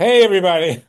Hey, everybody.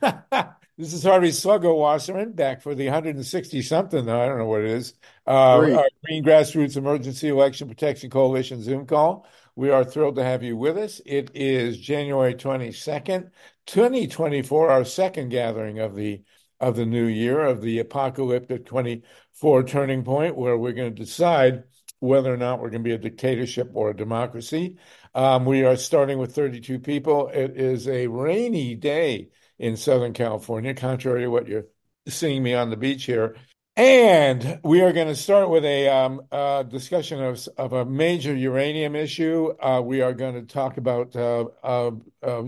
this is Harvey Sluggo Wasserman back for the 160 something. Though I don't know what it is. Uh, our Green Grassroots Emergency Election Protection Coalition Zoom call. We are thrilled to have you with us. It is January 22nd, 2024, our second gathering of the of the new year of the apocalyptic 24 turning point, where we're going to decide whether or not we're going to be a dictatorship or a democracy. Um, we are starting with 32 people. It is a rainy day in Southern California, contrary to what you're seeing me on the beach here. And we are going to start with a um, discussion of, of a major uranium issue. Uh, we are going to talk about uh, uh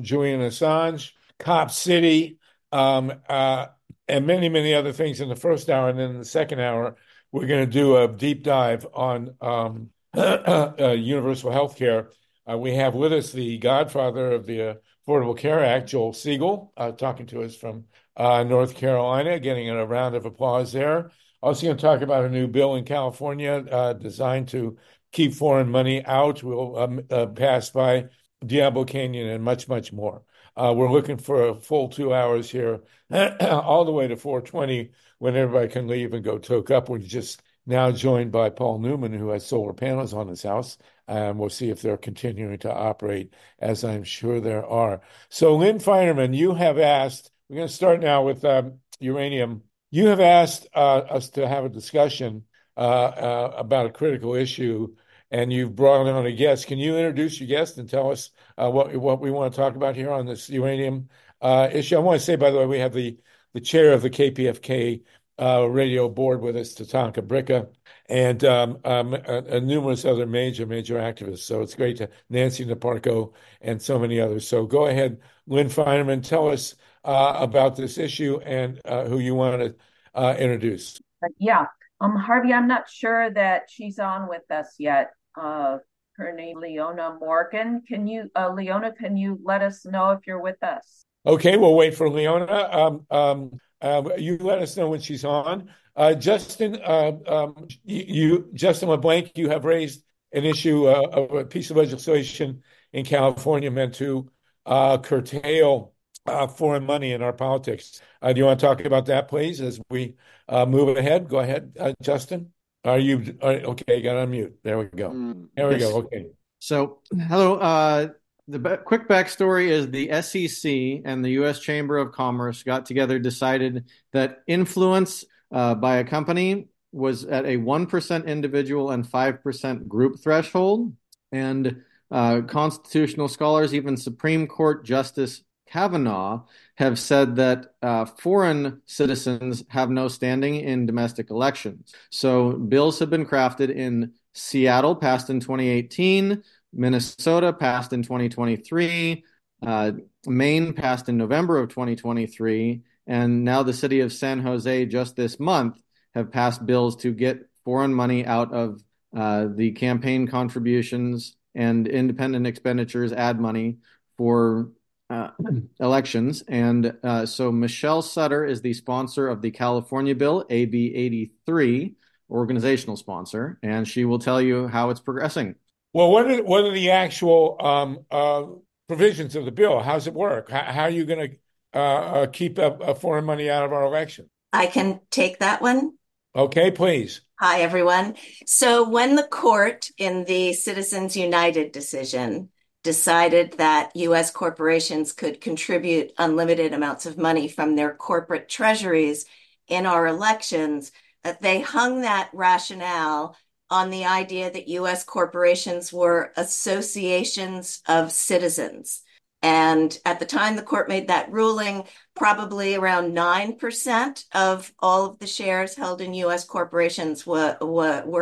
Julian Assange, Cop City, um, uh, and many, many other things in the first hour. And then in the second hour, we're going to do a deep dive on um, uh, universal health care. Uh, we have with us the godfather of the Affordable Care Act, Joel Segal, uh, talking to us from uh, North Carolina, getting a round of applause there. Also, going to talk about a new bill in California uh, designed to keep foreign money out. We'll um, uh, pass by Diablo Canyon and much, much more. we're looking for a full two hours here, all the way to 420 when everybody can leave and go toke up. We're just now joined by Paul Newman, who has solar panels on his house. And we'll see if they're continuing to operate, as I'm sure there are. So, Lynne Feinerman, you have asked, we're going to start now with um, uranium. You have asked uh, us to have a discussion uh, uh, about a critical issue, and you've brought on a guest. Can you introduce your guest and tell us uh, what, what we want to talk about here on this uranium uh, issue? I want to say, by the way, we have the the chair of the KPFK uh, radio board with us, Tatanka Bricca, and um, um, uh, numerous other major, major activists. So it's great to Nancy Niparko and so many others. So go ahead, Lynne Feinerman, tell us uh, about this issue and uh, who you want to uh, introduce. Yeah, um, Harvey, I'm not sure that she's on with us yet. Uh, her name Leona Morgan. Can you, Leona? Can you let us know if you're with us? Okay, we'll wait for Leona. Um, um, uh, you let us know when she's on. Uh, Justin, uh, um, you, Justin LeBlanc, you have raised an issue uh, of a piece of legislation in California meant to uh, curtail uh, foreign money in our politics. do you want to talk about that, please, as we move ahead? Go ahead, Justin. Are you are, okay? Got on mute. There we go. Mm, there we yes. go. Okay. So, hello the be- quick backstory is the SEC and the U.S. Chamber of Commerce got together, decided that influence uh, by a company was at a 1% individual and 5% group threshold. And uh, constitutional scholars, even Supreme Court Justice Kavanaugh, have said that uh, foreign citizens have no standing in domestic elections. So bills have been crafted in Seattle, passed in 2018. Minnesota passed in 2023. Uh, Maine passed in November of 2023. And now the city of San Jose, just this month, have passed bills to get foreign money out of uh, the campaign contributions and independent expenditures, ad money for uh, elections. And uh, so Michelle Sutter is the sponsor of the California bill, AB 83, organizational sponsor, and she will tell you how it's progressing. Well, what are what are the actual um, uh, provisions of the bill? How's it work? How, how are you going to uh, uh, keep foreign money out of our election? I can take that one. Okay, please. Hi, everyone. So, when the court in the Citizens United decision decided that U.S. corporations could contribute unlimited amounts of money from their corporate treasuries in our elections, that they hung that rationale on the idea that US corporations were associations of citizens. And at the time the court made that ruling, probably around 9% of all of the shares held in US corporations were,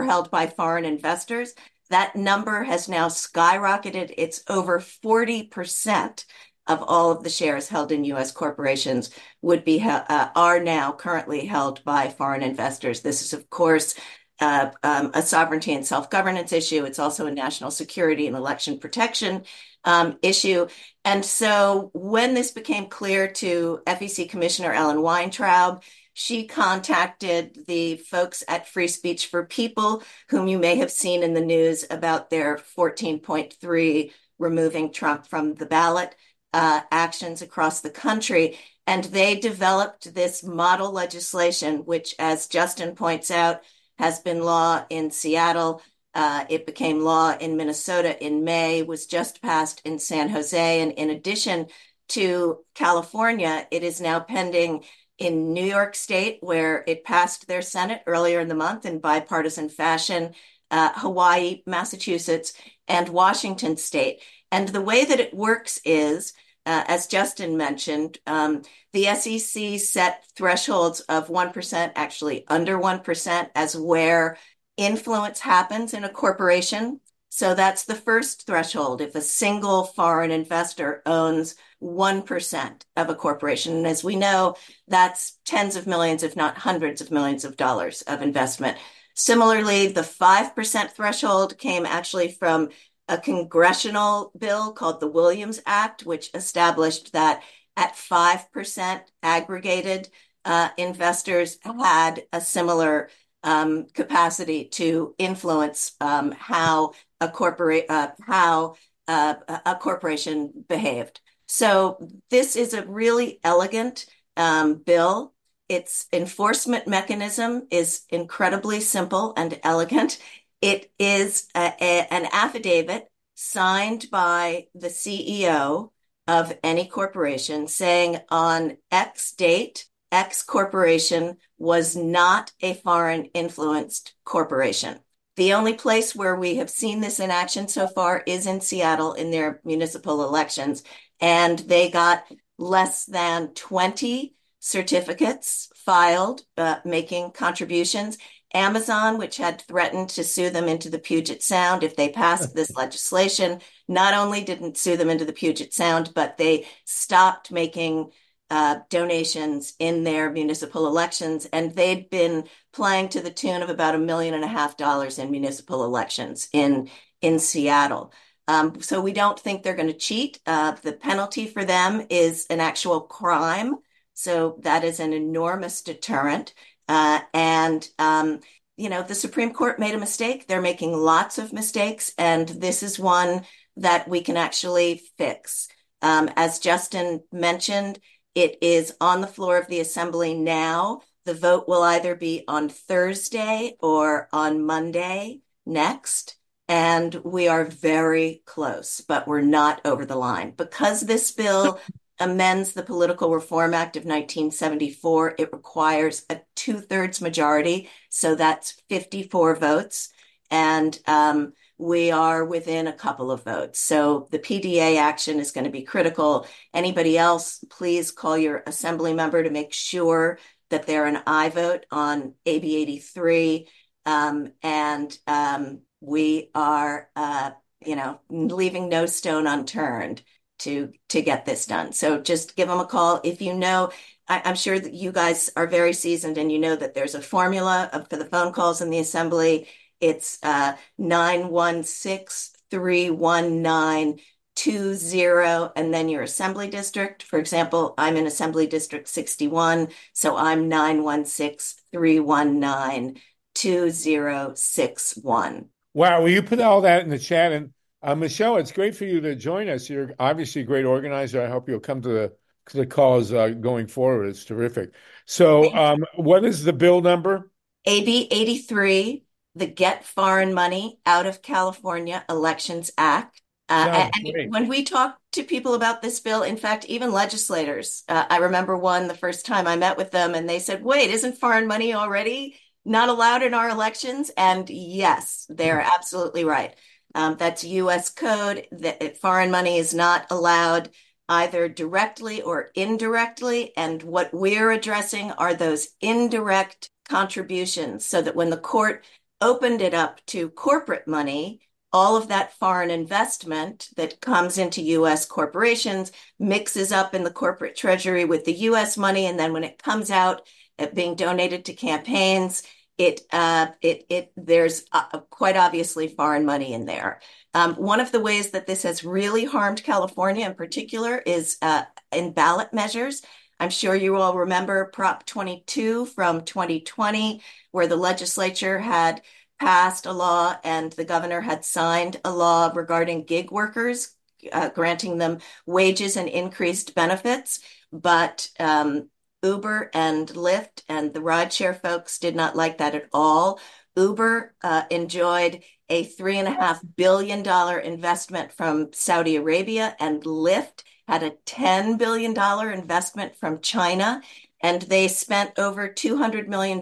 held by foreign investors. That number has now skyrocketed. It's over 40% of all of the shares held in U.S. corporations would be uh, are now currently held by foreign investors. This is, of course, uh, um, a sovereignty and self-governance issue. It's also a national security and election protection um, issue. And so when this became clear to FEC Commissioner Ellen Weintraub, she contacted the folks at Free Speech for People, whom you may have seen in the news about their 14.3 removing Trump from the ballot uh, actions across the country. And they developed this model legislation, which, as Justin points out, has been law in Seattle. Uh, it became law in Minnesota in May, was just passed in San Jose. And in addition to California, it is now pending in New York State, where it passed their Senate earlier in the month in bipartisan fashion, uh, Hawaii, Massachusetts, and Washington State. And the way that it works is, uh, as Justin mentioned, um, the SEC set thresholds of 1%, actually under 1%, as where influence happens in a corporation. So that's the first threshold. If a single foreign investor owns 1% of a corporation, and as we know, that's tens of millions, if not hundreds of millions of dollars of investment. Similarly, the 5% threshold came actually from a congressional bill called the Williams Act, which established that at 5% aggregated, uh, investors had a similar um, capacity to influence um, how a corporate uh, how uh, a corporation behaved. So this is a really elegant um, bill. Its enforcement mechanism is incredibly simple and elegant. It is a, a, an affidavit signed by the CEO of any corporation saying on X date, X corporation was not a foreign influenced corporation. The only place where we have seen this in action so far is in Seattle in their municipal elections. And they got less than 20 certificates filed uh, making contributions. Amazon, which had threatened to sue them into the Puget Sound if they passed this legislation, not only didn't sue them into the Puget Sound, but they stopped making uh, donations in their municipal elections. And they'd been playing to the tune of about a million and a half dollars in municipal elections in, in Seattle. Um, so we don't think they're going to cheat. Uh, the penalty for them is an actual crime. So that is an enormous deterrent. Uh, and, um, you know, the Supreme Court made a mistake. They're making lots of mistakes. And this is one that we can actually fix. Um, as Justin mentioned, it is on the floor of the assembly now. The vote will either be on Thursday or on Monday next. And we are very close, but we're not over the line. Because this bill amends the Political Reform Act of 1974, it requires a two thirds majority. So that's 54 votes. And um, we are within a couple of votes. So the PDA action is going to be critical. Anybody else, please call your assembly member to make sure that they're an aye vote on AB 83. Um, and um, we are, uh, you know, leaving no stone unturned to to get this done. So just give them a call if you know. I, am sure that you guys are very seasoned and you know that there's a formula for the phone calls in the assembly it's uh, 916 319 20 and then your assembly district. For example, I'm in Assembly District 61, so I'm 916 319 2061. Wow, well, you put all that in the chat. And uh, Michelle, it's great for you to join us. You're obviously a great organizer. I hope you'll come to the to the calls uh, going forward. It's terrific. So, um, what is the bill number? AB 83 the Get Foreign Money Out of California Elections Act. Uh, and when we talk to people about this bill, in fact, even legislators, uh, I remember one the first time I met with them, and they said, "Wait, isn't foreign money already not allowed in our elections?" And yes, they're mm-hmm. absolutely right. Um, that's U.S. code. That foreign money is not allowed either directly or indirectly. And what we're addressing are those indirect contributions, so that when the court opened it up to corporate money, all of that foreign investment that comes into US corporations mixes up in the corporate treasury with the US money. And then when it comes out being donated to campaigns, it, uh, it, it, there's uh, quite obviously foreign money in there. Um, one of the ways that this has really harmed California in particular is uh, in ballot measures. I'm sure you all remember Prop 22 from 2020, where the legislature had passed a law and the governor had signed a law regarding gig workers uh, granting them wages and increased benefits. But um, Uber and Lyft and the rideshare folks did not like that at all. Uber uh, enjoyed a $3.5 billion investment from Saudi Arabia, and Lyft had a $10 billion investment from China. And they spent over $200 million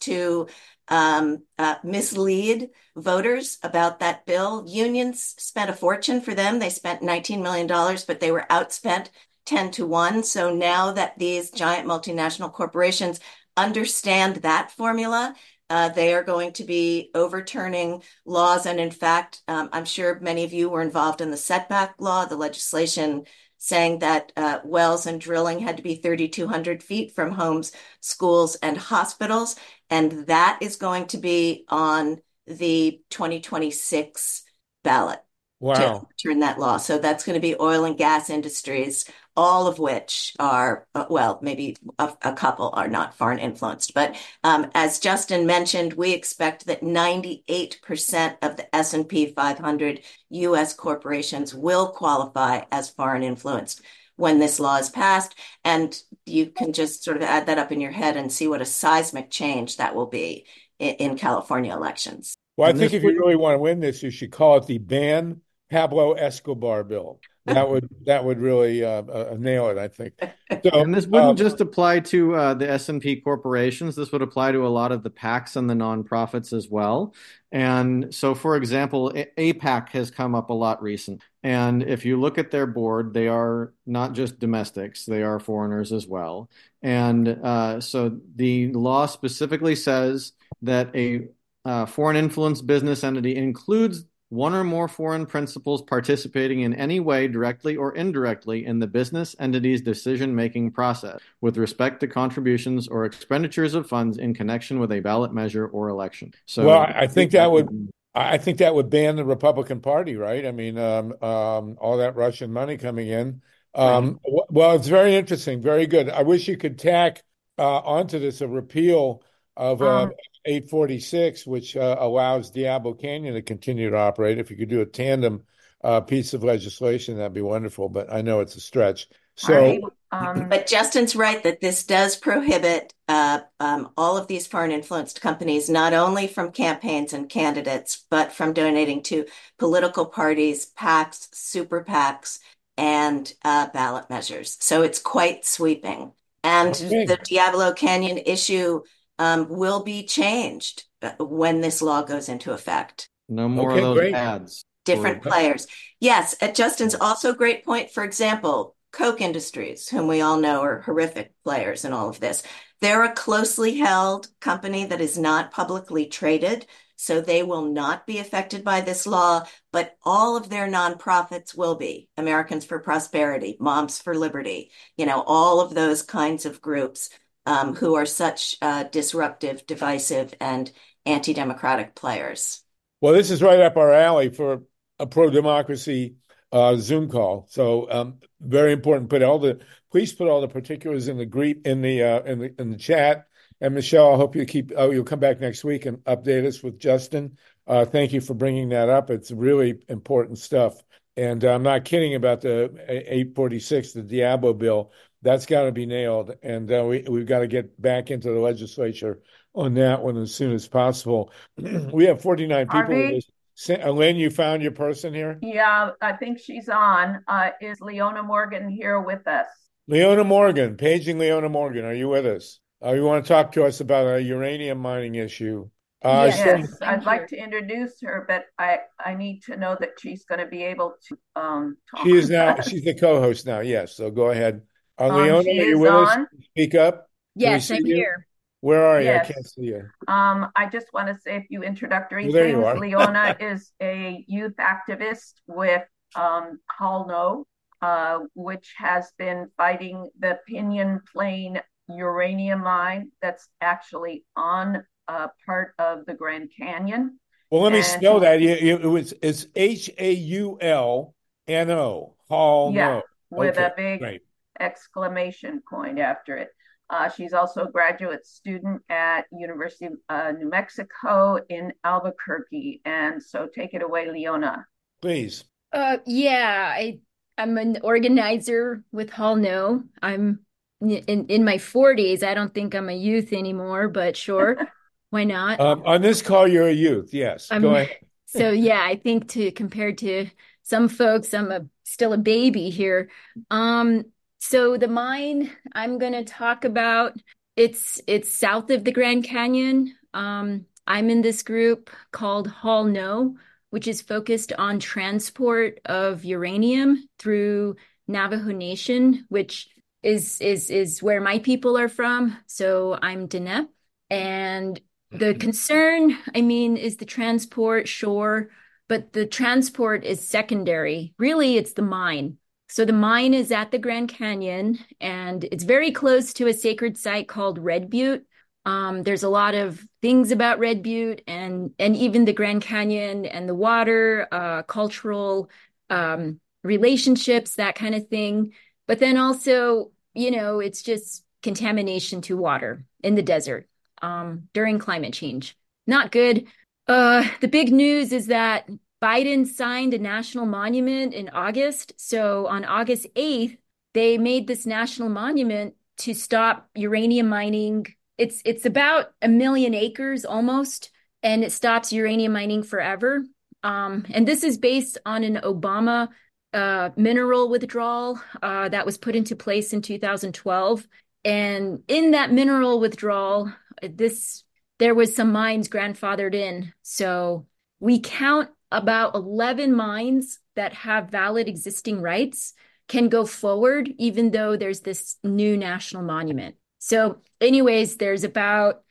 to um, uh, mislead voters about that bill. Unions spent a fortune for them. They spent $19 million, but they were outspent 10 to 1. So now that these giant multinational corporations understand that formula, uh, they are going to be overturning laws. And in fact, um, I'm sure many of you were involved in the setback law, the legislation saying that uh, wells and drilling had to be 3,200 feet from homes, schools, and hospitals. And that is going to be on the 2026 ballot. Wow. To turn that law. So that's going to be oil and gas industries, all of which are, uh, well, maybe a, a, couple are not foreign influenced. But um, as Justin mentioned, we expect that 98% of the S&P 500 U.S. corporations will qualify as foreign influenced when this law is passed. And you can just sort of add that up in your head and see what a seismic change that will be in, in California elections. Well, I think if you really want to win this, you should call it the ban Pablo Escobar bill. That would that would really uh, uh, nail it, I think. So, and this wouldn't uh, just apply to uh, the S and P corporations. This would apply to a lot of the PACs and the nonprofits as well. And so, for example, AIPAC has come up a lot recent. And if you look at their board, they are not just domestics; they are foreigners as well. And uh, so, the law specifically says that a uh, foreign influence business entity includes one or more foreign principals participating in any way, directly or indirectly, in the business entity's decision making process with respect to contributions or expenditures of funds in connection with a ballot measure or election. So, well, I think that would. I think that would ban the Republican Party, right? I mean, um, um, all that Russian money coming in. Um, right. Well, it's very interesting, very good. I wish you could tack uh, onto this a repeal of uh, um, 846, which uh, allows Diablo Canyon to continue to operate. If you could do a tandem uh, piece of legislation, that'd be wonderful. But I know it's a stretch. So, right. um, but Justin's right that this does prohibit uh, um, all of these foreign influenced companies not only from campaigns and candidates, but from donating to political parties, PACs, super PACs, and uh, ballot measures. So it's quite sweeping. And okay. the Diablo Canyon issue um, will be changed uh, when this law goes into effect. No more okay, of those great. ads. Different players. Yes, at Justin's also great point. For example, Koch Industries, whom we all know are horrific players in all of this. They're a closely held company that is not publicly traded, so they will not be affected by this law, but all of their nonprofits will be. Americans for Prosperity, Moms for Liberty, you know, all of those kinds of groups um, who are such uh, disruptive, divisive, and anti democratic players. Well, this is right up our alley for a pro democracy uh, Zoom call. So um, very important. Put all the please put all the particulars in the greet in the uh, in the in the chat. And Michelle, I hope you keep. Oh, you'll come back next week and update us with Justin. Uh, thank you for bringing that up. It's really important stuff. And I'm not kidding about the 846, the Diablo bill that's got to be nailed, and uh, we we've got to get back into the legislature on that one as soon as possible. we have 49 people. Lynne, you found your person here? Yeah, I think she's on. Uh, is Leona Morgan here with us? Leona Morgan, paging Leona Morgan, are you with us? Uh, you want to talk to us about a uranium mining issue? Uh, yes, so, I'd like to introduce her, but I, I need to know that she's going to be able to um, talk. She is now. She's the co-host now. Yes, so go ahead. Uh, um, Leona, are you with on. us? Speak up. Yes, I'm you? here. Where are you? Yes. I can't see you. Um, I just want to say a few introductory well, things. Leona is a youth activist with um, Haul No, uh, which has been fighting the Pinyon Plain uranium mine that's actually on uh, part of the Grand Canyon. Well, let me and, spell that. It, was it's H A U L N O. Haul yeah, No. with okay, a big great exclamation point after it. Uh, she's also a graduate student at University of uh, New Mexico in Albuquerque. And so take it away, Leona. Please. Uh, yeah, I I'm an organizer with Haul No. I'm in in my 40s. I don't think I'm a youth anymore, but sure, why not? Um, on this call, you're a youth. Yes, um, go ahead. so yeah, I think to compared to some folks, I'm a still a baby here. Um, so the mine I'm going to talk about it's it's south of the Grand Canyon. Um, I'm in this group called Haul No, which is focused on transport of uranium through Navajo Nation, which is is is where my people are from. So I'm Diné, and the mm-hmm. concern, I mean, is the transport, sure, but the transport is secondary. Really, it's the mine. So the mine is at the Grand Canyon, and it's very close to a sacred site called Red Butte. Um, there's a lot of things about Red Butte and and even the Grand Canyon and the water, uh, cultural um, relationships, that kind of thing. But then also, you know, it's just contamination to water in the desert um, during climate change. Not good. Uh, the big news is that Biden signed a national monument in August. So on August 8th, they made this national monument to stop uranium mining. It's it's about a million acres almost, and it stops uranium mining forever. Um, and this is based on an Obama uh, mineral withdrawal uh, that was put into place in 2012. And in that mineral withdrawal, this there was some mines grandfathered in. So we count about 11 mines that have valid existing rights can go forward, even though there's this new national monument. So, anyways, there's about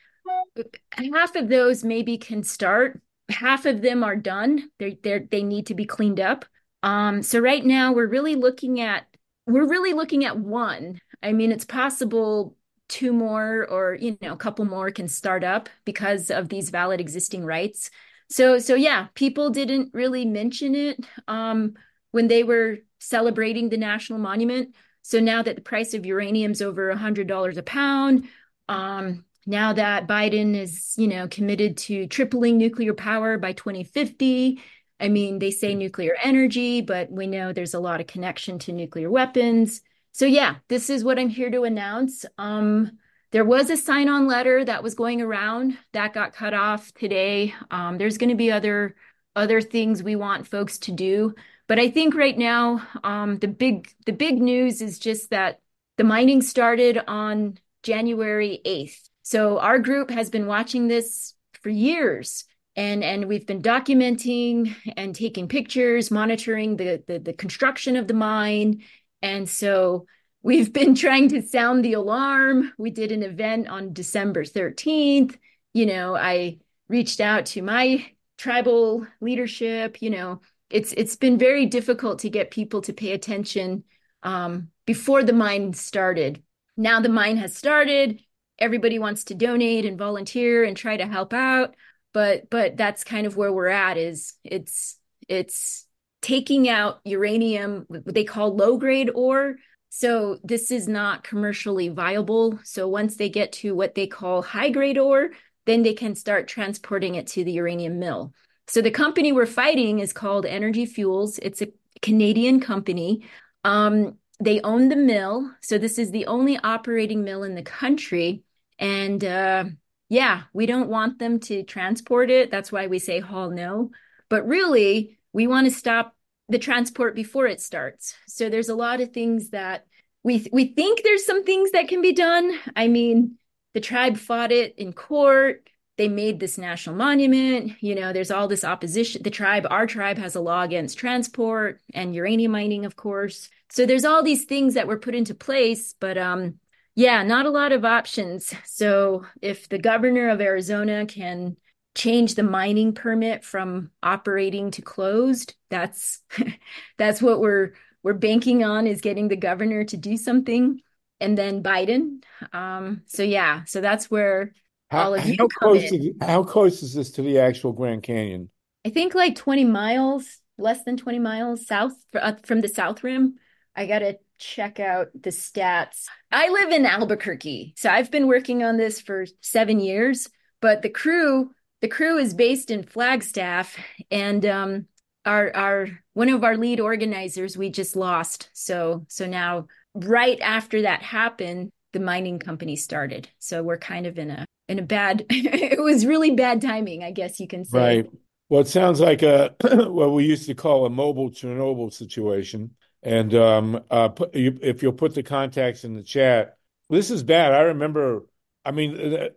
half of those maybe can start. Half of them are done. They they they need to be cleaned up. Um, so right now we're really looking at we're really looking at one. I mean, it's possible two more or you know a couple more can start up because of these valid existing rights so so yeah people didn't really mention it um, when they were celebrating the national monument. So now that the price of uranium's over a hundred dollars a pound um, now that biden is you know committed to tripling nuclear power by 2050 i mean they say nuclear energy but we know there's a lot of connection to nuclear weapons. So yeah this is what i'm here to announce. Um, there was a sign on letter that was going around that got cut off today. Um, there's going to be other other things we want folks to do, but I think right now um, the big the big news is just that the mining started on January 8th. So our group has been watching this for years and and we've been documenting and taking pictures monitoring the, the the, construction of the mine and so We've been trying to sound the alarm. We did an event on December 13th. You know, I reached out to my tribal leadership, you know, it's it's been very difficult to get people to pay attention um, before the mine started. Now the mine has started. Everybody wants to donate and volunteer and try to help out, but but that's kind of where we're at. Is it's it's taking out uranium, what they call low grade ore, so this is not commercially viable. So once they get to what they call high grade ore, then they can start transporting it to the uranium mill. So the company we're fighting is called Energy Fuels. It's a Canadian company. Um, they own the mill. So this is the only operating mill in the country. And uh, yeah, we don't want them to transport it. That's why we say Haul No. But really, we want to stop the transport before it starts. So there's a lot of things that we we think there's some things that can be done. I mean, the tribe fought it in court. They made this national monument. You know, there's all this opposition. The tribe, our tribe, has a law against transport and uranium mining, of course. So there's all these things that were put into place, but um, yeah, not a lot of options. So if the governor of Arizona can change the mining permit from operating to closed. That's that's what we're we're banking on is getting the governor to do something and then biden. Um so yeah so that's where how, all of you how close is, how close is this to the actual grand canyon? I think like 20 miles less than 20 miles south from the south rim. I gotta check out the stats. I live in albuquerque so i've been working on this for seven years but the crew the crew is based in Flagstaff, and um, our our one of our lead organizers we just lost. So so now right after that happened, the mining company started. So we're kind of in a in a bad it was really bad timing, I guess you can say. Right. Well, it sounds like a what we used to call a mobile Chernobyl situation. And um, uh, put, you, if you'll put the contacts in the chat, this is bad. I remember, I mean,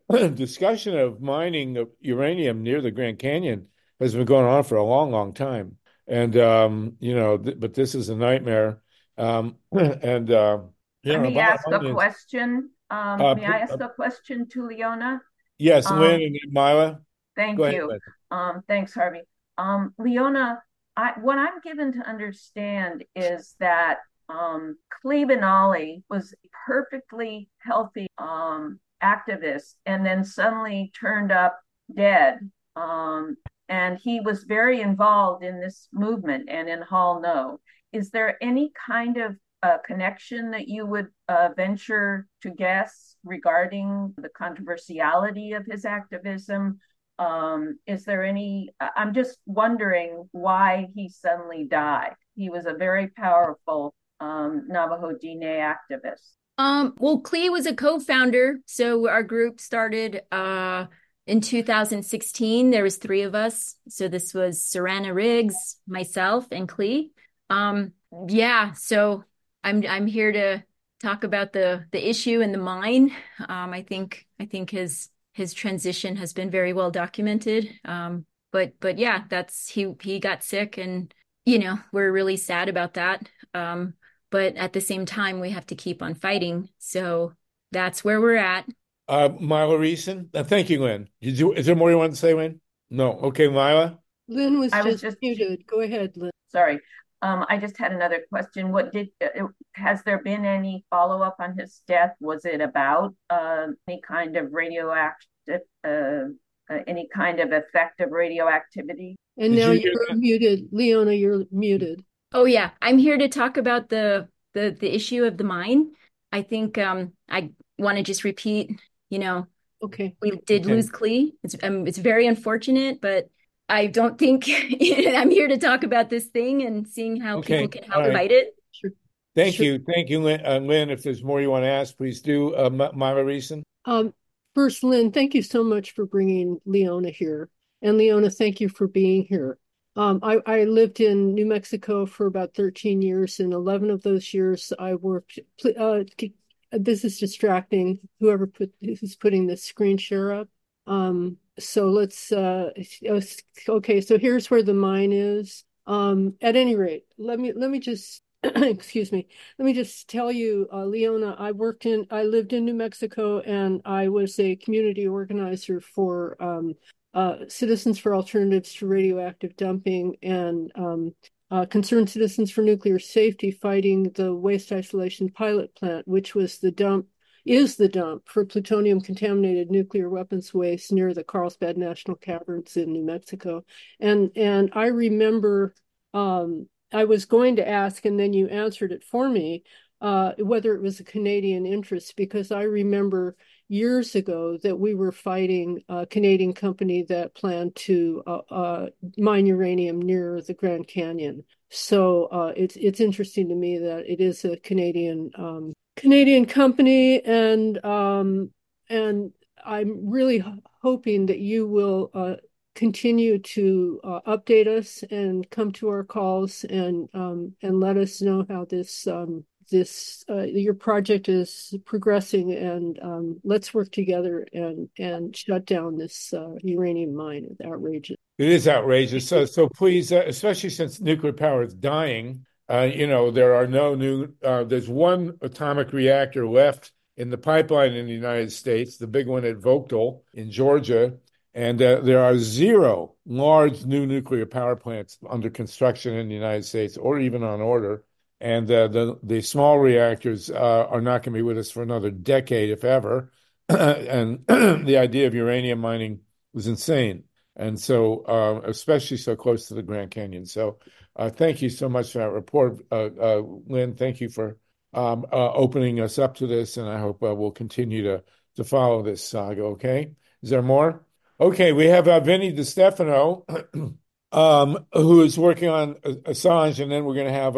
the discussion of mining of uranium near the Grand Canyon has been going on for a long, long time. And, um, you know, th- but this is a nightmare. Um, and, uh, you Let know, me ask a question. Um, uh, may I ask a question to Leona? Yes, um, Lynne and Myla. Thank Go you. Ahead, um, thanks, Harvey. Um, Leona, I, what I'm given to understand is that um, Klee Benally was perfectly healthy um, activist and then suddenly turned up dead. Um, and he was very involved in this movement and in Haul No. Is there any kind of uh, connection that you would uh, venture to guess regarding the controversiality of his activism um, is there any? I'm just wondering why he suddenly died. He was a very powerful um, Navajo Diné activist. Um, well, Klee was a co-founder, so our group started uh, in 2016. There was three of us, so this was Serana Riggs, myself, and Klee. Um, yeah, so I'm I'm here to talk about the the issue and the mine. Um, I think I think his his transition has been very well documented. Um, but but yeah, that's he he got sick, and you know we're really sad about that. Um, but at the same time, we have to keep on fighting. So that's where we're at. Uh, Myla Reson, uh, thank you, Lynne. Did you, is there more you want to say, Lynne? No. Okay, Myla. Lynne was, just, was just muted. Go ahead, Lynne. Sorry. Um, I just had another question. What did uh, has there been any follow up on his death? Was it about uh, any kind of radioactive, uh, uh, any kind of effective radioactivity? And did now you are muted, Leona. You're muted. Oh yeah, I'm here to talk about the the the issue of the mine. I think um, I want to just repeat. You know, okay, we did okay. lose Klee. It's um, it's very unfortunate, but I don't think I'm here to talk about this thing and seeing how okay. people can help right. fight it. Sure. Thank sure. you. Thank you, Lynne. Uh, Lynne. If there's more you want to ask, please do. Uh, Myla Reson. Um, first, Lynne, thank you so much for bringing Leona here. And Leona, thank you for being here. Um, I, I, lived in New Mexico for about 13 years. and 11 of those years, I worked. Uh, this is distracting. Whoever put who's putting the screen share up. Um, so let's uh okay so here's where the mine is um at any rate let me let me just excuse me let me just tell you uh, leona i worked in i lived in new mexico and i was a community organizer for um uh, citizens for alternatives to radioactive dumping and um, uh, concerned citizens for nuclear safety fighting the waste isolation pilot plant which was the dump is the dump for plutonium contaminated nuclear weapons waste near the Carlsbad National Caverns in New Mexico. And and I remember um, I was going to ask, and then you answered it for me, uh, whether it was a Canadian interest, because I remember years ago that we were fighting a Canadian company that planned to uh, uh, mine uranium near the Grand Canyon. So uh, it's it's interesting to me that it is a Canadian um, Canadian company, and um, and I'm really hoping that you will uh, continue to uh, update us and come to our calls and um, and let us know how this um, this uh, your project is progressing and um, let's work together and and shut down this uh, uranium mine. It's outrageous. It is outrageous. So so please, uh, especially since nuclear power is dying uh, you know, there are no new, uh, there's one atomic reactor left in the pipeline in the United States, the big one at Vogtle in Georgia. And uh, there are zero large new nuclear power plants under construction in the United States or even on order. And uh, the, the small reactors uh, are not going to be with us for another decade, if ever. and the idea of uranium mining was insane. And so, uh, especially so close to the Grand Canyon. So, uh, thank you so much for that report, uh, uh, Lynne. Thank you for um, opening us up to this, and I hope we'll continue to to follow this saga. Okay, is there more? Okay, we have uh, Vinnie De Stefano. um, who is working on Assange, and then we're going to have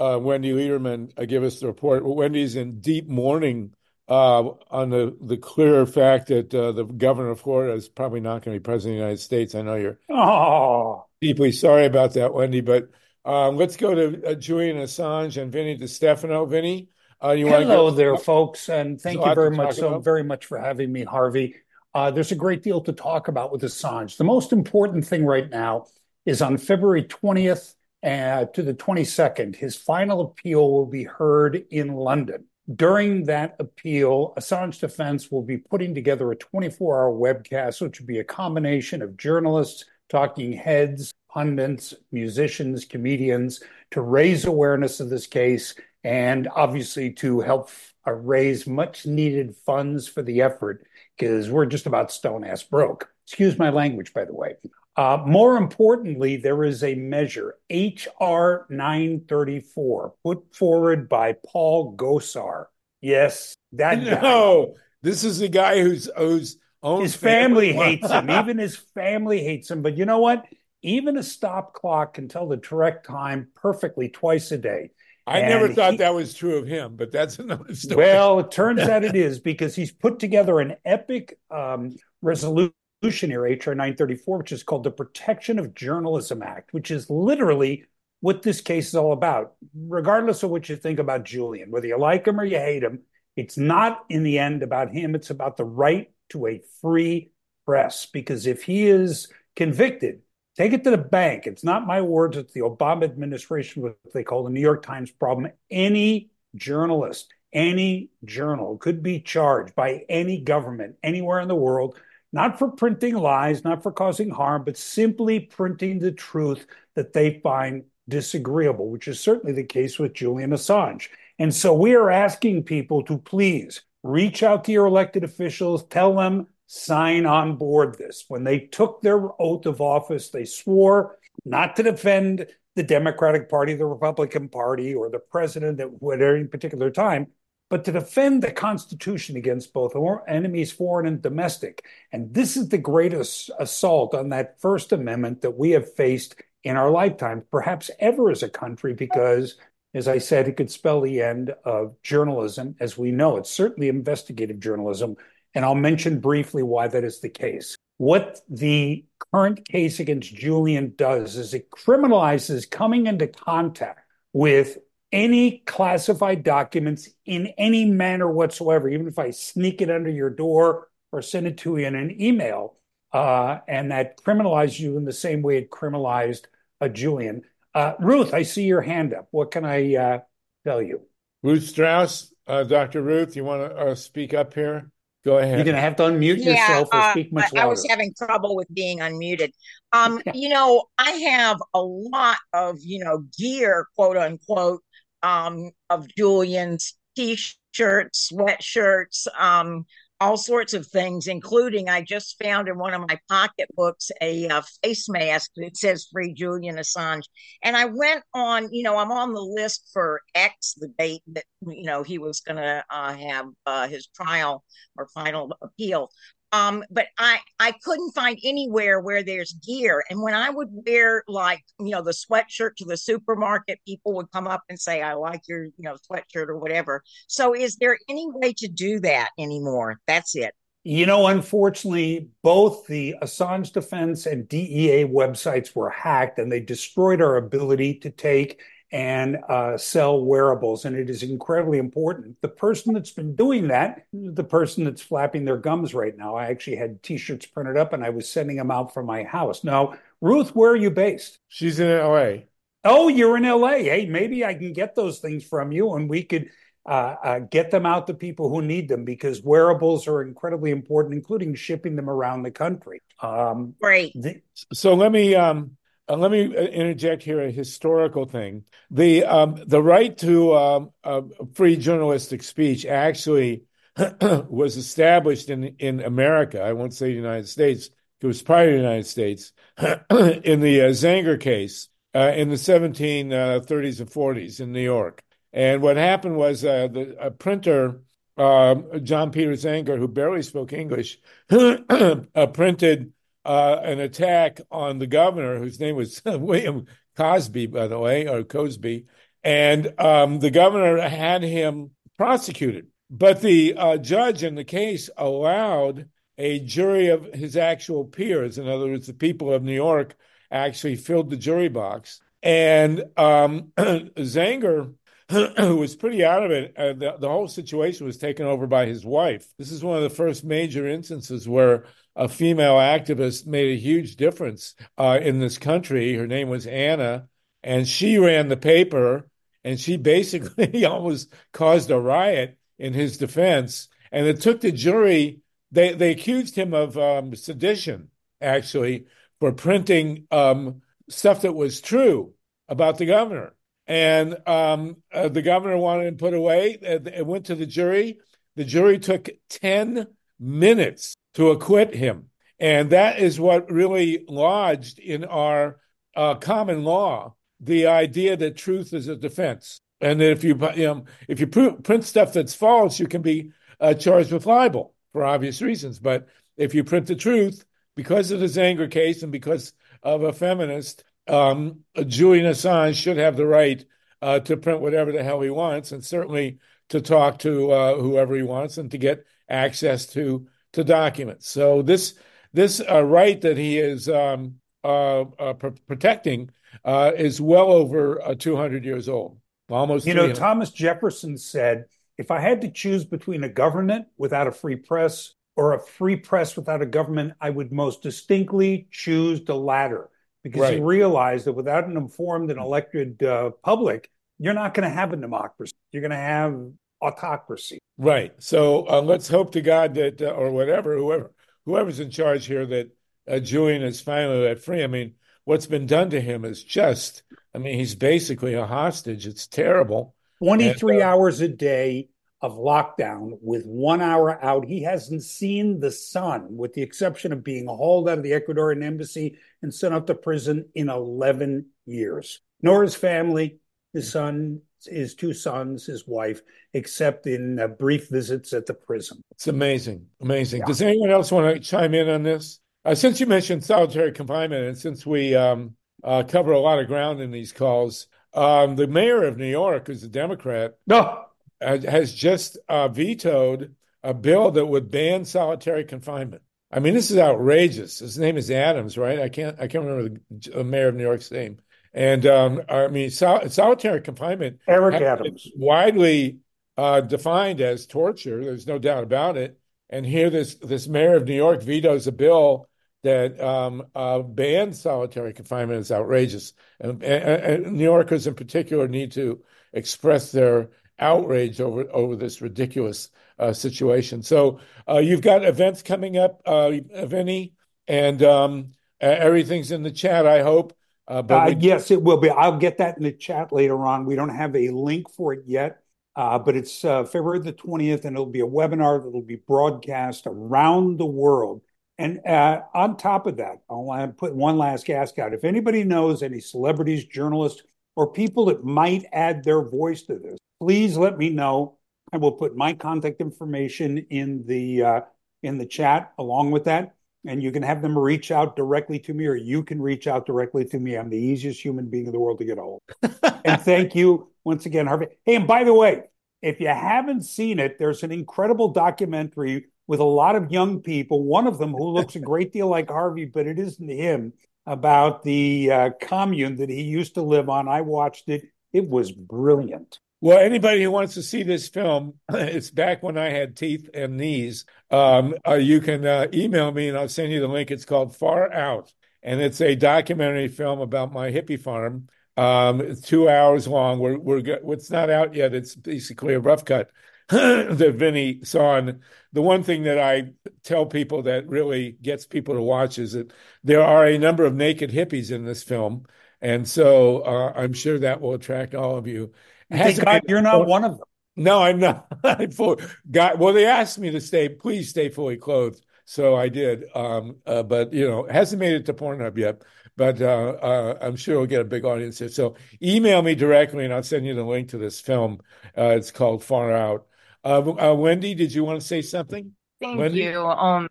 uh, Wendi Lederman uh, give us the report. Wendi's in deep mourning uh, on the the clear fact that uh, the governor of Florida is probably not going to be president of the United States. I know you're oh. deeply sorry about that, Wendi. But um, let's go to uh, Julian Assange and Vinny DiStefano. Vinnie, uh, you Hello there, folks, and thank you very much so about. very much for having me, Harvey. Uh, there's a great deal to talk about with Assange. The most important thing right now is on February 20th uh, to the 22nd, his final appeal will be heard in London. During that appeal, Assange Defense will be putting together a 24 hour webcast, which will be a combination of journalists, talking heads, pundits, musicians, comedians to raise awareness of this case and obviously to help uh, raise much needed funds for the effort because we're just about stone ass broke. Excuse my language, by the way. Uh, more importantly, there is a measure, HR 934, put forward by Paul Gosar. Yes, that no, guy. this is the guy who's who's his family, family hates him. Even his family hates him. But you know what? Even a stop clock can tell the correct time perfectly twice a day. I and never thought he, that was true of him, but that's another story. Well, it turns out it is because he's put together an epic um, resolution here, HR 934, which is called the Protection of Journalism Act, which is literally what this case is all about. Regardless of what you think about Julian, whether you like him or you hate him, it's not in the end about him. It's about the right to a free press. Because if he is convicted, take it to the bank. It's not my words, it's the Obama administration, what they call the New York Times problem. Any journalist, any journal could be charged by any government anywhere in the world not for printing lies, not for causing harm, but simply printing the truth that they find disagreeable, which is certainly the case with Julian Assange. And so we are asking people to please reach out to your elected officials, tell them, sign on board this. When they took their oath of office, they swore not to defend the Democratic Party, the Republican Party, or the president at any particular time, but to defend the Constitution against both enemies, foreign and domestic. And this is the greatest assault on that First Amendment that we have faced in our lifetime, perhaps ever as a country, because, as I said, it could spell the end of journalism as we know it, certainly investigative journalism. And I'll mention briefly why that is the case. What the current case against Julian does is it criminalizes coming into contact with any classified documents in any manner whatsoever, even if I sneak it under your door or send it to you in an email, uh, and that criminalizes you in the same way it criminalized a Julian. Uh, Ruth, I see your hand up. What can I uh, tell you? Ruth Strauss, uh, Dr. Ruth, you want to uh, speak up here? Go ahead. You're going to have to unmute yeah, yourself or uh, speak much louder. I was having trouble with being unmuted. Um, you know, I have a lot of, you know, gear, quote unquote, um, of Julian's t-shirts, sweatshirts, um, all sorts of things, including I just found in one of my pocketbooks a, a face mask that says "Free Julian Assange," and I went on. You know, I'm on the list for X, the date that you know he was going to uh, have uh, his trial or final appeal. Um, but I I couldn't find anywhere where there's gear. And when I would wear like you know the sweatshirt to the supermarket, people would come up and say, "I like your you know sweatshirt or whatever." So is there any way to do that anymore? That's it. You know, unfortunately, both the Assange defense and DEA websites were hacked, and they destroyed our ability to take and uh, sell wearables. And it is incredibly important. The person that's been doing that, the person that's flapping their gums right now, I actually had t shirts printed up and I was sending them out from my house. Now, Ruth, where are you based? She's in LA. Oh, you're in LA. Hey, maybe I can get those things from you and we could uh, uh, get them out to people who need them because wearables are incredibly important, including shipping them around the country. Um, Great. The- so let me um, uh, let me uh, interject here a historical thing. The um, the right to um, uh, free journalistic speech actually was established in in America. I won't say the United States. It was prior to the United States in the uh, Zenger case uh, in the 1730s and 40s in New York. And what happened was uh, the a printer um, John Peter Zenger, who barely spoke English, printed uh, an attack on the governor, whose name was William Cosby, by the way, or Cosby, and um, the governor had him prosecuted. But the uh, judge in the case allowed a jury of his actual peers, in other words, the people of New York, actually filled the jury box. And um, Zenger, who was pretty out of it, uh, the, the whole situation was taken over by his wife. This is one of the first major instances where a female activist made a huge difference uh, in this country. Her name was Anna, and she ran the paper, and she basically almost caused a riot in his defense. And it took the jury, they, they accused him of um, sedition, actually, for printing um, stuff that was true about the governor. And um, uh, the governor wanted him put away. It went to the jury. The jury took 10 minutes to acquit him. And that is what really lodged in our uh, common law the idea that truth is a defense. And that if you, you know, if you print stuff that's false, you can be uh, charged with libel for obvious reasons. But if you print the truth, because of the Zenger case and because of a feminist, um, Julian Assange should have the right uh, to print whatever the hell he wants, and certainly to talk to uh, whoever he wants and to get access to to documents. So this this uh, right that he is um, uh, uh, pr- protecting uh, is well over 200 years old, almost. You know, Thomas Jefferson said, "If I had to choose between a government without a free press or a free press without a government, I would most distinctly choose the latter." Because right. he realized that without an informed and elected uh, public, you're not going to have a democracy. You're going to have autocracy. Right. So uh, let's hope to God that, uh, or whatever, whoever whoever's in charge here, that uh, Julian is finally let free. I mean, what's been done to him is just. I mean, he's basically a hostage. It's terrible. Twenty three uh, hours a day of lockdown with one hour out. He hasn't seen the sun, with the exception of being hauled out of the Ecuadorian embassy and sent up to prison in 11 years. Nor his family, his son, his two sons, his wife, except in uh, brief visits at the prison. It's amazing, amazing. Yeah. Does anyone else want to chime in on this? Uh, since you mentioned solitary confinement, and since we um, uh, cover a lot of ground in these calls, um, the mayor of New York, who's a Democrat, no. has just uh, vetoed a bill that would ban solitary confinement. I mean, this is outrageous. His name is Adams, right? I can't I can't remember the mayor of New York's name. And um, I mean, sol- solitary confinement, Eric Adams, widely uh, defined as torture. There's no doubt about it. And here, this this mayor of New York vetoes a bill that um, uh, bans solitary confinement is outrageous. And, and, and, New Yorkers, in particular, need to express their outrage over over this ridiculous uh, situation. So uh, you've got events coming up, uh, Vinnie, and um, everything's in the chat. I hope. Uh, but uh, we... yes, it will be. I'll get that in the chat later on. We don't have a link for it yet, uh, but it's uh, February the 20th, and it'll be a webinar that will be broadcast around the world. And uh, on top of that, I'll put one last ask out. If anybody knows any celebrities, journalists, or people that might add their voice to this, please let me know. I will put my contact information in the uh, in the chat along with that and you can have them reach out directly to me or you can reach out directly to me. I'm the easiest human being in the world to get a hold. and thank you once again, Harvey. Hey, and by the way, if you haven't seen it, there's an incredible documentary with a lot of young people, one of them who looks a great deal like Harvey, but it isn't him, about the uh, commune that he used to live on. I watched it. It was brilliant. Well, anybody who wants to see this film, it's back when I had teeth and knees. Um, uh, you can uh, email me and I'll send you the link. It's called Far Out, and it's a documentary film about my hippie farm. Um, it's two hours long. We're, we're it's not out yet. It's basically a rough cut that Vinnie saw. And the one thing that I tell people that really gets people to watch is that there are a number of naked hippies in this film. And so uh, I'm sure that will attract all of you. Thank God you're not one of them. No, I'm not. I'm full. God, well, they asked me to stay. Please stay fully clothed, so I did. Um, uh, but you know, hasn't made it to Pornhub yet. But uh, uh, I'm sure we'll get a big audience here. So email me directly, and I'll send you the link to this film. Uh, it's called Far Out. Uh, uh, Wendi, did you want to say something? Thank Wendi? you. Um,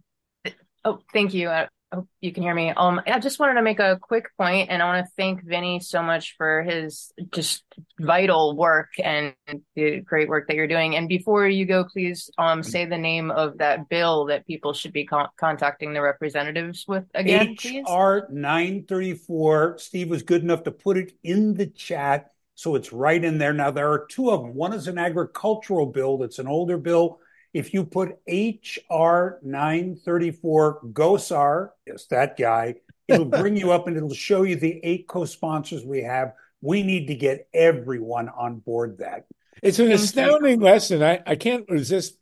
oh, thank you. Hope you can hear me. Um, I just wanted to make a quick point, and I want to thank Vinnie so much for his just vital work and the great work that you're doing. And before you go, please um say the name of that bill that people should be con- contacting the representatives with again, HR 934. Steve was good enough to put it in the chat, so it's right in there. Now there are two of them. One is an agricultural bill that's an older bill if you put HR 934 GOSAR, yes, that guy, it'll bring you up and it'll show you the eight co sponsors we have. We need to get everyone on board that. It's an astounding lesson. I, I can't resist.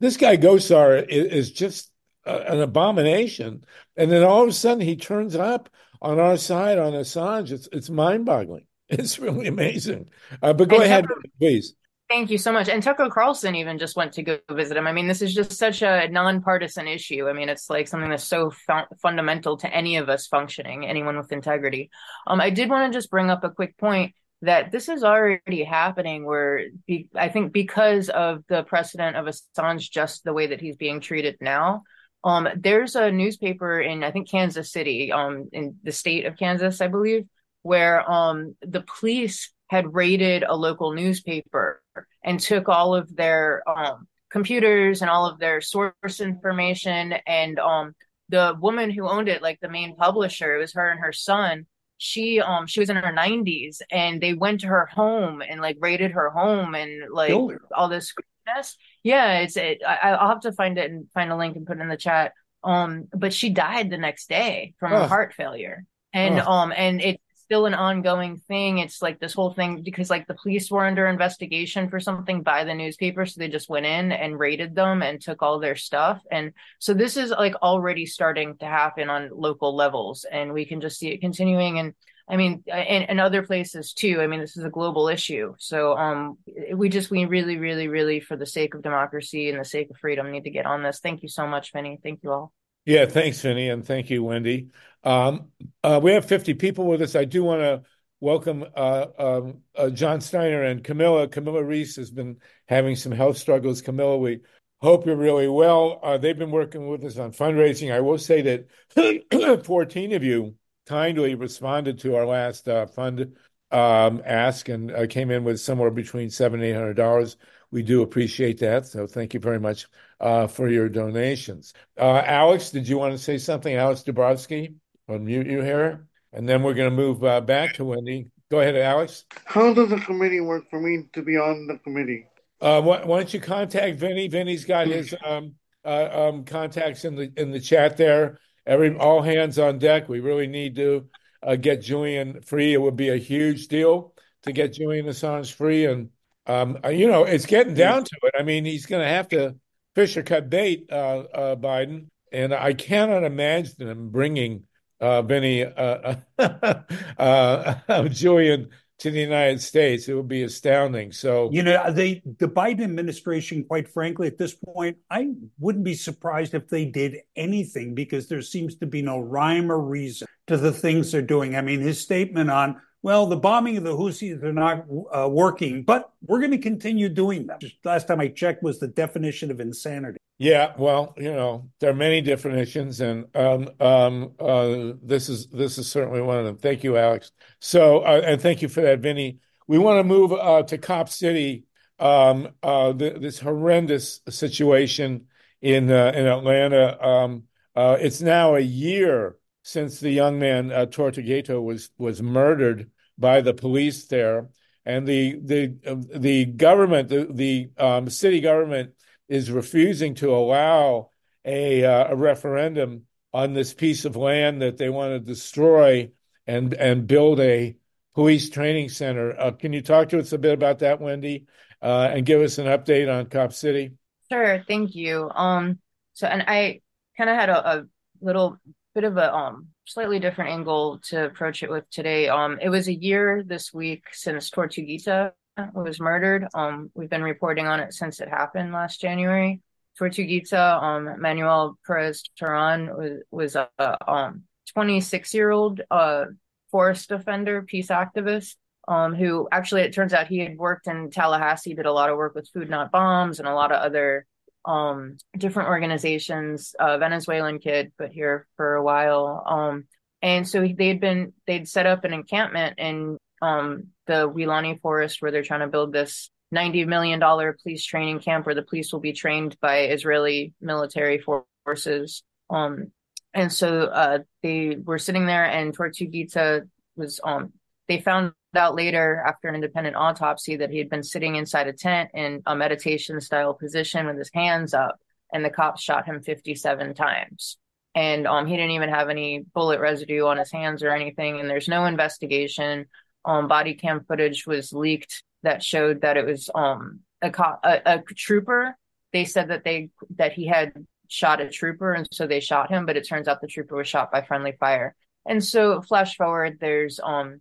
This guy GOSAR is, is just an abomination. And then all of a sudden he turns up on our side on Assange. It's, it's mind boggling. It's really amazing. Uh, but go and ahead, please. Thank you so much. And Tucker Carlson even just went to go visit him. I mean, this is just such a nonpartisan issue. I mean, it's like something that's so fu- fundamental to any of us functioning, anyone with integrity. Um, I did want to just bring up a quick point that this is already happening where be, I think because of the precedent of Assange, just the way that he's being treated now, um, there's a newspaper in, I think, Kansas City, um, in the state of Kansas, I believe, where um, the police had raided a local newspaper and took all of their um, computers and all of their source information and um, the woman who owned it like the main publisher it was her and her son she um she was in her 90s and they went to her home and like raided her home and like all this craziness. yeah it's it, I, i'll have to find it and find a link and put it in the chat um but she died the next day from oh. heart failure and oh. um and it still an ongoing thing. It's like this whole thing because like the police were under investigation for something by the newspaper, so they just went in and raided them and took all their stuff. And so this is like already starting to happen on local levels, and we can just see it continuing. And I mean, and, and other places too. I mean, this is a global issue. So um, we just we really, really, really, for the sake of democracy and the sake of freedom, need to get on this. Thank you so much, Vinnie. Thank you all. Yeah, thanks, Vinnie, and thank you, Wendi. Um, uh, we have 50 people with us. I do want to welcome uh, um, uh, John Steiner and Camilla. Camilla Reese has been having some health struggles. Camilla, we hope you're really well. Uh, they've been working with us on fundraising. I will say that 14 of you kindly responded to our last uh, fund um, ask and uh, came in with somewhere between seven and eight hundred dollars. We do appreciate that. So thank you very much for your donations. Alex, did you want to say something? Alex Dabrowski? Unmute you here, and then we're going to move uh, back to Wendi. Go ahead, Alex. How does the committee work for me to be on the committee? Uh, why, why, don't you contact Vinnie? Vinnie's got his um, uh, um, contacts in the in the chat there. Every all hands on deck. We really need to uh, get Julian free. It would be a huge deal to get Julian Assange free, and um, uh, you know it's getting down to it. I mean, he's going to have to fish or cut bait, uh, uh, Biden, and I cannot imagine him bringing uh, Benny uh, uh, Julian to the United States. It would be astounding. So you know, they the Biden administration, quite frankly, at this point, I wouldn't be surprised if they did anything because there seems to be no rhyme or reason to the things they're doing. I mean, his statement on well, the bombing of the Houthis are not uh, working, but we're going to continue doing them. Just last time I checked was the definition of insanity. Yeah, well, you know, there are many definitions, and um, um, uh, this is this is certainly one of them. Thank you, Alex. So, uh, and thank you for that, Vinnie. We want to move uh, to Cop City. Um, uh, this horrendous situation in uh, in Atlanta. Um, it's now a year since the young man uh, Tortuguita was was murdered by the police there, and the the uh, the government, the the um, city government, is refusing to allow a uh, a referendum on this piece of land that they want to destroy and and build a police training center. Uh, can you talk to us a bit about that, Wendi, uh, and give us an update on Cop City? Sure, thank you. Um, so and I kind of had a, a little bit of a um slightly different angle to approach it with today. Um, it was a year this week since Tortuguita was murdered. Um, we've been reporting on it since it happened last January. Tortuguita, um, Manuel Perez Terán was was a, a um 26 year old uh forest defender, peace activist. Um, who actually it turns out he had worked in Tallahassee, did a lot of work with Food Not Bombs and a lot of other um, different organizations, a Venezuelan kid, but here for a while. Um, and so they'd been, they'd set up an encampment in um, the Weelaunee Forest where they're trying to build this $90 million police training camp where the police will be trained by Israeli military forces. Um, and so uh, they were sitting there, and Tortuguita was um, they found out later after an independent autopsy that he had been sitting inside a tent in a meditation style position with his hands up, and the cops shot him 57 times. And um, he didn't even have any bullet residue on his hands or anything, and there's no investigation. Um, body cam footage was leaked that showed that it was um a, co- a, a trooper. They said that they that he had shot a trooper, and so they shot him. But it turns out the trooper was shot by friendly fire. And so, flash forward, there's um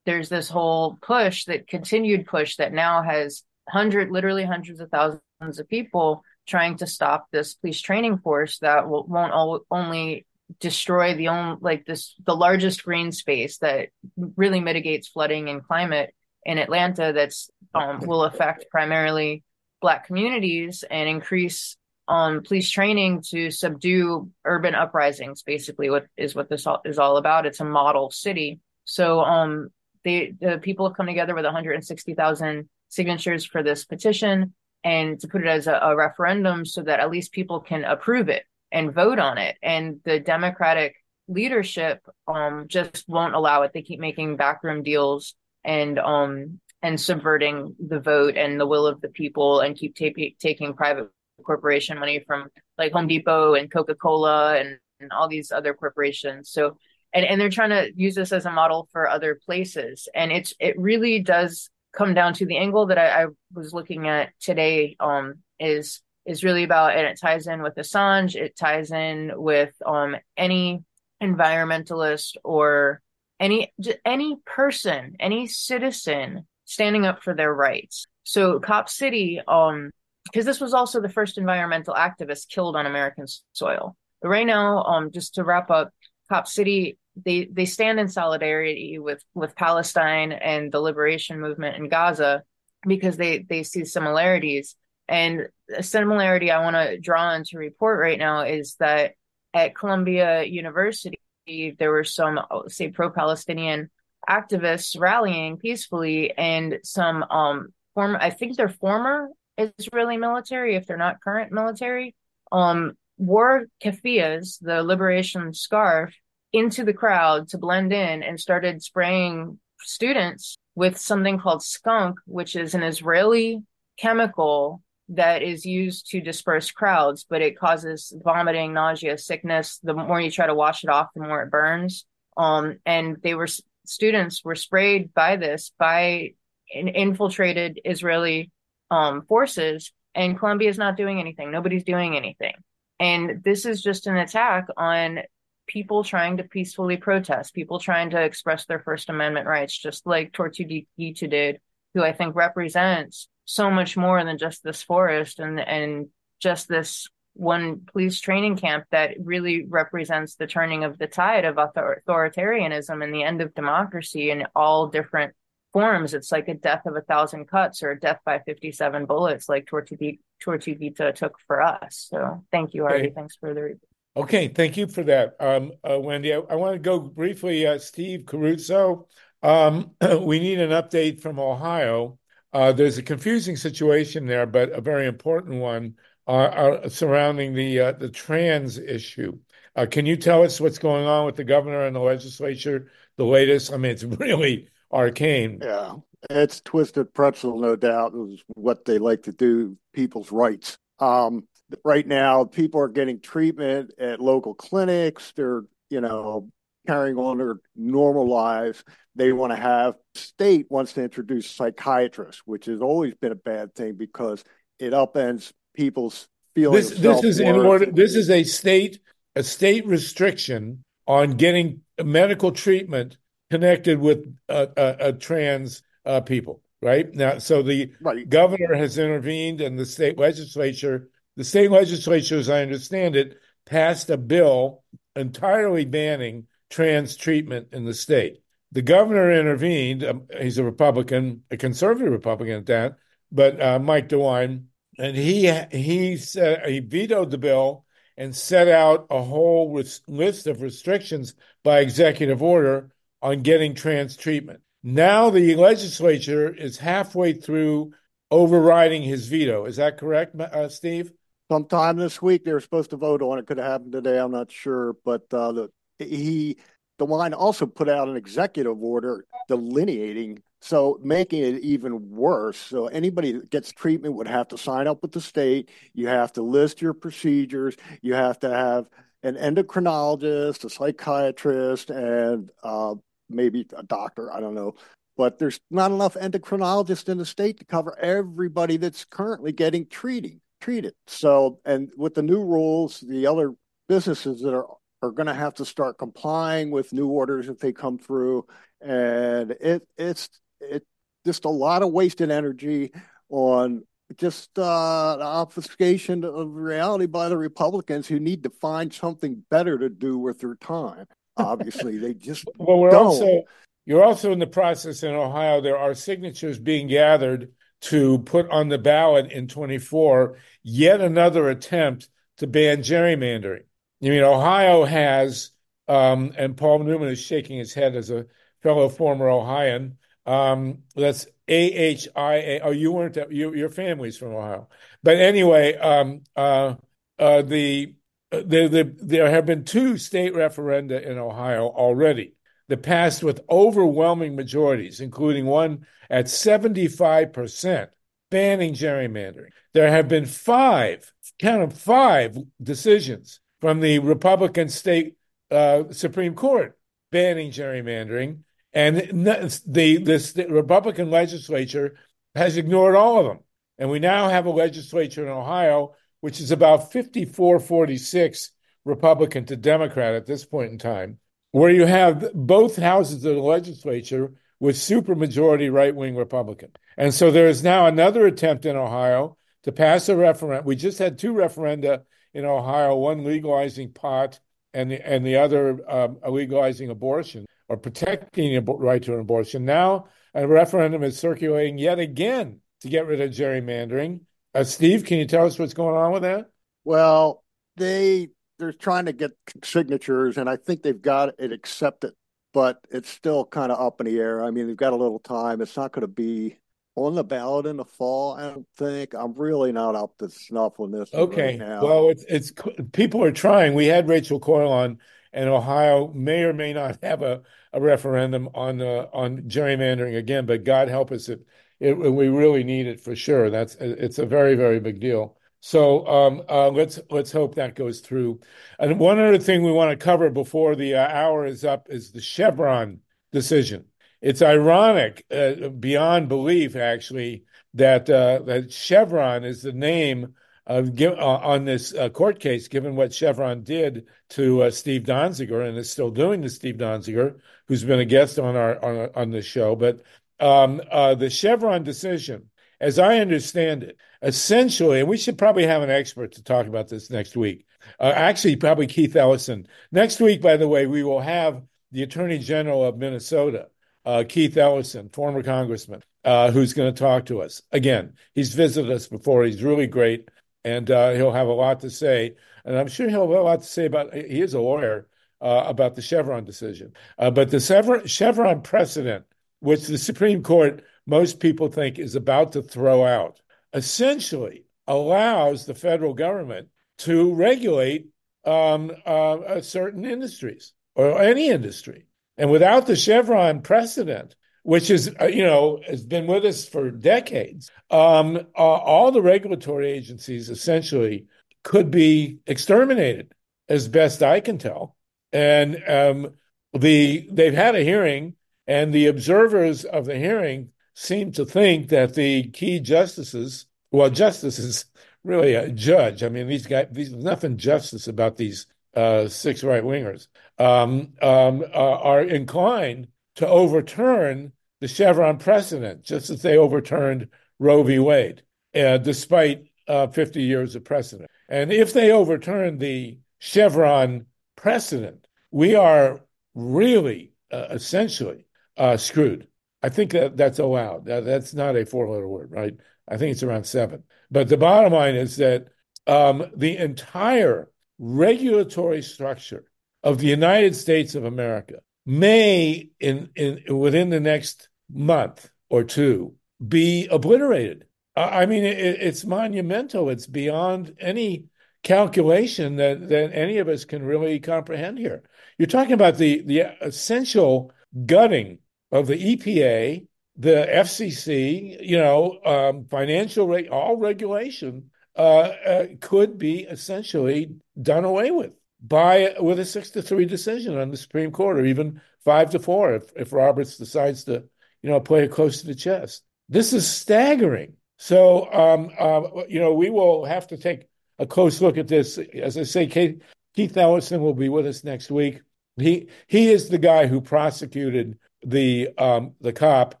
there's this whole push that continued push that now has hundred literally hundreds of thousands of people trying to stop this police training force that will, won't all, only destroy the only like this the largest green space that really mitigates flooding and climate in Atlanta that's um, will affect primarily Black communities and increase um, police training to subdue urban uprisings. Basically, what is what this all, is all about. It's a model city. So um, they the people have come together with 160,000 signatures for this petition and to put it as a, a referendum so that at least people can approve it and vote on it. And the Democratic leadership um, just won't allow it. They keep making backroom deals and um and subverting the vote and the will of the people and keep t- taking private corporation money from like Home Depot and Coca Cola and, and all these other corporations. So and and they're trying to use this as a model for other places. And it's it really does come down to the angle that I, I was looking at today. Um, is is really about and it ties in with Assange. It ties in with um any environmentalist or any any person, any citizen standing up for their rights. So Cop City, um, because this was also the first environmental activist killed on American soil. But right now, um, just to wrap up, Cop City, they they stand in solidarity with with Palestine and the liberation movement in Gaza because they they see similarities. And a similarity I want to draw on to report right now is that at Columbia University, there were some, say, pro-Palestinian activists rallying peacefully, and some um former, I think they're former Israeli military, if they're not current military, um, wore keffiyehs, the liberation scarf, into the crowd to blend in and started spraying students with something called skunk, which is an Israeli chemical that is used to disperse crowds, but it causes vomiting, nausea, sickness. The more you try to wash it off, the more it burns. Um, and they were students were sprayed by this by an infiltrated Israeli um, forces, and Columbia is not doing anything. Nobody's doing anything, and this is just an attack on people trying to peacefully protest, people trying to express their First Amendment rights, just like Tortuguita did, who I think represents so much more than just this forest and and just this one police training camp that really represents the turning of the tide of author- authoritarianism and the end of democracy in all different forms. It's like a death of a thousand cuts or a death by 57 bullets, like Tortuguita, took for us. So thank you, Artie. Okay. Thanks for the. Okay, thank you for that, um, uh, Wendi. I, I, want to go briefly, uh, Steve Caruso. Um, we need an update from Ohio uh, there's a confusing situation there, but a very important one uh, surrounding the uh, the trans issue. Uh, can you tell us what's going on with the governor and the legislature? The latest. I mean, it's really arcane. Yeah, it's twisted pretzel, no doubt. Is what they like to do. People's rights. Um, right now, people are getting treatment at local clinics. They're you know carrying on their normal lives. They want to have state wants to introduce psychiatrists, which has always been a bad thing because it upends people's feelings. This, this is in order. This is a state a state restriction on getting medical treatment connected with uh, uh, uh, trans uh, people. Right now, so the right. governor has intervened, and the state legislature, the state legislature, as I understand it, passed a bill entirely banning trans treatment in the state. The governor intervened. Um, he's a Republican, a conservative Republican at that, but uh, Mike DeWine and he he said he vetoed the bill and set out a whole list of restrictions by executive order on getting trans treatment. Now the legislature is halfway through overriding his veto. Is that correct, uh, Steve? Sometime this week they were supposed to vote on it. Could have happened today. I'm not sure, but uh, the, he DeWine also put out an executive order delineating, so making it even worse. So anybody that gets treatment would have to sign up with the state. You have to list your procedures. You have to have an endocrinologist, a psychiatrist, and uh, maybe a doctor. I don't know. But there's not enough endocrinologists in the state to cover everybody that's currently getting treating treated. So, and with the new rules, the other businesses that are are going to have to start complying with new orders if they come through, and it it's it just a lot of wasted energy on just uh, obfuscation of reality by the Republicans who need to find something better to do with their time. Obviously, they just well, we're don't. also you're also in the process in Ohio. There are signatures being gathered to put on the ballot in 24 yet another attempt to ban gerrymandering. You mean Ohio has, um, and Paul Newman is shaking his head as a fellow former Ohioan. Um, that's A H I A. Oh, you weren't. You, your family's from Ohio, but anyway, um, uh, uh, the, the, the there have been two state referenda in Ohio already that passed with overwhelming majorities, including one at seventy five percent banning gerrymandering. There have been five, count of five decisions from the Republican state uh, Supreme Court banning gerrymandering, and the this the Republican legislature has ignored all of them. And we now have a legislature in Ohio which is about 54 46 Republican to Democrat at this point in time, where you have both houses of the legislature with supermajority right wing Republican. And so there is now another attempt in Ohio to pass a referendum. We just had two referenda in Ohio, one legalizing pot and the, and the other um, legalizing abortion or protecting the right to an abortion. Now a referendum is circulating yet again to get rid of gerrymandering. Uh, Steve, can you tell us what's going on with that? Well, they they're trying to get signatures, and I think they've got it accepted, but it's still kind of up in the air. I mean, they've got a little time. It's not going to be on the ballot in the fall. I don't think I'm really not up to snuff on this. Okay, right well, it's it's people are trying. We had Rachel Coyle on, and Ohio may or may not have a, a referendum on uh, on gerrymandering again. But God help us if, if we really need it for sure. That's it's a very very big deal. So um, uh, let's let's hope that goes through. And one other thing we want to cover before the uh, hour is up is the Chevron decision it's ironic uh, beyond belief, actually, that uh, that Chevron is the name of uh, on this uh, court case, given what Chevron did to Steve Donziger and is still doing to Steve Donziger, who's been a guest on our on, on the show. But um, the Chevron decision, as I understand it, essentially, and we should probably have an expert to talk about this next week. actually, probably Keith Ellison. Next week, by the way, we will have the Attorney General of Minnesota uh, Keith Ellison, former congressman, uh, who's going to talk to us. Again, he's visited us before. He's really great, and uh, he'll have a lot to say. And I'm sure he'll have a lot to say about. He is a lawyer uh, about the Chevron decision, uh, but the Chevron precedent, which the Supreme Court most people think is about to throw out, essentially allows the federal government to regulate um, uh, certain industries or any industry. And without the Chevron precedent, which is, uh, you know, has been with us for decades, um, uh, all the regulatory agencies essentially could be exterminated, as best I can tell. And um, the they've had a hearing, and the observers of the hearing seem to think that the key justices, well, justices, really a judge. I mean, these guys, these, nothing justice about these uh, six right wingers um, um, uh, are inclined to overturn the Chevron precedent, just as they overturned Roe v. Wade, uh, despite uh, 50 years of precedent. And if they overturn the Chevron precedent, we are really uh, essentially uh, screwed. I think that that's allowed. That, that's not a four letter word, right? I think it's around seven. But the bottom line is that um, the entire regulatory structure of the United States of America may, in, in within the next month or two, be obliterated. I mean, it, it's monumental. It's beyond any calculation that, that any of us can really comprehend here. You're talking about the, the essential gutting of the EPA, the FCC, you know, um, financial rate, all regulation uh, uh, could be essentially done away with by with a six to three decision on the Supreme Court, or even five to four if if Roberts decides to, you know, play it close to the chest. This is staggering. So, um, uh, you know, we will have to take a close look at this. As I say, Keith, Keith Ellison will be with us next week. He he is the guy who prosecuted the um, the cop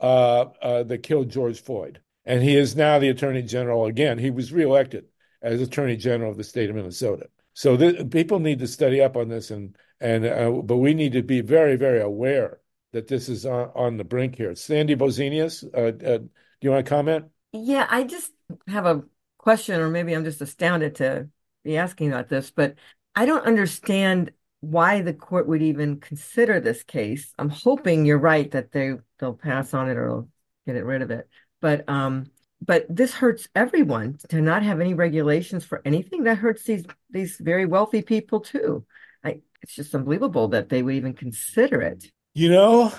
uh, uh, that killed George Floyd, and he is now the Attorney General again. He was reelected as Attorney General of the state of Minnesota. So the, people need to study up on this, and and uh, but we need to be very very aware that this is on, on the brink here. Sandy Bozenius, uh, uh, do you want to comment? Yeah, I just have a question, or maybe I'm just astounded to be asking about this, but I don't understand why the court would even consider this case. I'm hoping you're right that they they'll pass on it or get it rid of it. But um, but this hurts everyone to not have any regulations for anything. That hurts these these very wealthy people too. I, it's just unbelievable that they would even consider it. You know,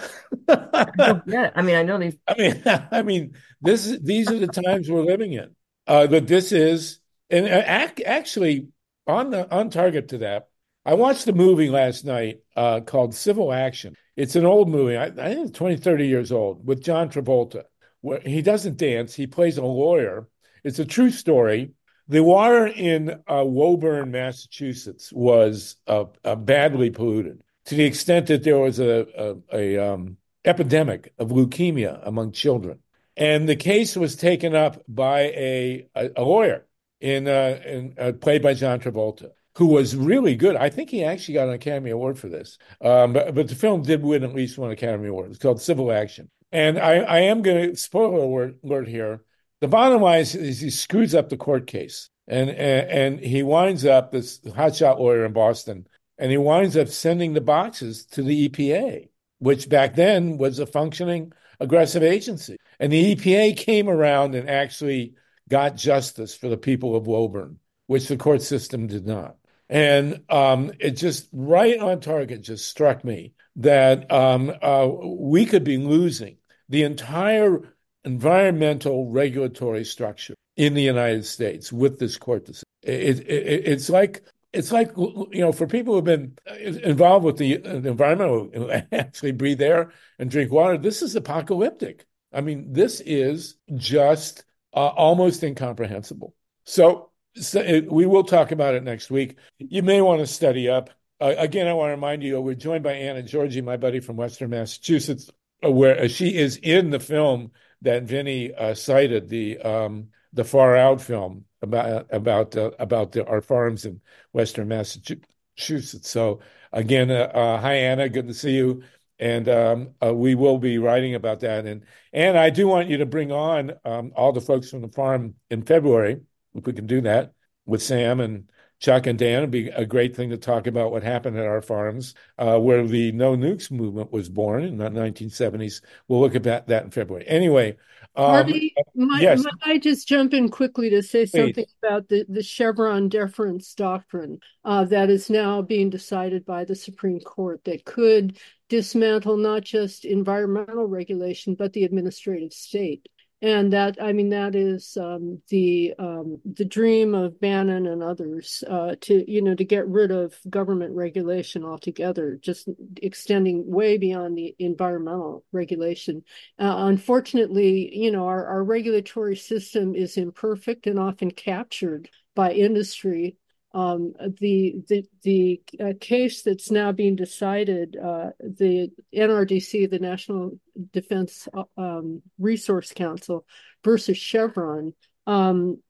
yeah. I mean, I know these. I mean, I mean, this these are the times we're living in. Uh, but this is, and uh, actually on the on target to that. I watched a movie last night uh, called Civil Action. It's an old movie, I, I think it's 20, 30 years old, with John Travolta. Where he doesn't dance, he plays a lawyer. It's a true story. The water in uh, Woburn, Massachusetts was uh, uh, badly polluted to the extent that there was a, a, a um, epidemic of leukemia among children. And the case was taken up by a, a, a lawyer in, uh, in uh, played by John Travolta who was really good. I think he actually got an Academy Award for this. Um, but, but the film did win at least one Academy Award. It's called Civil Action. And I, I am going to spoiler alert, alert here. The bottom line is, is, he screws up the court case, and, and and he winds up this hotshot lawyer in Boston, and he winds up sending the boxes to the EPA, which back then was a functioning aggressive agency. And the EPA came around and actually got justice for the people of Woburn, which the court system did not. And um, it just right on target just struck me that um, uh, we could be losing the entire environmental regulatory structure in the United States with this court decision. It, it, it's like it's like you know for people who've been involved with the, the who actually breathe air and drink water this is apocalyptic i mean this is just uh, almost incomprehensible so we will talk about it next week. You may want to study up. Uh, again, I want to remind you we're joined by Anna Georgie, my buddy from Western Massachusetts, uh, where uh, she is in the film that Vinnie uh, cited, the um, the Far Out film about about uh, about the, our farms in Western Massachusetts. So again, uh, hi Anna, good to see you. And um, we will be writing about that. And and I do want you to bring on um, all the folks from the farm in February if we can do that with Sam and Chuck and Dan, it'd be a great thing to talk about what happened at our farms, uh, where the No Nukes movement was born in the 1970s. We'll look at that, that in February. Anyway, um, might, yes. might I just jump in quickly to say something Please. about the, the Chevron deference doctrine uh, that is now being decided by the Supreme Court that could dismantle not just environmental regulation, but the administrative state and that I mean that is um, the um, the dream of Bannon and others uh, to you know to get rid of government regulation altogether, just extending way beyond the environmental regulation. Uh, unfortunately, you know our, our regulatory system is imperfect and often captured by industry um, the the the uh, case that's now being decided, uh, the NRDC, the National Defense uh, um, Resource Council, versus Chevron, um,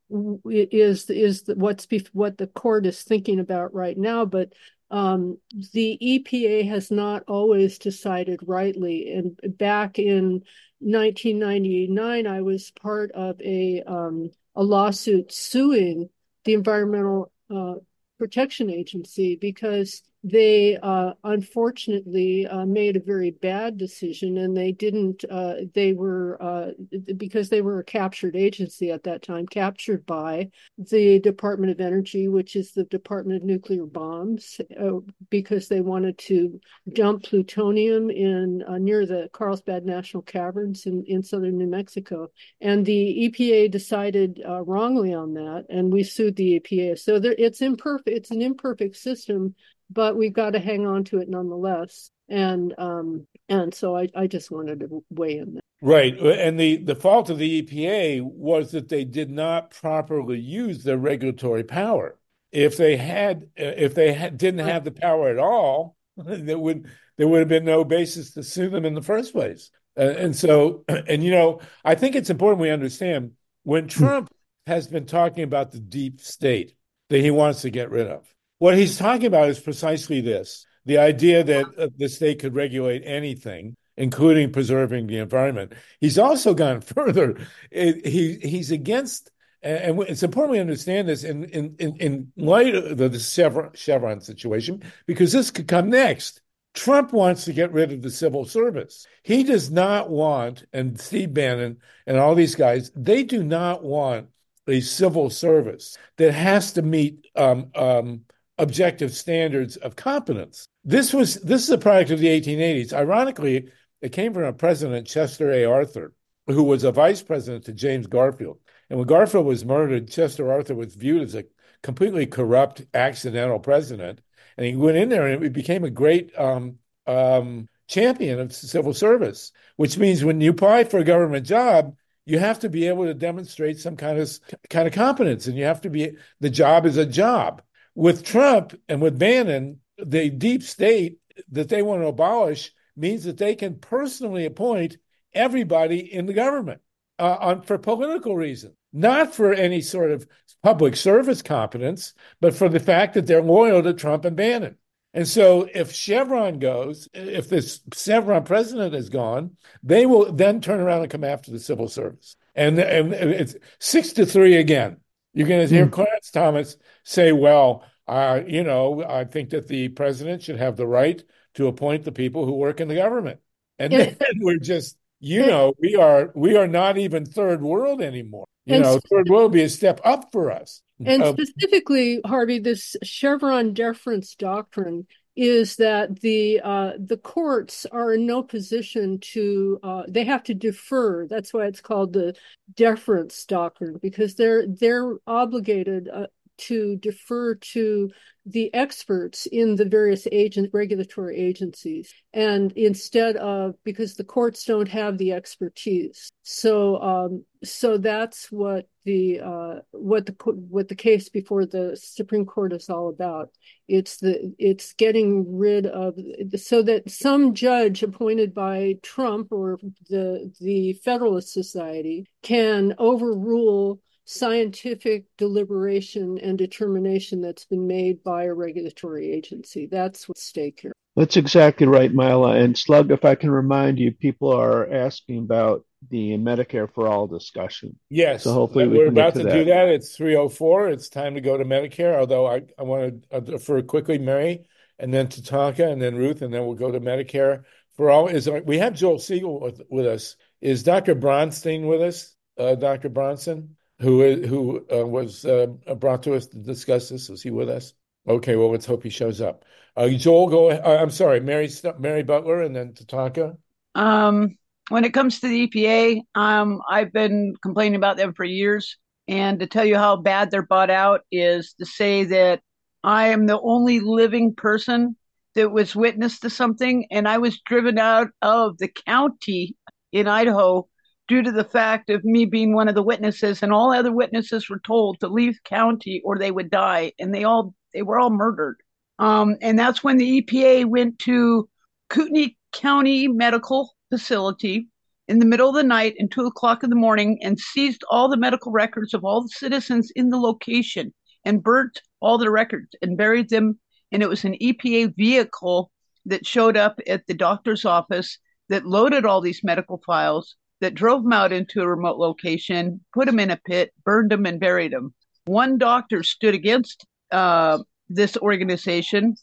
is is what's what the court is thinking about right now. But um, the EPA has not always decided rightly. And back in 1999, I was part of a um, a lawsuit suing the Environmental Uh, protection Agency because they uh, unfortunately uh, made a very bad decision and they didn't uh, they were uh, because they were a captured agency at that time captured by the department of energy which is the department of nuclear bombs uh, because they wanted to dump plutonium in uh, near the carlsbad national caverns in, in southern new mexico. And the epa decided wrongly on that and we sued the epa so there, it's imperfect it's an imperfect system but we've got to hang on to it nonetheless. And um, and so I, I just wanted to weigh in there. Right, and the the fault of the EPA was that they did not properly use their regulatory power. If they had, if they had, didn't have the power at all, there would there would have been no basis to sue them in the first place. Uh, and so, and you know, I think it's important we understand when hmm. Trump has been talking about the deep state that he wants to get rid of what he's talking about is precisely this the idea that uh, the state could regulate anything, including preserving the environment. He's also gone further. It, he, he's against, and it's important we understand this in, in, in, light of the Chevron, Chevron situation, because this could come next. Trump wants to get rid of the civil service. He does not want, and Steve Bannon and all these guys, they do not want a civil service that has to meet um, um, objective standards of competence. This was this is a product of the 1880s. Ironically, it came from a president, Chester A. Arthur, who was a vice president to James Garfield. And when Garfield was murdered, Chester Arthur was viewed as a completely corrupt, accidental president. And he went in there and it became a great um, um, champion of civil service, which means when you apply for a government job, you have to be able to demonstrate some kind of kind of competence, and you have to be the job is a job. With Trump and with Bannon, the deep state that they want to abolish means that they can personally appoint everybody in the government uh, on for political reasons, not for any sort of public service competence, but for the fact that they're loyal to Trump and Bannon. And so if Chevron goes, if this Chevron precedent is gone, they will then turn around and come after the civil service. And, and it's six to three again. You're going to hear mm. Clarence Thomas say, well, uh, you know, I think that the president should have the right to appoint the people who work in the government. And then we're just, you know, we are we are not even third world anymore. You know, third world be a step up for us. And uh, specifically, Harvey, this Chevron deference doctrine is that the uh, the courts are in no position to uh, they have to defer. That's why it's called the deference doctrine because they're they're obligated uh, to defer to the experts in the various agent regulatory agencies. And instead of because the courts don't have the expertise. So um, so that's what the uh, what the what the case before the supreme court is all about. It's the it's getting rid of so that some judge appointed by trump or the the federalist society can overrule scientific deliberation and determination that's been made by a regulatory agency. That's what's at stake here. That's exactly right, Myla. And Slug, if I can remind you, people are asking about the Medicare for all discussion. Yes. So hopefully we are about to, to that. do that. It's 304. It's time to go to Medicare, although I, I want to defer quickly, Mary, and then to Tatanka, and then Ruth, and then we'll go to Medicare for all. Is We have Joel Segal with, with us. Is Dr. Bronston with us, uh, Dr. Bronston? Who who uh, was uh, brought to us to discuss this. Is he with us? Okay, well, let's hope he shows up. Uh, Joel, go. Uh, I'm sorry, Mary Mary Butler, and then Tatanka. Um, when it comes to the EPA, um, I've been complaining about them for years, and to tell you how bad they're bought out is to say that I am the only living person that was witness to something, and I was driven out of the county in Idaho due to the fact of me being one of the witnesses and all other witnesses were told to leave county or they would die and they all they were all murdered. Um, and that's when the epa went to kootenai county medical facility in the middle of the night and two o'clock in the morning and seized all the medical records of all the citizens in the location and burnt all the records and buried them. And it was an EPA vehicle that showed up at the doctor's office that loaded all these medical files, that drove them out into a remote location, put them in a pit, burned them, and buried them. One doctor stood against uh, this organization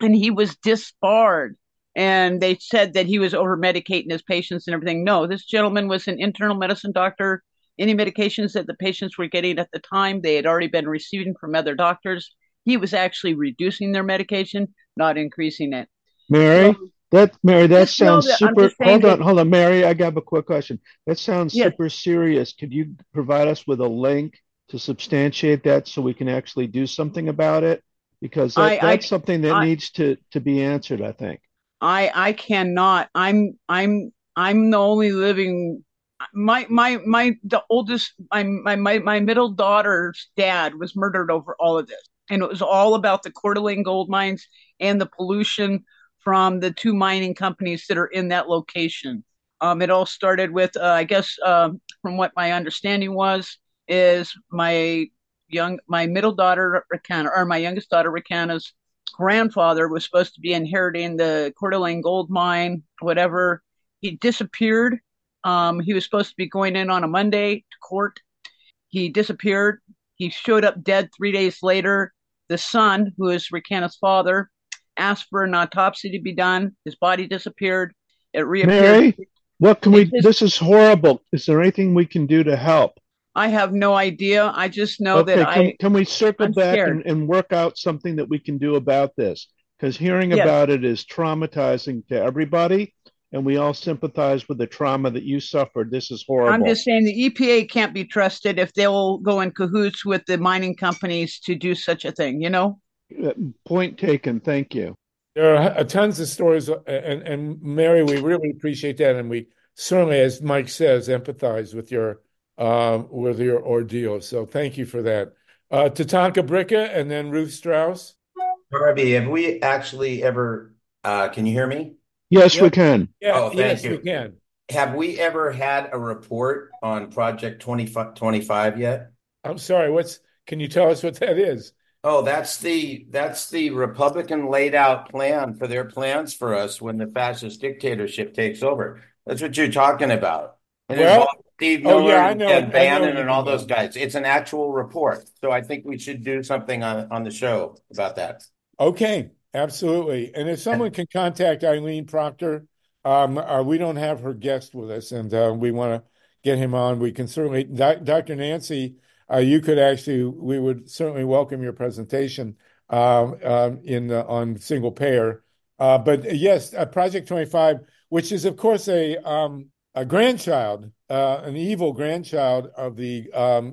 and he was disbarred. And they said that he was over medicating his patients and everything. No, this gentleman was an internal medicine doctor. Any medications that the patients were getting at the time, they had already been receiving from other doctors. He was actually reducing their medication, not increasing it. Mary, so, that Mary, that sounds that super. Hold on, hold on, Mary. I got a quick question. That sounds yes. super serious. Could you provide us with a link to substantiate that so we can actually do something about it? Because that, I, that's I, something that I, needs to to be answered. I think. I I cannot. I'm I'm I'm the only living. My my my the oldest my my my, my middle daughter's dad was murdered over all of this, and it was all about the Coeur d'Alene gold mines and the pollution from the two mining companies that are in that location. Um, it all started with, uh, I guess, uh, from what my understanding was, is my young, my middle daughter, Rakana, or my youngest daughter, Rakana's grandfather was supposed to be inheriting the Coeur d'Alene gold mine, whatever. He disappeared. Um, he was supposed to be going in on a Monday to court. He disappeared. He showed up dead three days later. The son, who is Rakana's father, asked for an autopsy to be done. His body disappeared. It reappeared. Mary, what can we? Just, this is horrible. Is there anything we can do to help? I have no idea. I just know okay, that can, I. Can we circle I'm back and, and, work out something that we can do about this? Because hearing yes. about it is traumatizing to everybody, and we all sympathize with the trauma that you suffered. This is horrible. I'm just saying the EPA can't be trusted if they'll go in cahoots with the mining companies to do such a thing. You know. Uh, point taken. Thank you. There are tons of stories, uh, and, and Mary, we really appreciate that, and we certainly, as Mike says, empathize with your uh, with your ordeal. So thank you for that. Uh, Tatanka Bricca and then Ruth Strauss. Harvey, have we actually ever? Uh, can you hear me? Yes, yep. we can. Yeah, oh, thank yes, you. we can. Have we ever had a report on Project 2025 yet? I'm sorry. What's? Can you tell us what that is? Oh, that's the that's the Republican laid out plan for their plans for us when the fascist dictatorship takes over. That's what you're talking about. And well, Steve Miller oh, yeah, I know, and Bannon and all those guys. It's an actual report. So I think we should do something on on the show about that. Okay, absolutely. And if someone can contact Eileen Proctor, um, uh, we don't have her guest with us, and uh, we want to get him on. We can certainly, Dr. Nancy you could actually, we would certainly welcome your presentation um, um, in on single payer. Uh, but yes, Project 25, which is of course a um, a grandchild, uh, an evil grandchild of the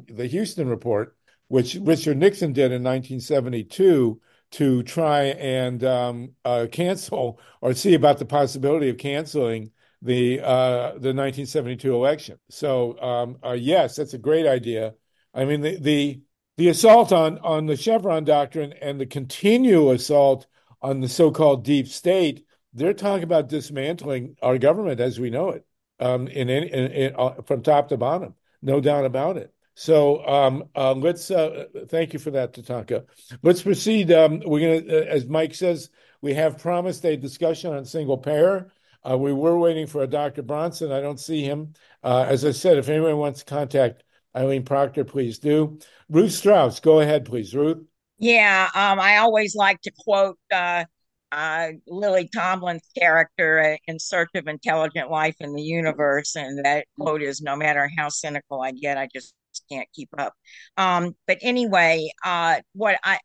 the Huston Report, which Richard Nixon did in 1972 to try and uh, cancel or see about the possibility of canceling the uh, the 1972 election. So uh, yes, that's a great idea. I mean, the the, the assault on on the Chevron doctrine and the continual assault on the so-called deep state, they're talking about dismantling our government as we know it, um, in, in, in, in uh, from top to bottom, no doubt about it. So um, uh, let's uh, thank you for that, Tatanka. Let's proceed. Um, we're gonna, uh, as Mike says, we have promised a discussion on single payer. Uh, we were waiting for a Dr. Bronston. I don't see him. Uh, as I said, if anyone wants to contact Eileen Proctor, please do. Ruth Strauss, go ahead, please, Ruth. Yeah, um, I always like to quote uh, uh, Lily Tomlin's character in Search of Intelligent Life in the Universe. And that quote is no matter how cynical I get, I just can't keep up. Um, but anyway, uh, what I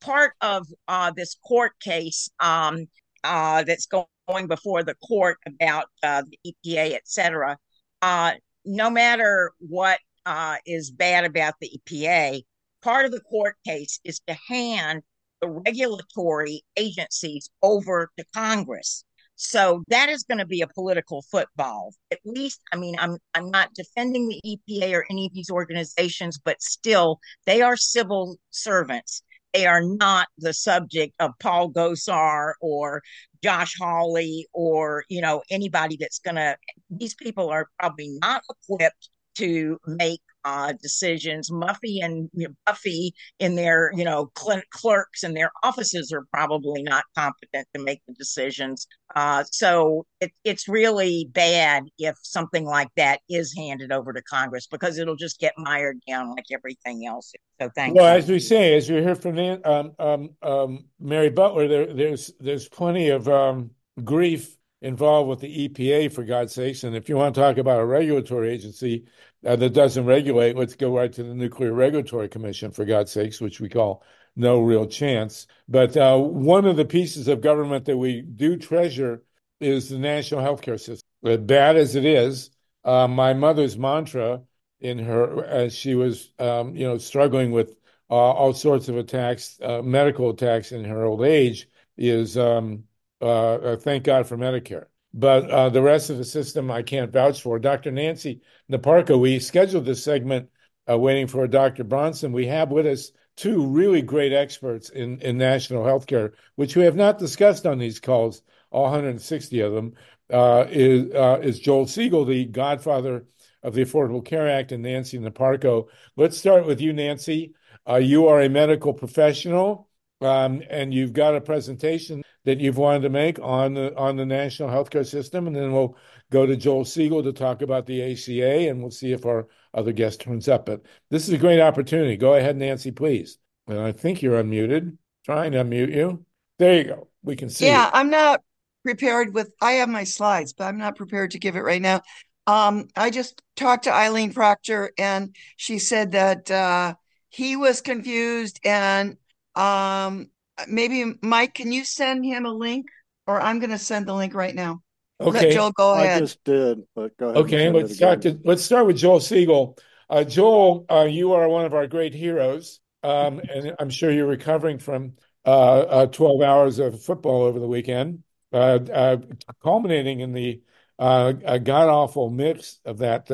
part of uh, this court case um, uh, that's going before the court about uh, the EPA, et cetera, uh, no matter what uh, is bad about the EPA. Part of the court case is to hand the regulatory agencies over to Congress. So that is going to be a political football. At least, I mean, I'm I'm not defending the EPA or any of these organizations, but still, they are civil servants. They are not the subject of Paul Gosar or Josh Hawley or you know anybody that's going to. These people are probably not equipped to make uh, decisions. Muffy and Buffy in their, you know, cl- clerks in their offices are probably not competent to make the decisions. Uh, so it, it's really bad if something like that is handed over to Congress because it'll just get mired down like everything else. So thank well, you. as we say, as we hear from um, um, um, Mary Butler, there, there's there's plenty of um, grief involved with the EPA, for God's sakes. And if you want to talk about a regulatory agency uh, that doesn't regulate, let's go right to the Nuclear Regulatory Commission, for God's sakes, which we call no real chance. But uh, one of the pieces of government that we do treasure is the national healthcare system. As bad as it is, uh, my mother's mantra in her, as she was, um, you know, struggling with uh, all sorts of attacks, uh, medical attacks in her old age, is um, uh, thank God for Medicare. But uh, the rest of the system, I can't vouch for. Dr. Nancy Niparko, we scheduled this segment uh, waiting for Dr. Bronston. We have with us two really great experts in, in national healthcare, which we have not discussed on these calls, all 160 of them, uh, is, uh, is Joel Segal, the godfather of the Affordable Care Act, and Nancy Niparko. Let's start with you, Nancy. you are a medical professional um, and you've got a presentation that you've wanted to make on the on the national healthcare system, and then we'll go to Joel Segal to talk about the ACA, and we'll see if our other guest turns up. But this is a great opportunity. Go ahead, Nancy, please. And I think you're unmuted. Trying to unmute you. There you go. We can see. Yeah, I'm not prepared with. I have my slides, but I'm not prepared to give it right now. Um, I just talked to Eileen Proctor, and she said that uh, he was confused and um, maybe Mike, can you send him a link, or I'm going to send the link right now. Okay, Let Joel, go ahead. I just did, but go ahead. Okay, let's start. To, let's start with Joel Segal. Uh, Joel, uh, you are one of our great heroes, um, and I'm sure you're recovering from uh, uh 12 hours of football over the weekend, uh, uh, culminating in the god awful mix of that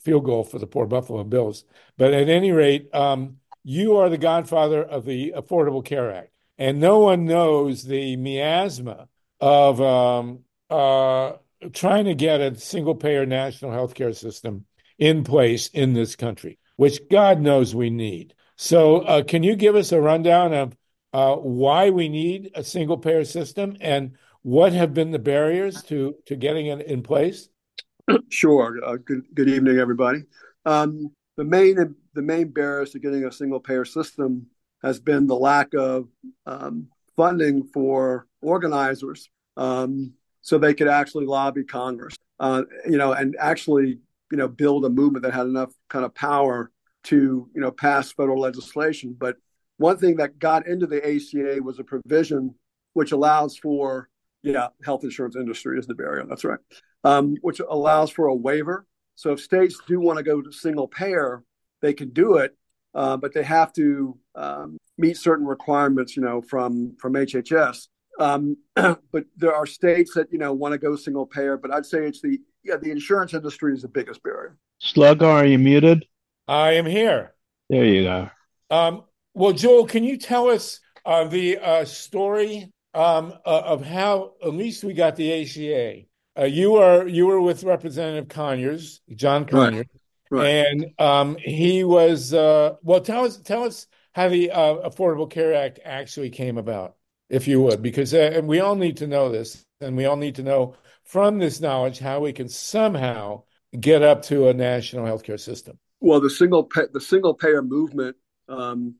field goal for the poor Buffalo Bills. But at any rate, um, you are the godfather of the Affordable Care Act, and no one knows the miasma of um, uh, trying to get a single payer national health care system in place in this country, which God knows we need. So, uh, can you give us a rundown of uh, why we need a single payer system and what have been the barriers to, to getting it in place? Sure. Uh, good, good evening, everybody. Um, the main the main barriers to getting a single payer system has been the lack of um, funding for organizers um, so they could actually lobby Congress, uh, you know, and actually, you know, build a movement that had enough kind of power to, you know, pass federal legislation. But one thing that got into the ACA was a provision which allows for, yeah, health insurance industry is the barrier. That's right, um, which allows for a waiver. So if states do want to go to single payer, they can do it, uh, but they have to um, meet certain requirements, you know, from from HHS. Um, but there are states that you know want to go single payer, but I'd say it's the yeah the insurance industry is the biggest barrier. Slugger, are you muted? I am here. There you go. Um, well, Joel, can you tell us uh, the uh, story um, uh, of how at least we got the ACA? Uh, you were you were with Representative Conyers, John Conyers, right. Right. And um, he was uh, well. Tell us, tell us how the uh, Affordable Care Act actually came about, if you would, because uh, we all need to know this, and we all need to know from this knowledge how we can somehow get up to a national healthcare system. Well, the single pay, the single payer movement um,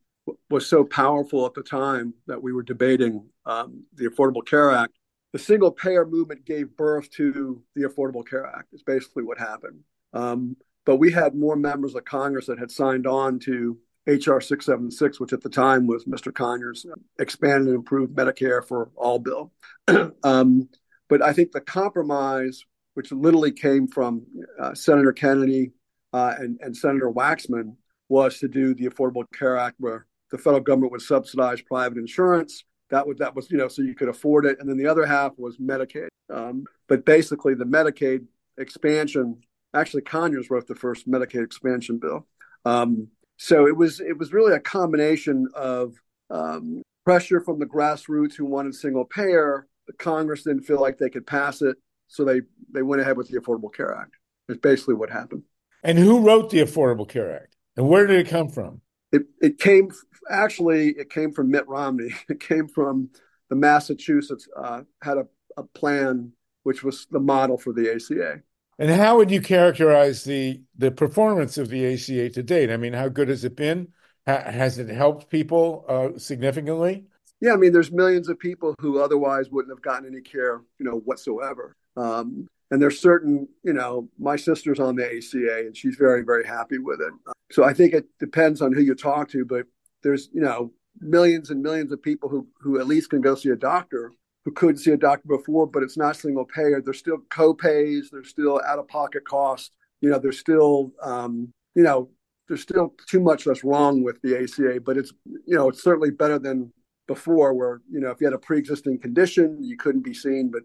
was so powerful at the time that we were debating um, the Affordable Care Act. The single payer movement gave birth to the Affordable Care Act. Is basically what happened. Um, but we had more members of Congress that had signed on to HR 676, which at the time was Mr. Conyers' expanded and improved Medicare for all bill. um, but I think the compromise, which literally came from uh, Senator Kennedy uh, and, and Senator Waxman, was to do the Affordable Care Act, where the federal government would subsidize private insurance. That was that was you know so you could afford it, and then the other half was Medicaid. Um, but basically, the Medicaid expansion Actually, Conyers wrote the first Medicaid expansion bill. Um, so it was it was really a combination of um, pressure from the grassroots who wanted single payer. The Congress didn't feel like they could pass it, so they they went ahead with the Affordable Care Act. It's basically what happened. And who wrote the Affordable Care Act? And where did it come from? It, it came actually it came from Mitt Romney. It came from the Massachusetts uh, had a, a plan which was the model for the ACA. And how would you characterize the the performance of the ACA to date? I mean, how good has it been? has it helped people uh, significantly? Yeah, I mean, there's millions of people who otherwise wouldn't have gotten any care, you know, whatsoever. Um, and there's certain, you know, my sister's on the ACA and she's very, very happy with it. So I think it depends on who you talk to, but there's, you know, millions and millions of people who who at least can go see a doctor who couldn't see a doctor before, but it's not single payer. There's still co-pays. There's still out-of-pocket costs. You know, there's still, um, you know, there's still too much that's wrong with the ACA, but it's, you know, it's certainly better than before where, you know, if you had a pre-existing condition, you couldn't be seen, but,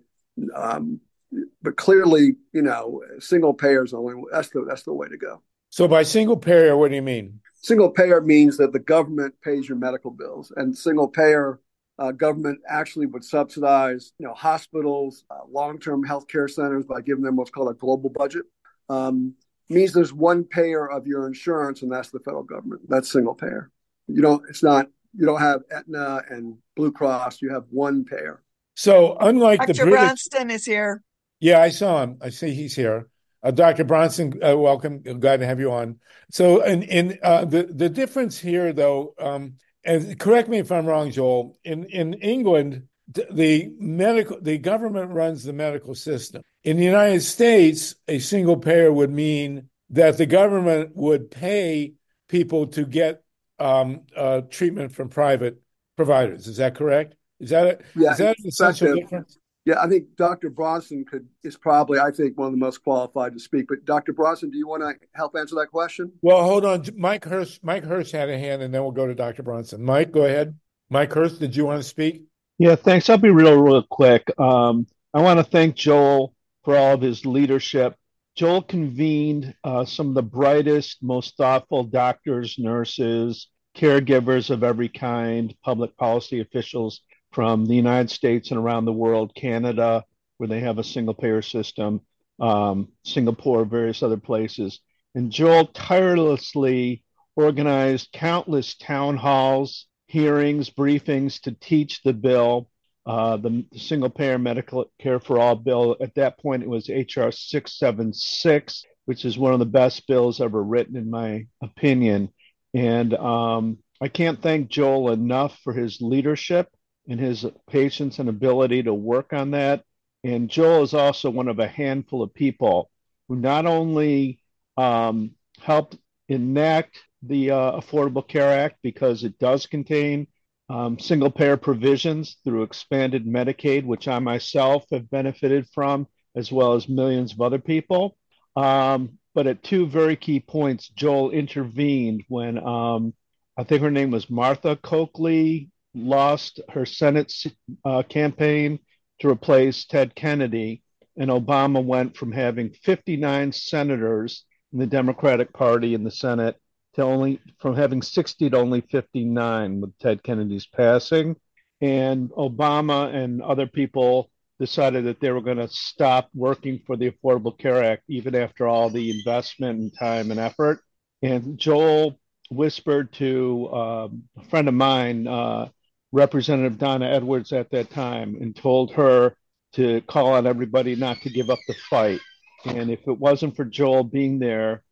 um, but clearly, you know, single payer is only, that's the, that's the way to go. So by single payer, what do you mean? Single payer means that the government pays your medical bills and single payer uh, government actually would subsidize, you know, hospitals, uh, long-term health care centers by giving them what's called a global budget. Um, means there's one payer of your insurance, and that's the federal government. That's single payer. You don't. It's not. You don't have Aetna and Blue Cross. You have one payer. So unlike Dr. the British, Bronston is here. Yeah, I saw him. I see he's here. Uh, Dr. Bronston, uh, welcome. Glad to have you on. So, in in uh, the the difference here, though, um, and correct me if I'm wrong, Joel. In in England, the medical the government runs the medical system. In the United States, a single payer would mean that the government would pay people to get um, uh, treatment from private providers. Is that correct? Is that a, Yeah, is that an essential difference? Yeah, I think Dr. Bronston could is probably, I think, one of the most qualified to speak. But Dr. Bronston, do you want to help answer that question? Well, hold on. Mike Hersh, Mike Hersh had a hand, and then we'll go to Dr. Bronston. Mike, go ahead. Mike Hersh, did you want to speak? Yeah, thanks. I'll be real, real quick. Um, I want to thank Joel for all of his leadership. Joel convened uh, some of the brightest, most thoughtful doctors, nurses, caregivers of every kind, public policy officials from the United States and around the world, Canada, where they have a single payer system, um, Singapore, various other places. And Joel tirelessly organized countless town halls, hearings, briefings to teach the bill, uh, the, single payer medical care for all bill. At that point, it was HR 676, which is one of the best bills ever written, in my opinion. And um, I can't thank Joel enough for his leadership and his patience and ability to work on that. And Joel is also one of a handful of people who not only um, helped enact the uh, Affordable Care Act because it does contain um, single payer provisions through expanded Medicaid, which I myself have benefited from, as well as millions of other people. Um, but at two very key points, Joel intervened when um, I think her name was Martha Coakley lost her Senate uh, campaign to replace Ted Kennedy, and Obama went from having 59 senators in the Democratic Party in the Senate to only from having 60 to only 59 with Ted Kennedy's passing. And Obama and other people decided that they were going to stop working for the Affordable Care Act even after all the investment and time and effort. And Joel whispered to um, a friend of mine, uh, Representative Donna Edwards at that time and told her to call on everybody not to give up the fight. And if it wasn't for Joel being there,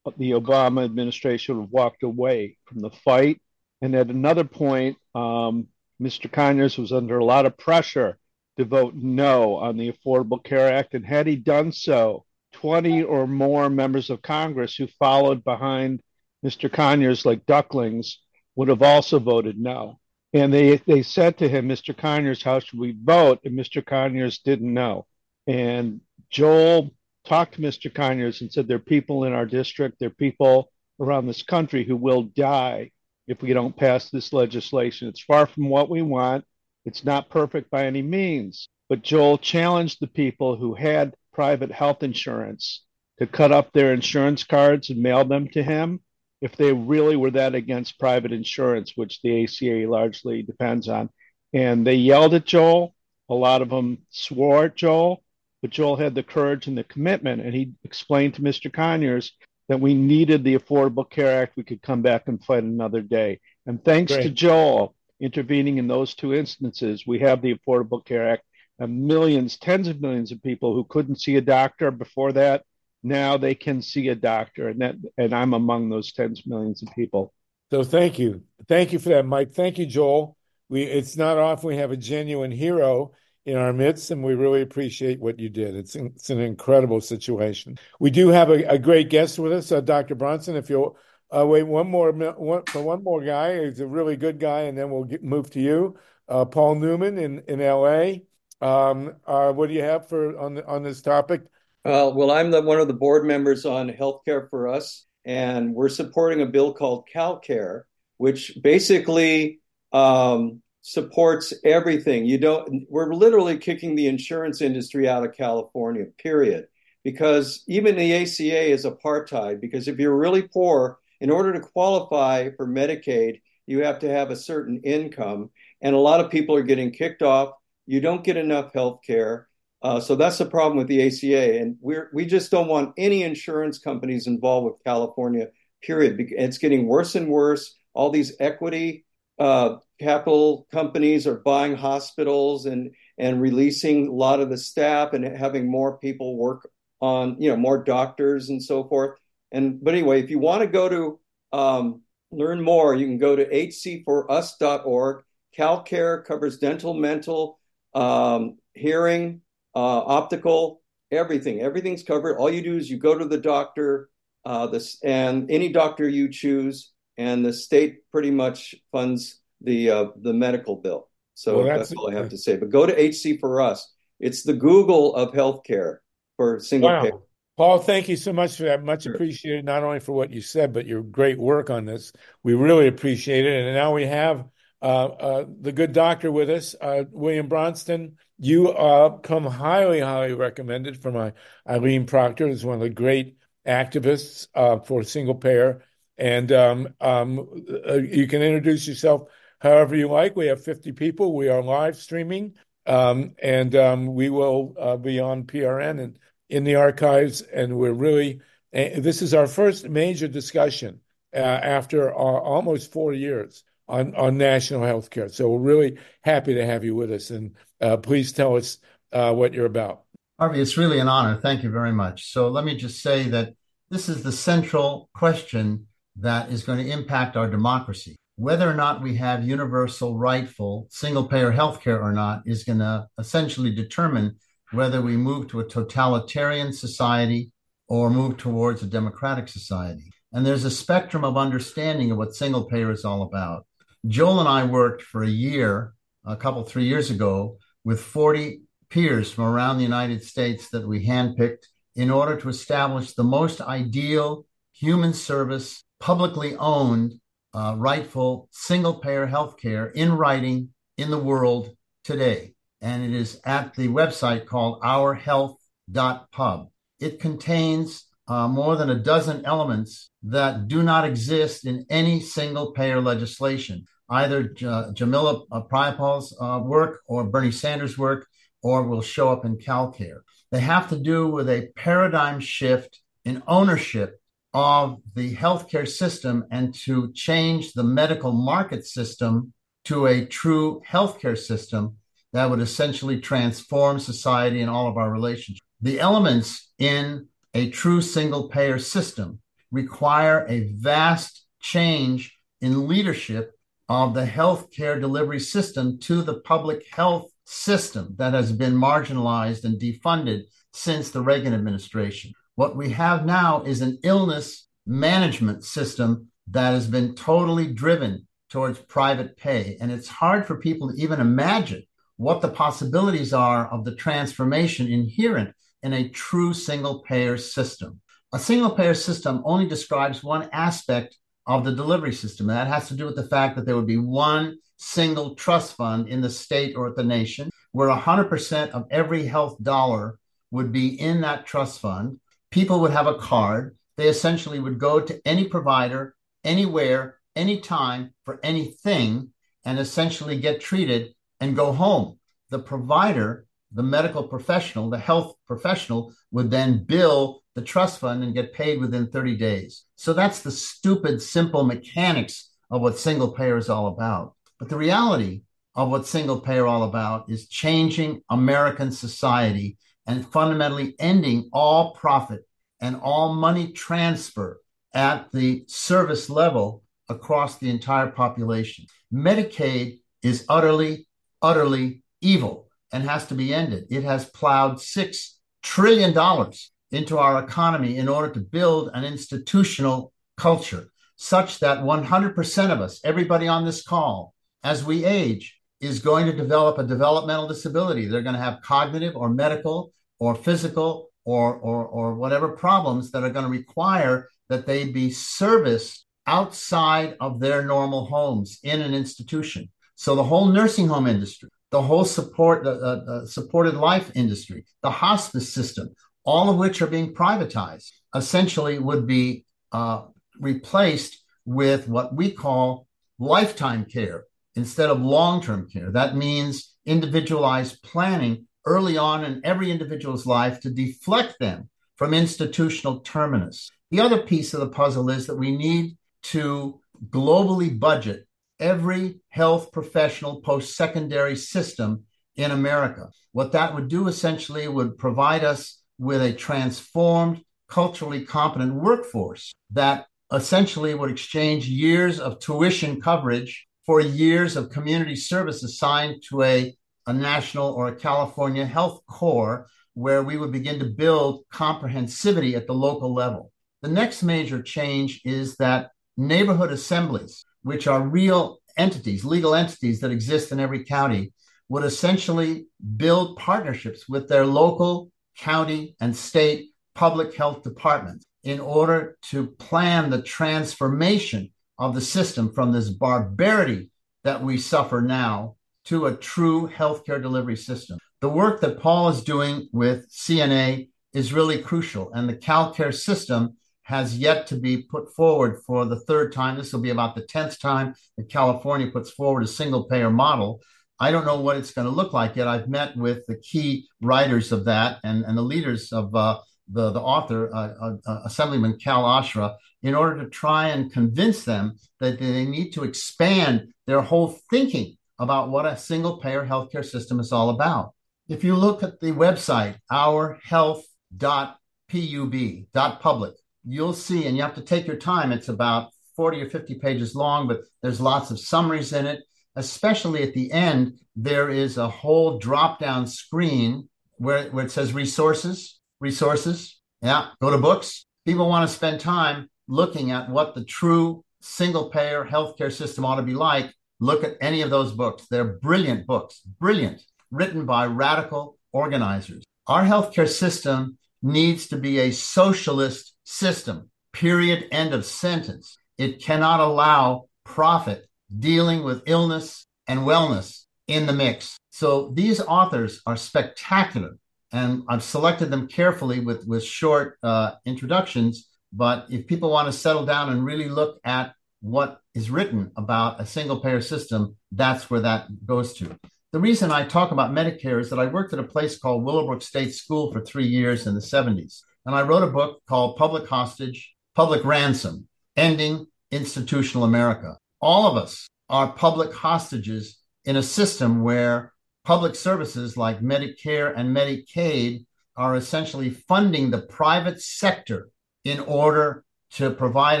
the Obama administration would have walked away from the fight. And at another point, um, Mr. Conyers was under a lot of pressure to vote no on the Affordable Care Act. And had he done so, 20 or more members of Congress who followed behind Mr. Conyers like ducklings would have also voted no. And they, they said to him, Mr. Conyers, how should we vote? And Mr. Conyers didn't know. And Joel talked to Mr. Conyers and said, There are people in our district, there are people around this country who will die if we don't pass this legislation. It's far from what we want. It's not perfect by any means. But Joel challenged the people who had private health insurance to cut up their insurance cards and mail them to him if they really were that against private insurance, which the ACA largely depends on. And they yelled at Joel. A lot of them swore at Joel, but Joel had the courage and the commitment. And he explained to Mr. Conyers that we needed the Affordable Care Act, we could come back and fight another day. And thanks Great. to Joel intervening in those two instances, we have the Affordable Care Act. And millions, tens of millions of people who couldn't see a doctor before that, now they can see a doctor, and that, and I'm among those tens millions of people. So thank you, thank you for that, Mike. Thank you, Joel. We it's not often we have a genuine hero in our midst, and we really appreciate what you did. It's it's an incredible situation. We do have a, a great guest with us, uh, Dr. Bronston. If you'll uh, wait one more one, for one more guy, he's a really good guy, and then we'll get, move to you, uh, Paul Newman in in L.A. Um, uh, what do you have for on on this topic? Uh, well, I'm the one of the board members on Healthcare for Us, and we're supporting a bill called CalCare, which basically um, supports everything. You don't. We're literally kicking the insurance industry out of California. Period. Because even the ACA is apartheid. Because if you're really poor, in order to qualify for Medicaid, you have to have a certain income, and a lot of people are getting kicked off. You don't get enough health care. Uh, so that's the problem with the ACA, and we're we just don't want any insurance companies involved with California. Period. It's getting worse and worse. All these equity uh, capital companies are buying hospitals and and releasing a lot of the staff and having more people work on you know more doctors and so forth and but anyway if you want to go to um, learn more you can go to hc4us.org calcare covers dental mental um, hearing uh, optical everything everything's covered all you do is you go to the doctor uh, this and any doctor you choose and the state pretty much funds the uh, the medical bill. So well, that's, that's, all I have to say. But go to HC for us. It's the Google of healthcare for single wow. payer. Paul, thank you so much for that. Much sure. appreciated, not only for what you said, but your great work on this. We really appreciate it. And now we have the good doctor with us, uh, William Bronston. You uh, come highly, highly recommended from my Eileen Proctor, who's one of the great activists uh, for single payer. And um, um, uh, you can introduce yourself however you like. We have 50 people. We are live streaming, um, and um, we will uh, be on PRN and in the archives. And we're really, uh, this is our first major discussion uh, after uh, almost four years on, on national health care. So we're really happy to have you with us. And uh, please tell us uh, what you're about. Harvey, it's really an honor. Thank you very much. So let me just say that this is the central question that is going to impact our democracy whether or not we have universal, rightful, single payer healthcare or not is going to essentially determine whether we move to a totalitarian society or move towards a democratic society. And there's a spectrum of understanding of what single payer is all about. Joel and I worked for a year, a couple, three years ago, with 40 peers from around the United States that we handpicked in order to establish the most ideal human service, publicly owned uh, rightful single payer health care in writing in the world today. And it is at the website called ourhealth.pub. It contains uh, more than a dozen elements that do not exist in any single payer legislation, either J- Jamila uh, Jayapal's uh, work or Bernie Sanders' work, or will show up in CalCare. They have to do with a paradigm shift in ownership of the healthcare system and to change the medical market system to a true healthcare system that would essentially transform society and all of our relationships. The elements in a true single payer system require a vast change in leadership of the healthcare delivery system to the public health system that has been marginalized and defunded since the Reagan administration. What we have now is an illness management system that has been totally driven towards private pay. And it's hard for people to even imagine what the possibilities are of the transformation inherent in a true single payer system. A single payer system only describes one aspect of the delivery system. And that has to do with the fact that there would be one single trust fund in the state or at the nation where 100% of every health dollar would be in that trust fund people would have a card. They essentially would go to any provider, anywhere, anytime, for anything, and essentially get treated and go home. The provider, the medical professional, the health professional would then bill the trust fund and get paid within 30 days. So that's the stupid, simple mechanics of what single payer is all about. But the reality of what single payer is all about is changing American society and fundamentally ending all profit and all money transfer at the service level across the entire population. Medicaid is utterly, utterly evil and has to be ended. It has plowed $6 trillion into our economy in order to build an institutional culture such that 100% of us, everybody on this call, as we age, is going to develop a developmental disability. They're going to have cognitive or medical or physical or, or, or whatever problems that are going to require that they be serviced outside of their normal homes in an institution. So the whole nursing home industry, the whole support, the, uh, uh, supported life industry, the hospice system, all of which are being privatized, essentially would be uh, replaced with what we call lifetime care instead of long term care. That means individualized planning early on in every individual's life to deflect them from institutional terminus. The other piece of the puzzle is that we need to globally budget every health professional post secondary system in America. What that would do essentially would provide us with a transformed, culturally competent workforce that essentially would exchange years of tuition coverage for years of community service assigned to a, a national or a California health core where we would begin to build comprehensivity at the local level. The next major change is that neighborhood assemblies, which are real entities, legal entities that exist in every county, would essentially build partnerships with their local, county, and state public health departments in order to plan the transformation of the system from this barbarity that we suffer now to a true healthcare delivery system. The work that Paul is doing with CNA is really crucial, and the CalCare system has yet to be put forward for the third time. This will be about the 10th time that California puts forward a single payer model. I don't know what it's going to look like yet. I've met with the key writers of that and, and the leaders of uh, the, the author, uh, uh, uh, Assemblyman Cal Ashra, in order to try and convince them that they need to expand their whole thinking about what a single payer healthcare system is all about. If you look at the website, ourhealth.pub.public, you'll see, and you have to take your time, it's about 40 or 50 pages long, but there's lots of summaries in it. Especially at the end, there is a whole drop down screen where, where it says resources resources. Yeah, go to books. People want to spend time looking at what the true single payer healthcare system ought to be like. Look at any of those books. They're brilliant books, brilliant, written by radical organizers. Our healthcare system needs to be a socialist system, period, end of sentence. It cannot allow profit dealing with illness and wellness in the mix. So these authors are spectacular and I've selected them carefully with with short uh, introductions. But if people want to settle down and really look at what is written about a single payer system, that's where that goes to. The reason I talk about Medicare is that I worked at a place called Willowbrook State School for three years in the 70s. And I wrote a book called Public Hostage, Public Ransom Ending Institutional America. All of us are public hostages in a system where public services like Medicare and Medicaid are essentially funding the private sector in order to provide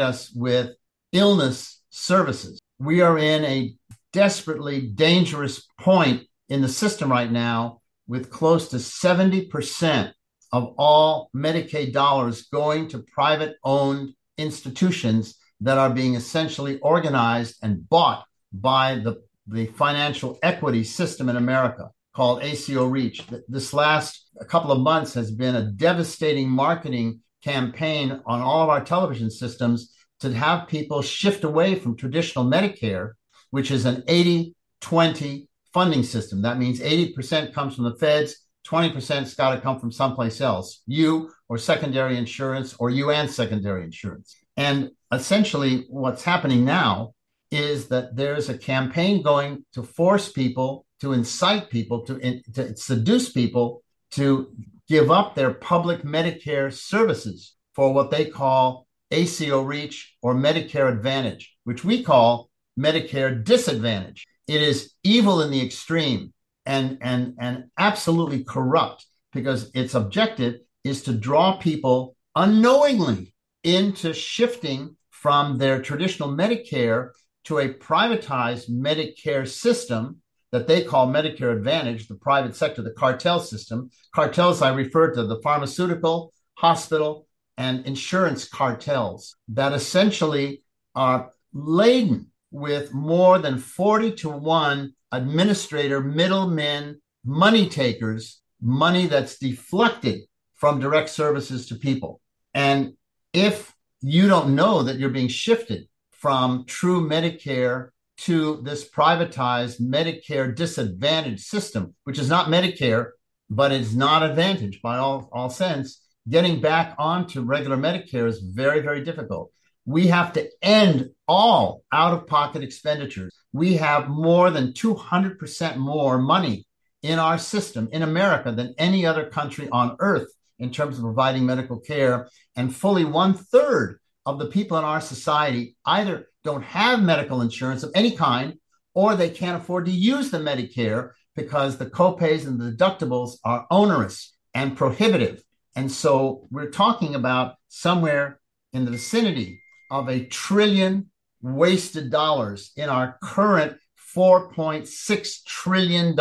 us with illness services. We are in a desperately dangerous point in the system right now with close to 70% of all Medicaid dollars going to private owned institutions that are being essentially organized and bought by the the financial equity system in America called ACO Reach. This last couple of months has been a devastating marketing campaign on all of our television systems to have people shift away from traditional Medicare, which is an 80 20 funding system. That means 80% comes from the feds, 20%'s got to come from someplace else, you or secondary insurance, or you and secondary insurance. And essentially, what's happening now is that there's a campaign going to force people, to incite people, to, to seduce people to give up their public Medicare services for what they call ACO REACH or Medicare Advantage, which we call Medicare Disadvantage. It is evil in the extreme and, and, and absolutely corrupt because its objective is to draw people unknowingly into shifting from their traditional Medicare to a privatized Medicare system that they call Medicare Advantage, the private sector, the cartel system. Cartels, I refer to the pharmaceutical, hospital, and insurance cartels that essentially are laden with more than 40 to 1 administrator, middlemen, money takers, money that's deflected from direct services to people. And if you don't know that you're being shifted from true Medicare to this privatized Medicare disadvantaged system, which is not Medicare, but it's not advantage by all, all sense. Getting back onto regular Medicare is very, very difficult. We have to end all out of pocket expenditures. We have more than 200% more money in our system in America than any other country on earth in terms of providing medical care. And fully one third of the people in our society either don't have medical insurance of any kind or they can't afford to use the Medicare because the copays and the deductibles are onerous and prohibitive. And so we're talking about somewhere in the vicinity of a trillion wasted dollars in our current $4.6 trillion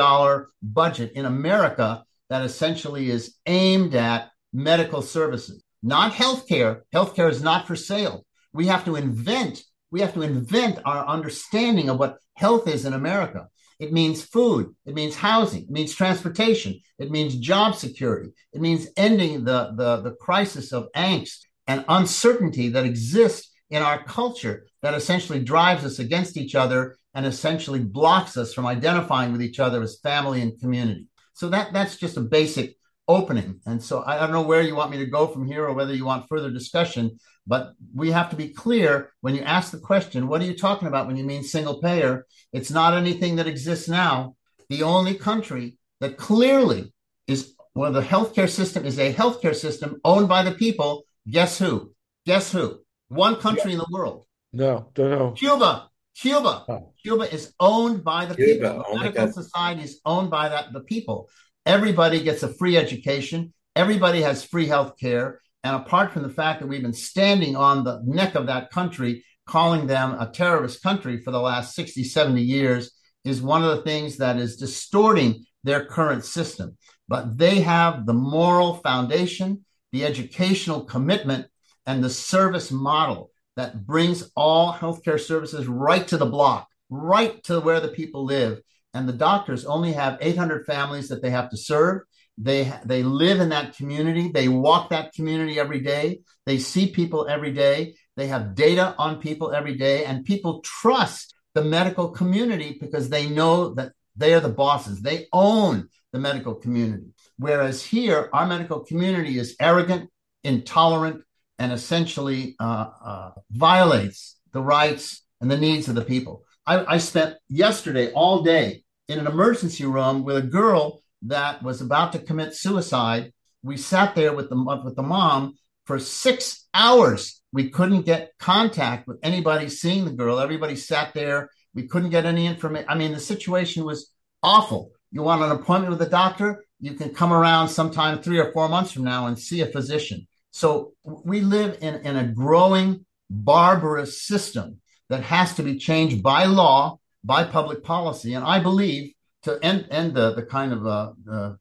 budget in America that essentially is aimed at medical services, not healthcare. Healthcare is not for sale. We have to invent, we have to invent our understanding of what health is in America. It means food. It means housing. It means transportation. It means job security. It means ending the, the, the crisis of angst and uncertainty that exists in our culture that essentially drives us against each other and essentially blocks us from identifying with each other as family and community. So that that's just a basic opening. And so I don't know where you want me to go from here or whether you want further discussion, but we have to be clear when you ask the question, what are you talking about when you mean single payer? It's not anything that exists now. The only country that clearly is well, the healthcare system is a healthcare system owned by the people. Guess who? Guess who? One country yeah. in the world. No, don't know. Cuba. Cuba. Oh. Cuba is owned by the Cuba. people. Oh Medical society is owned by that the people. Everybody gets a free education. Everybody has free health care. And apart from the fact that we've been standing on the neck of that country, calling them a terrorist country for the last 60, 70 years, is one of the things that is distorting their current system. But they have the moral foundation, the educational commitment, and the service model that brings all healthcare services right to the block, right to where the people live. And the doctors only have 800 families that they have to serve. They, they live in that community. They walk that community every day. They see people every day. They have data on people every day. And people trust the medical community because they know that they are the bosses. They own the medical community. Whereas here, our medical community is arrogant, intolerant, and essentially uh, uh, violates the rights and the needs of the people. I, I, spent yesterday all day in an emergency room with a girl that was about to commit suicide. We sat there with the with the mom for six hours. We couldn't get contact with anybody seeing the girl. Everybody sat there. We couldn't get any information. I mean, the situation was awful. You want an appointment with a doctor? You can come around sometime three or four months from now and see a physician. So we live in, in a growing barbarous system that has to be changed by law, by public policy. And I believe to end, end the, the kind of uh, uh,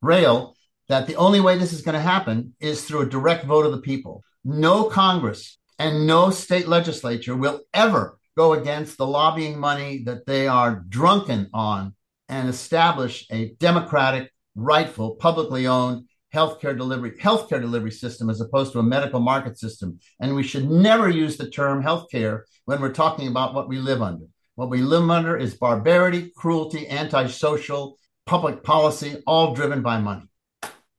rail that the only way this is going to happen is through a direct vote of the people. No Congress and no state legislature will ever go against the lobbying money that they are drunken on and establish a democratic, rightful, publicly owned healthcare delivery healthcare delivery system as opposed to a medical market system. And we should never use the term healthcare when we're talking about what we live under. What we live under is barbarity, cruelty, antisocial, public policy, all driven by money.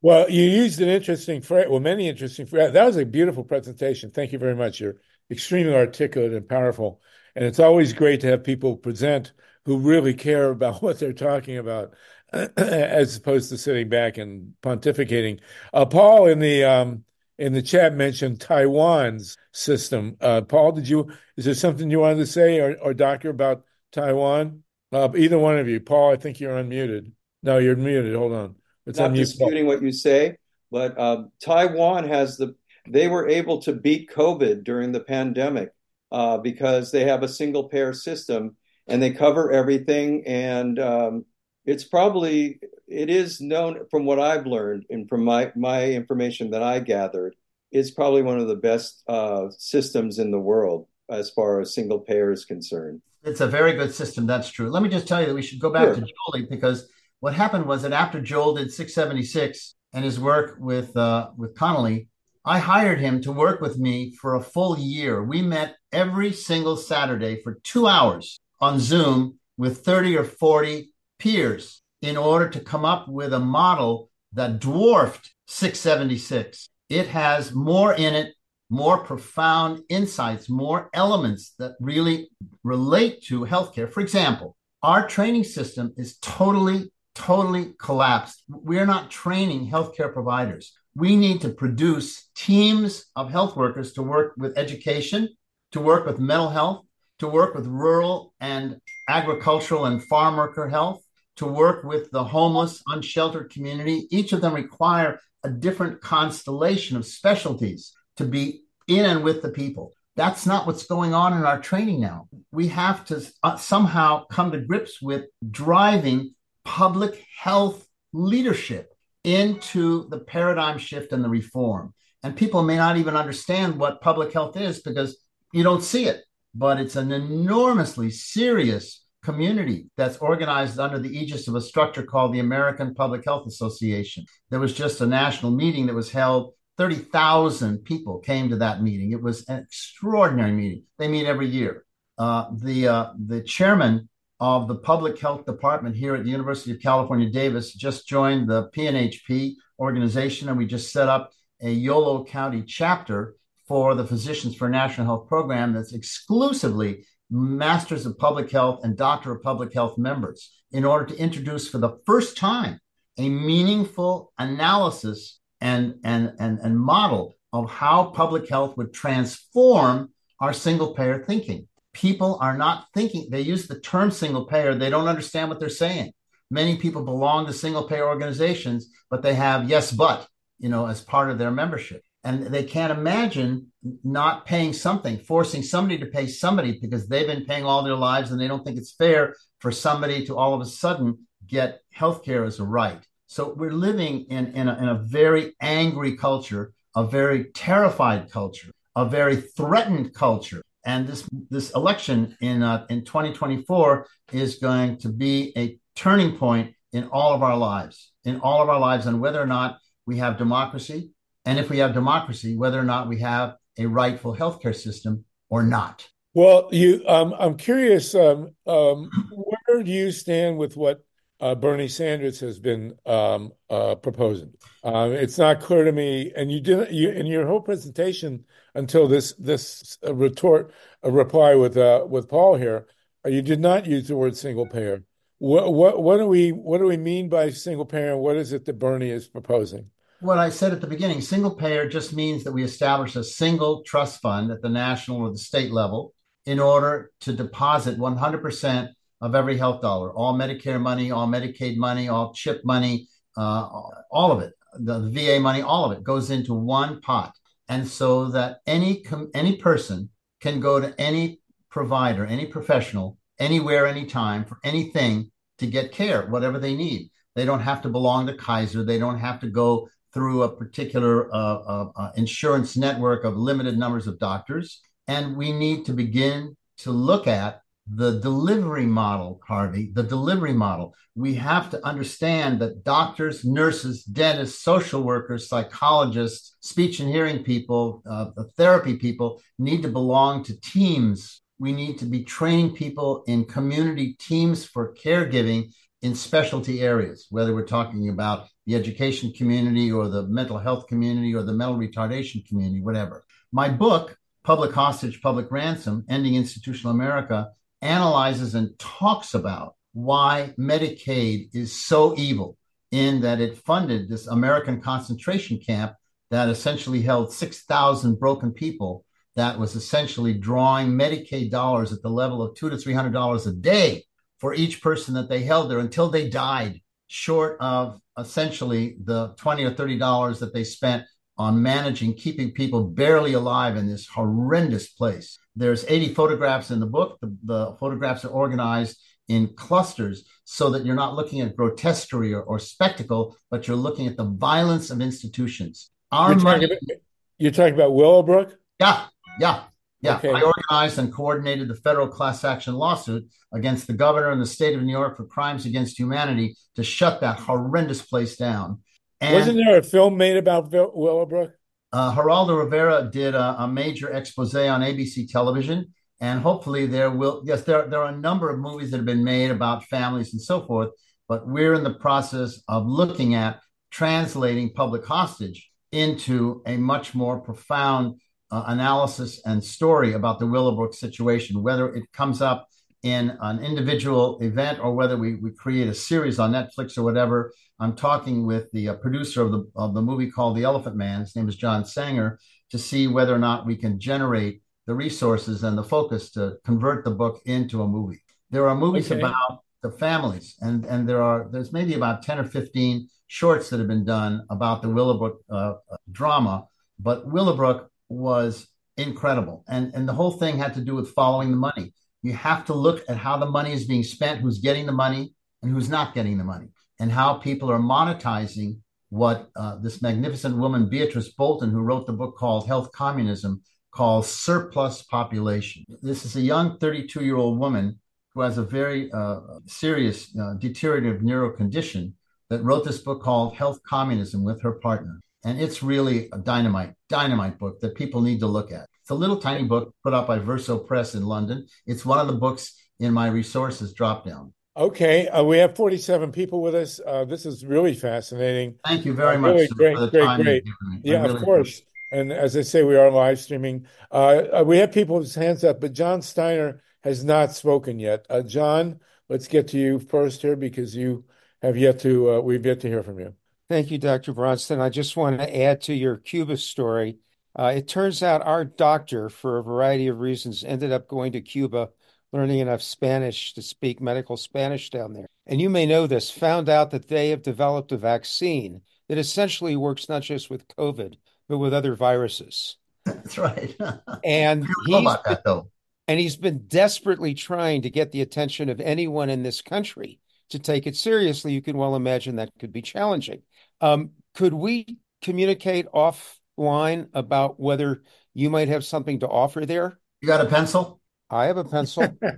Well, you used an interesting phrase, well, many interesting phrases. That was a beautiful presentation. Thank you very much. You're extremely articulate and powerful. And it's always great to have people present who really care about what they're talking about, as opposed to sitting back and pontificating. Uh, Paul in the um, in the chat mentioned Taiwan's system. Uh, Paul, did you is there something you wanted to say or, or Doctor about Taiwan? Uh, either one of you, Paul. I think you're unmuted. No, you're muted. Hold on. It's not disputing what you say, but uh, Taiwan has the. They were able to beat COVID during the pandemic uh, because they have a single payer system and they cover everything. And um, it's probably it is known from what I've learned and from my my information that I gathered. It's probably one of the best uh, systems in the world as far as single payer is concerned. It's a very good system. That's true. Let me just tell you that we should go back sure. to Jolie because what happened was that after Joel did 676 and his work with uh, with Connolly, I hired him to work with me for a full year. We met every single Saturday for two hours on Zoom with 30 or 40 peers in order to come up with a model that dwarfed 676. It has more in it, more profound insights, more elements that really relate to healthcare. For example, our training system is totally, totally collapsed. We're not training healthcare providers. We need to produce teams of health workers to work with education, to work with mental health, to work with rural and agricultural and farm worker health, to work with the homeless, unsheltered community. Each of them require a different constellation of specialties to be in and with the people. That's not what's going on in our training now. We have to uh, somehow come to grips with driving public health leadership into the paradigm shift and the reform. And people may not even understand what public health is because you don't see it, but it's an enormously serious community that's organized under the aegis of a structure called the American Public Health Association. There was just a national meeting that was held. 30,000 people came to that meeting. It was an extraordinary meeting. They meet every year. Uh, the, uh, the chairman of the public health department here at the University of California, Davis, just joined the PNHP organization, and we just set up a Yolo County chapter for the Physicians for National Health program that's exclusively Masters of Public Health and Doctor of Public Health members in order to introduce for the first time a meaningful analysis and, and, and, and model of how public health would transform our single payer thinking. People are not thinking, they use the term single payer, they don't understand what they're saying. Many people belong to single payer organizations, but they have yes, but, you know, as part of their membership and they can't imagine not paying something, forcing somebody to pay somebody because they've been paying all their lives and they don't think it's fair for somebody to all of a sudden get healthcare as a right. So we're living in, in, a, in a very angry culture, a very terrified culture, a very threatened culture. And this, this election in, uh, in 2024 is going to be a turning point in all of our lives, in all of our lives, and whether or not we have democracy, and if we have democracy, whether or not we have a rightful healthcare system or not. Well, you, um, I'm curious. Um, um, where do you stand with what uh, Bernie Sanders has been um, uh, proposing? Um, it's not clear to me, and you didn't. You, in your whole presentation until this this uh, retort, reply with uh, with Paul here, uh, you did not use the word single payer. What what what do we what do we mean by single payer? What is it that Bernie is proposing? What I said at the beginning single payer just means that we establish a single trust fund at the national or the state level in order to deposit 100% of every health dollar, all Medicare money, all Medicaid money, all CHIP money, uh, all of it, the, VA money, all of it goes into one pot. And so that any any person can go to any provider, any professional, anywhere, anytime for anything to get care, whatever they need. They don't have to belong to Kaiser. They don't have to go through a particular uh, uh, uh, insurance network of limited numbers of doctors. And we need to begin to look at the delivery model, Harvey, the delivery model. We have to understand that doctors, nurses, dentists, social workers, psychologists, speech and hearing people, uh, therapy people need to belong to teams. We need to be training people in community teams for caregiving in specialty areas, whether we're talking about the education community or the mental health community or the mental retardation community, whatever. My book, Public Hostage, Public Ransom Ending Institutional America, analyzes and talks about why Medicaid is so evil in that it funded this American concentration camp that essentially held 6,000 broken people that was essentially drawing Medicaid dollars at the level of two to three hundred dollars a day for each person that they held there until they died, short of essentially the twenty or thirty dollars that they spent on managing keeping people barely alive in this horrendous place. There's 80 photographs in the book. The, the photographs are organized in clusters so that you're not looking at grotesquerie or, or spectacle, but you're looking at the violence of institutions. Our you're, money, talking about, you're talking about Willowbrook? Yeah, yeah, yeah. Okay. I organized and coordinated the federal class action lawsuit against the governor and the state of New York for crimes against humanity to shut that horrendous place down. And, Wasn't there a film made about Willowbrook? Uh, Geraldo Rivera did a, a, major expose on ABC television, and hopefully there will. Yes, there there are a number of movies that have been made about families and so forth. But we're in the process of looking at translating public hostage into a much more profound uh, analysis and story about the Willowbrook situation, whether it comes up in an individual event or whether we, we create a series on Netflix or whatever. I'm talking with the uh, producer of the, of the movie called The Elephant Man. His name is John Sanger to see whether or not we can generate the resources and the focus to convert the book into a movie. There are movies okay. about the families, and and there are there's maybe about ten or fifteen shorts that have been done about the Willowbrook uh, drama. But Willowbrook was incredible. And, and the whole thing had to do with following the money. You have to look at how the money is being spent, who's getting the money and who's not getting the money, and how people are monetizing what uh, this magnificent woman, Beatrice Bolton, who wrote the book called Health Communism, calls surplus population. This is a young 32 year old woman who has a very uh, serious uh, deteriorative neuro condition that wrote this book called Health Communism with her partner. And it's really a dynamite, dynamite book that people need to look at. It's a little tiny book put out by Verso Press in London. It's one of the books in my resources drop down. Okay, uh, we have 47 people with us. Uh, this is really fascinating. Thank you very uh, much. Really great, great, great. Yeah, really of course. And as I say, we are live streaming. Uh, uh, we have people with hands up, but John Steiner has not spoken yet. Uh, John, let's get to you first here because you have yet to. we've yet to hear from you. Thank you, Dr. Bronston. I just want to add to your Cuba story. Uh, it turns out our doctor, for a variety of reasons, ended up going to Cuba, learning enough Spanish to speak medical Spanish down there. And you may know this, found out that they have developed a vaccine that essentially works not just with COVID, but with other viruses. That's right. and he's about that, though. And he's been desperately trying to get the attention of anyone in this country to take it seriously. You can well imagine that could be challenging. Um, could we communicate offline about whether you might have something to offer there? You got a pencil? I have a pencil. I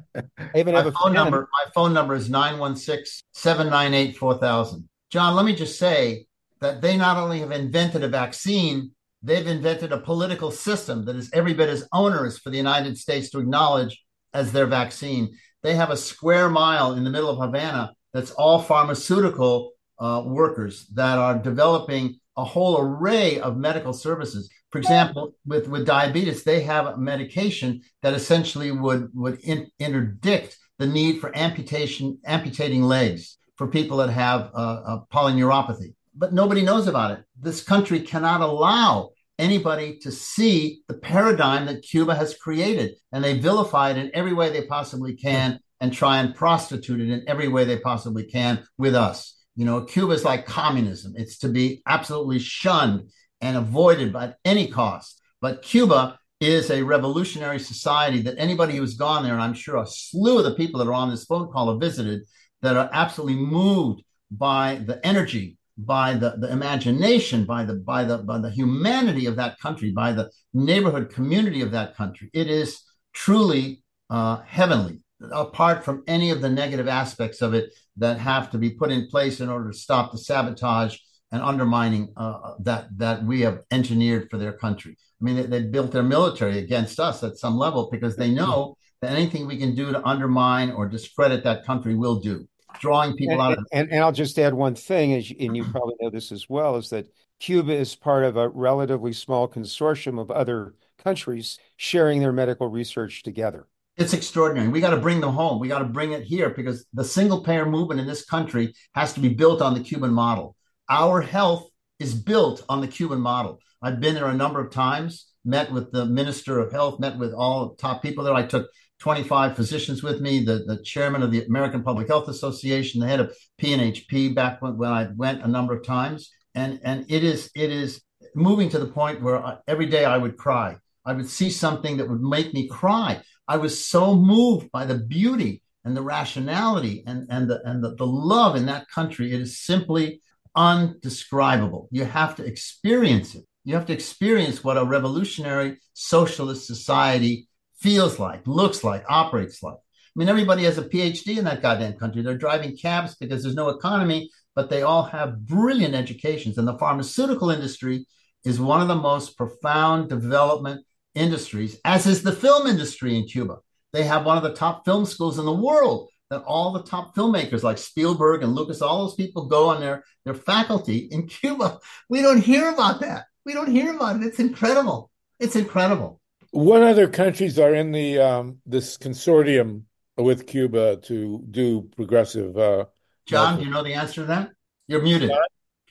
even my have a phone pen. number. My phone number is 916-798-4000. John, let me just say that they not only have invented a vaccine, they've invented a political system that is every bit as onerous for the United States to acknowledge as their vaccine. They have a square mile in the middle of Havana that's all pharmaceutical uh, workers that are developing a whole array of medical services. For example, with, with diabetes, they have a medication that essentially would, would in, interdict the need for amputation, amputating legs for people that have uh, a polyneuropathy. But nobody knows about it. This country cannot allow anybody to see the paradigm that Cuba has created, and they vilify it in every way they possibly can and try and prostitute it in every way they possibly can with us. You know, Cuba is like communism. It's to be absolutely shunned and avoided at any cost. But Cuba is a revolutionary society that anybody who's gone there, and I'm sure a slew of the people that are on this phone call have visited, that are absolutely moved by the energy, by the, the imagination, by the by the by the humanity of that country, by the neighborhood community of that country. It is truly uh, heavenly apart from any of the negative aspects of it that have to be put in place in order to stop the sabotage and undermining uh, that that we have engineered for their country. I mean, they, they, built their military against us at some level because they know that anything we can do to undermine or discredit that country will do. Drawing people and, out of and, and I'll just add one thing, and you probably know this as well, is that Cuba is part of a relatively small consortium of other countries sharing their medical research together. It's extraordinary. We got to bring them home. We got to bring it here because the single payer movement in this country has to be built on the Cuban model. Our health is built on the Cuban model. I've been there a number of times, met with the Minister of Health, met with all top people there. I took 25 physicians with me, the, the chairman of the American Public Health Association, the head of PNHP back when, when I went a number of times. And, and it is it is moving to the point where I, every day I would cry. I would see something that would make me cry. I was so moved by the beauty and the rationality and, and, the, and the, the love in that country. It is simply undescribable. You have to experience it. You have to experience what a revolutionary socialist society feels like, looks like, operates like. I mean, everybody has a PhD in that goddamn country. They're driving cabs because there's no economy, but they all have brilliant educations. And the pharmaceutical industry is one of the most profound development industries, as is the film industry in Cuba. They have one of the top film schools in the world that all the top filmmakers like Spielberg and Lucas, all those people go on their, their faculty in Cuba. We don't hear about that. We don't hear about it. It's incredible. It's incredible. What other countries are in the um, this consortium with Cuba to do progressive? Uh, John, do you know the answer to that? You're muted. John?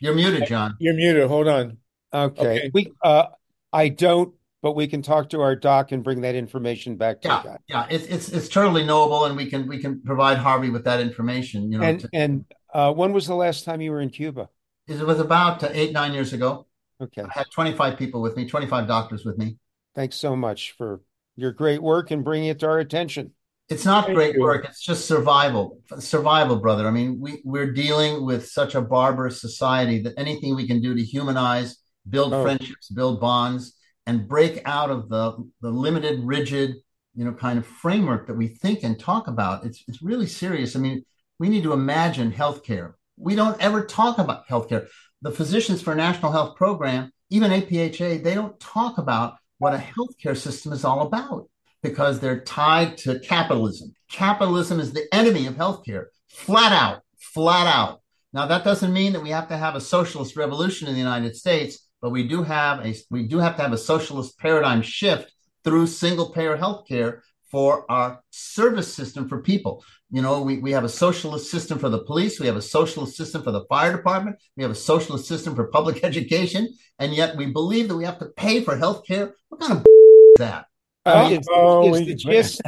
You're muted, John. You're muted. Hold on. Okay. okay. We uh, I don't, but we can talk to our doc and bring that information back to yeah, that. Yeah, it's it's it's totally knowable, and we can we can provide Harvey with that information. You know, and to, and uh, when was the last time you were in Cuba? It was about eight nine years ago. Okay, I had twenty five people with me, twenty five doctors with me. Thanks so much for your great work and bringing it to our attention. It's not Thank great you. work. It's just survival. Survival, brother. I mean, we, we're dealing with such a barbarous society that anything we can do to humanize, build oh. friendships, build bonds, and break out of the, the limited, rigid, you know, kind of framework that we think and talk about, it's, it's really serious. I mean, we need to imagine healthcare. We don't ever talk about healthcare. The Physicians for National Health Program, even APHA, they don't talk about what a healthcare system is all about because they're tied to capitalism. Capitalism is the enemy of healthcare, flat out, flat out. Now that doesn't mean that we have to have a socialist revolution in the United States, but we do have a we do have to have a socialist paradigm shift through single payer healthcare for our service system for people. You know, we, we have a socialist system for the police, we have a socialist system for the fire department, we have a socialist system for public education, and yet we believe that we have to pay for health care. What kind of is that? Uh, is, oh, is, the gist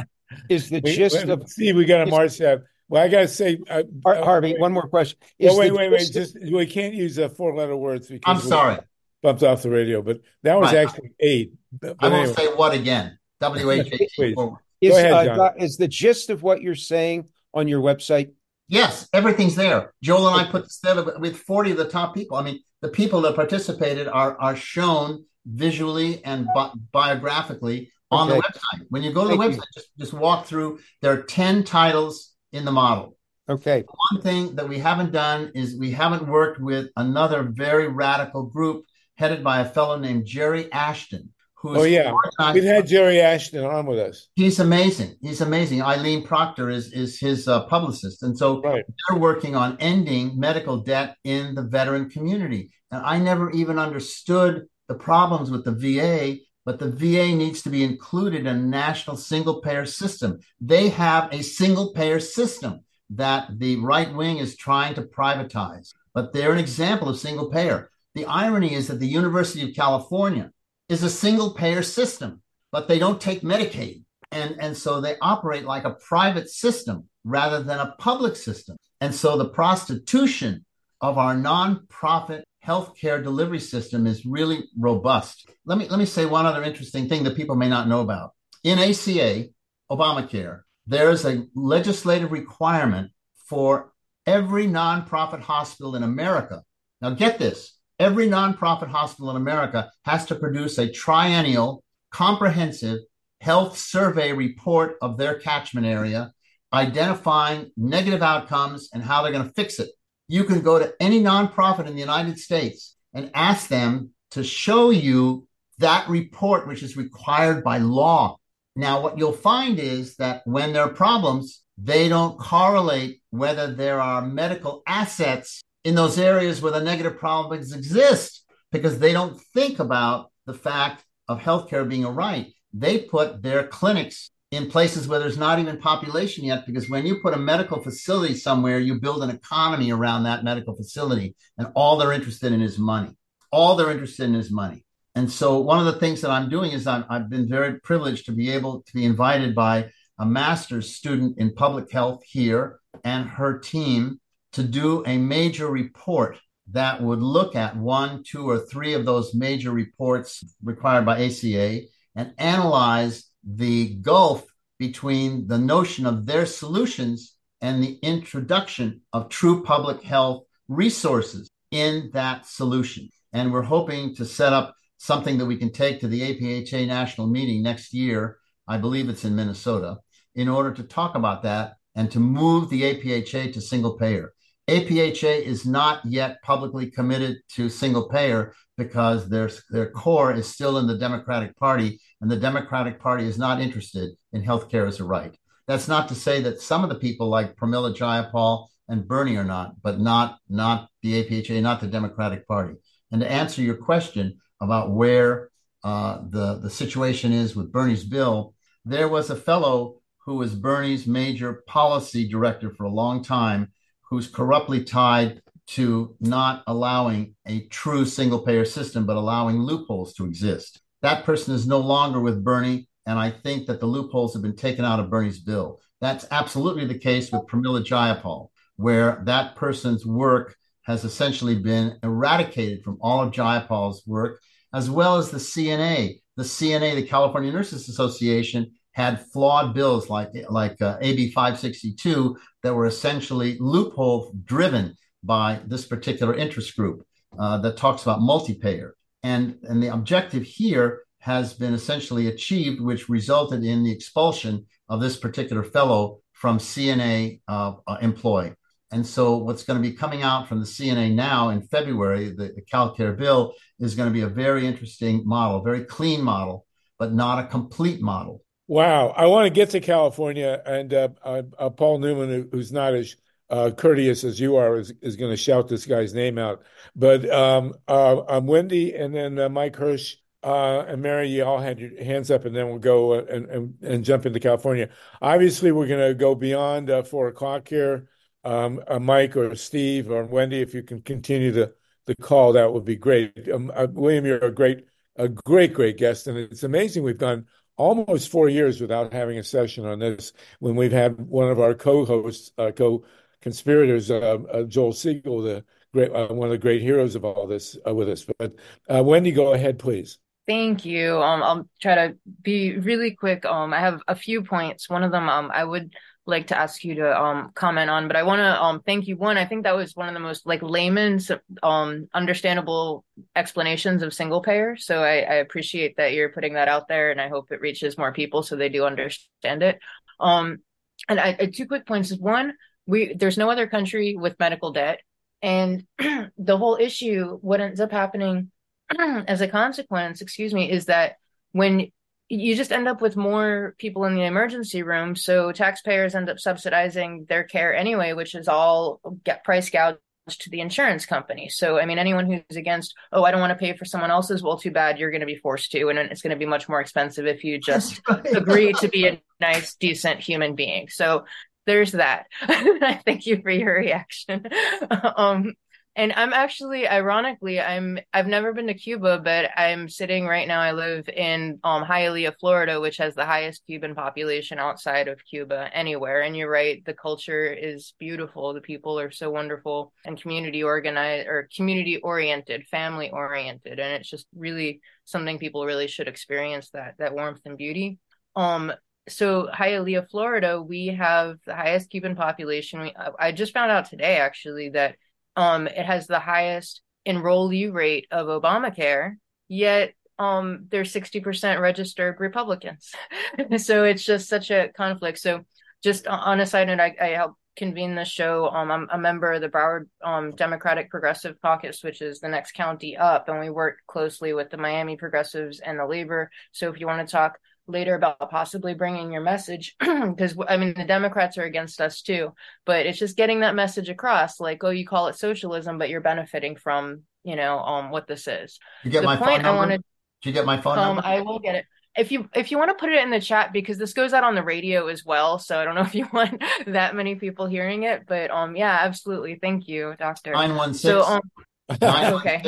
is the gist wait, of see we got a Marcia. Well, I gotta say, uh, Harvey, one more question. Is wait, wait, wait. Just we can't use uh, four letter words because I'm sorry, bumped off the radio. But that was right. actually eight. But I won't say what again. W H A T. Is, ahead, uh, is the gist of what you're saying on your website? Yes, everything's there. Joel and I put this together with 40 of the top people. I mean, the people that participated are are shown visually and bi- biographically on okay. the website. When you go to the Thank website, you. just just walk through. There are 10 titles in the model. Okay. One thing that we haven't done is we haven't worked with another very radical group headed by a fellow named Jerry Ashton, Who's oh yeah, we've had Jerry Ashton on with us. He's amazing. He's amazing. Eileen Proctor is is his uh, publicist, and so right. they're working on ending medical debt in the veteran community. And I never even understood the problems with the VA, but the VA needs to be included in a national single payer system. They have a single payer system that the right wing is trying to privatize, but they're an example of single payer. The irony is that the University of California is a single payer system, but they don't take Medicaid. And, and so they operate like a private system rather than a public system. And so the prostitution of our nonprofit healthcare delivery system is really robust. Let me, let me say one other interesting thing that people may not know about. In ACA, Obamacare, there's a legislative requirement for every nonprofit hospital in America. Now, get this every nonprofit hospital in America has to produce a triennial, comprehensive health survey report of their catchment area, identifying negative outcomes and how they're going to fix it. You can go to any nonprofit in the United States and ask them to show you that report, which is required by law. Now, what you'll find is that when there are problems, they don't correlate whether there are medical assets in those areas where the negative problems exist because they don't think about the fact of healthcare being a right. They put their clinics in places where there's not even population yet, because when you put a medical facility somewhere, you build an economy around that medical facility, and all they're interested in is money. All they're interested in is money. And so, one of the things that I'm doing is i have been very privileged to be able to be invited by a master's student in public health here and her team to do a major report that would look at one, two, or three of those major reports required by ACA and analyze the gulf between the notion of their solutions and the introduction of true public health resources in that solution. And we're hoping to set up something that we can take to the APHA national meeting next year. I believe it's in Minnesota, in order to talk about that and to move the APHA to single payer. APHA is not yet publicly committed to single payer because their, their core is still in the Democratic Party, and the Democratic Party is not interested in healthcare as a right. That's not to say that some of the people like Pramila Jayapal and Bernie are not, but not not the APHA, not the Democratic Party. And to answer your question about where uh, the the situation is with Bernie's bill, there was a fellow who was Bernie's major policy director for a long time who's corruptly tied to not allowing a true single payer system, but allowing loopholes to exist. That person is no longer with Bernie, and I think that the loopholes have been taken out of Bernie's bill. That's absolutely the case with Pramila Jayapal, where that person's work has essentially been eradicated from all of Jayapal's work, as well as the CNA. The CNA, the California Nurses Association, had flawed bills like like uh, AB 562 that were essentially loophole driven by this particular interest group uh, that talks about multi-payer. And, and the objective here has been essentially achieved, which resulted in the expulsion of this particular fellow from CNA uh, uh, employ. And so, what's going to be coming out from the CNA now in February, the, the CalCare bill, is going to be a very interesting model, very clean model, but not a complete model. Wow, I want to get to California, and uh, uh, uh, Paul Newman, who's not as uh, courteous as you are, is, is going to shout this guy's name out. But um, uh, I'm Wendi, and then uh, Mike Hersh and Mary. You all had your hands up, and then we'll go and, and, and jump into California. Obviously, we're going to go beyond four o'clock here. Um, Mike or Steve or Wendi, if you can continue the the call, that would be great. Um, William, you're a great, a great, great guest, and it's amazing we've done almost four years without having a session on this when we've had one of our co-hosts, uh, co-conspirators, uh, uh, Joel Segal, the great uh, one of the great heroes of all this, uh, with us. But Wendi, go ahead, please. Thank you. Um, I'll try to be really quick. Um, I have a few points. One of them, um, I would like to ask you to um comment on but i want to um thank you. One i think that was one of the most like layman's um understandable explanations of single payer. So I, I appreciate that you're putting that out there and i hope it reaches more people so they do understand it. Um and I, I two quick points. Is one we there's no other country with medical debt and the whole issue what ends up happening as a consequence excuse me is that when you just end up with more people in the emergency room. So taxpayers end up subsidizing their care anyway, which is all get price gouged to the insurance company. So, I mean, anyone who's against, oh, I don't want to pay for someone else's, well, too bad, you're going to be forced to. And it's going to be much more expensive if you just right. agree to be a nice, decent human being. So, there's that. I thank you for your reaction. um, and I'm actually, ironically, I'm I've never been to Cuba, but I'm sitting right now. I live in um, Hialeah, Florida, which has the highest Cuban population outside of Cuba anywhere. And you're right, the culture is beautiful. The people are so wonderful and community organized or community oriented, family oriented, and it's just really something people really should experience that that warmth and beauty. Um, so Hialeah, Florida, we have the highest Cuban population. We, I just found out today actually that um, it has the highest enrollee rate of Obamacare, yet um, they're 60% registered Republicans. so it's just such a conflict. So just on a side note, I, I help convene the show. Um, I'm a member of the Broward um, Democratic Progressive Caucus, which is the next county up, and we work closely with the Miami Progressives and the Labor. So if you want to talk later about possibly bringing your message because I mean the Democrats are against us too, but it's just getting that message across like oh you call it socialism but you're benefiting from you know um what this is. You get the my phone number? I wanted, Did you get my phone um, number? I will get it. if you if you want to put it in the chat because this goes out on the radio as well so i don't know if you want that many people hearing it but um yeah absolutely thank you doctor 916 so, um, okay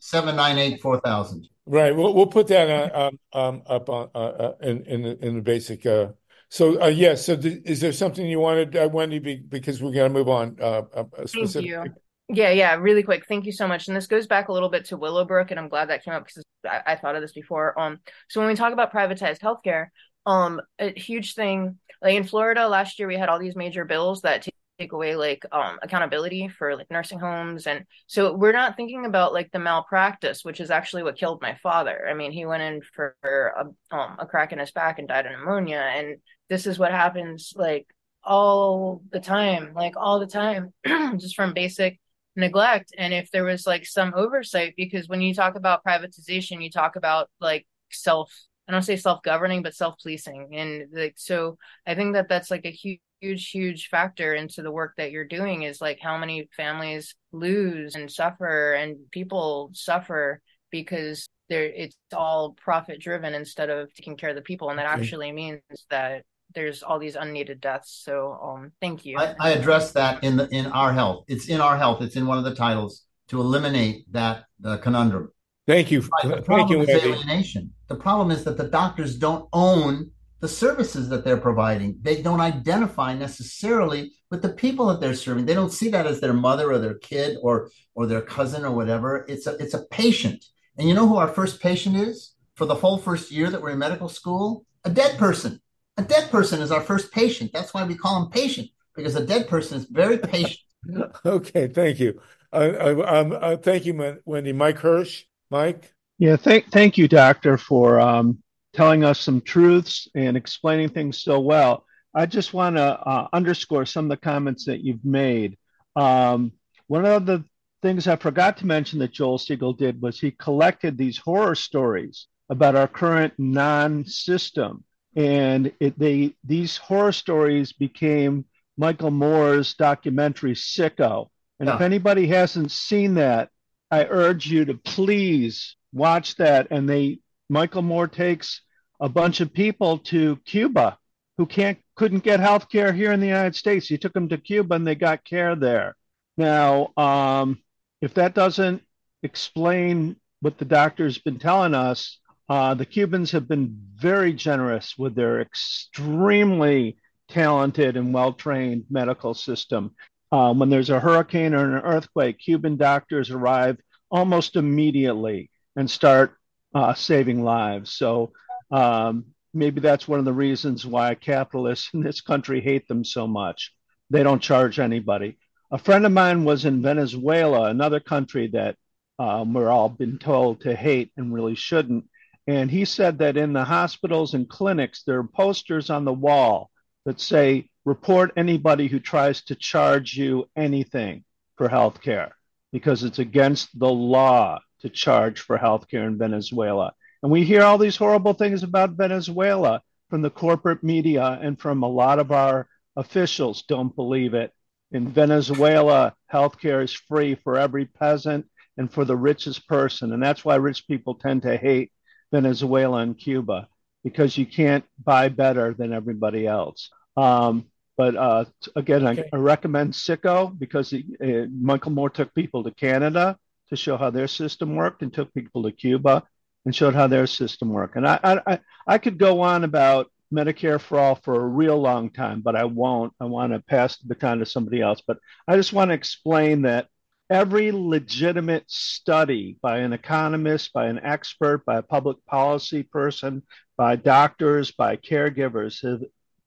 798 4000 right we'll, we'll put that um, um up on uh, uh, in in the, in the basic uh so uh yes yeah, so th- is there something you wanted uh, wendy be, because we're going to move on uh, uh thank you yeah, yeah, really quick. Thank you so much. And this goes back a little bit to Willowbrook, and I'm glad that came up because I, I, thought of this before. Um, so when we talk about privatized healthcare, um, a huge thing like in Florida last year, we had all these major bills that take, take away like um accountability for like nursing homes, and so we're not thinking about like the malpractice, which is actually what killed my father. I mean, he went in for a, um a crack in his back and died of pneumonia, and this is what happens like all the time, like all the time, just from basic neglect and if there was like some oversight because when you talk about privatization you talk about like self i don't say self-governing but self-policing and like so i think that that's like a huge huge huge factor into the work that you're doing is like how many families lose and suffer and people suffer because they're it's all profit driven instead of taking care of the people and that actually means that there's all these unneeded deaths. So um, thank you. I, I address that in the in our health. It's in our health. It's in one of the titles to eliminate that uh, conundrum. Thank you. Right. The problem Thank you, is alienation. The problem is that the doctors don't own the services that they're providing. They don't identify necessarily with the people that they're serving. They don't see that as their mother or their kid or or their cousin or whatever. It's a it's a patient. And you know who our first patient is for the whole first year that we're in medical school? A dead person. A dead person is our first patient. That's why we call him patient because a dead person is very patient. okay, thank you. Uh, uh, um, uh, thank you, Wendi. Mike Hersh, Mike. Yeah, thank thank you, Doctor, for um, telling us some truths and explaining things so well. I just want to uh, underscore some of the comments that you've made. Um, one of the things I forgot to mention that Joel Segal did was he collected these horror stories about our current non-system and it, they these horror stories became Michael Moore's documentary Sicko. And yeah. if anybody hasn't seen that, I urge you to please watch that. And they Michael Moore takes a bunch of people to Cuba who can't couldn't get health care here in the United States. He took them to Cuba and they got care there. Now, um, if that doesn't explain what the doctor's been telling us, uh, the Cubans have been very generous with their extremely talented and well trained medical system. Um, when there's a hurricane or an earthquake, Cuban doctors arrive almost immediately and start uh, saving lives. So um, maybe that's one of the reasons why capitalists in this country hate them so much. They don't charge anybody. A friend of mine was in Venezuela, another country that um, we're all been told to hate and really shouldn't. And he said that in the hospitals and clinics, there are posters on the wall that say, report anybody who tries to charge you anything for health care because it's against the law to charge for health care in Venezuela. And we hear all these horrible things about Venezuela from the corporate media and from a lot of our officials don't believe it. In Venezuela, healthcare is free for every peasant and for the richest person. And that's why rich people tend to hate Venezuela and Cuba because you can't buy better than everybody else. Um, but uh, again, okay. I, I, recommend Sicko because uh, Michael Moore took people to Canada to show how their system worked and took people to Cuba and showed how their system worked. And I, I, I could go on about Medicare for all for a real long time, but I won't. I want to pass the baton to somebody else. But I just want to explain that every legitimate study by an economist, by an expert, by a public policy person, by doctors, by caregivers have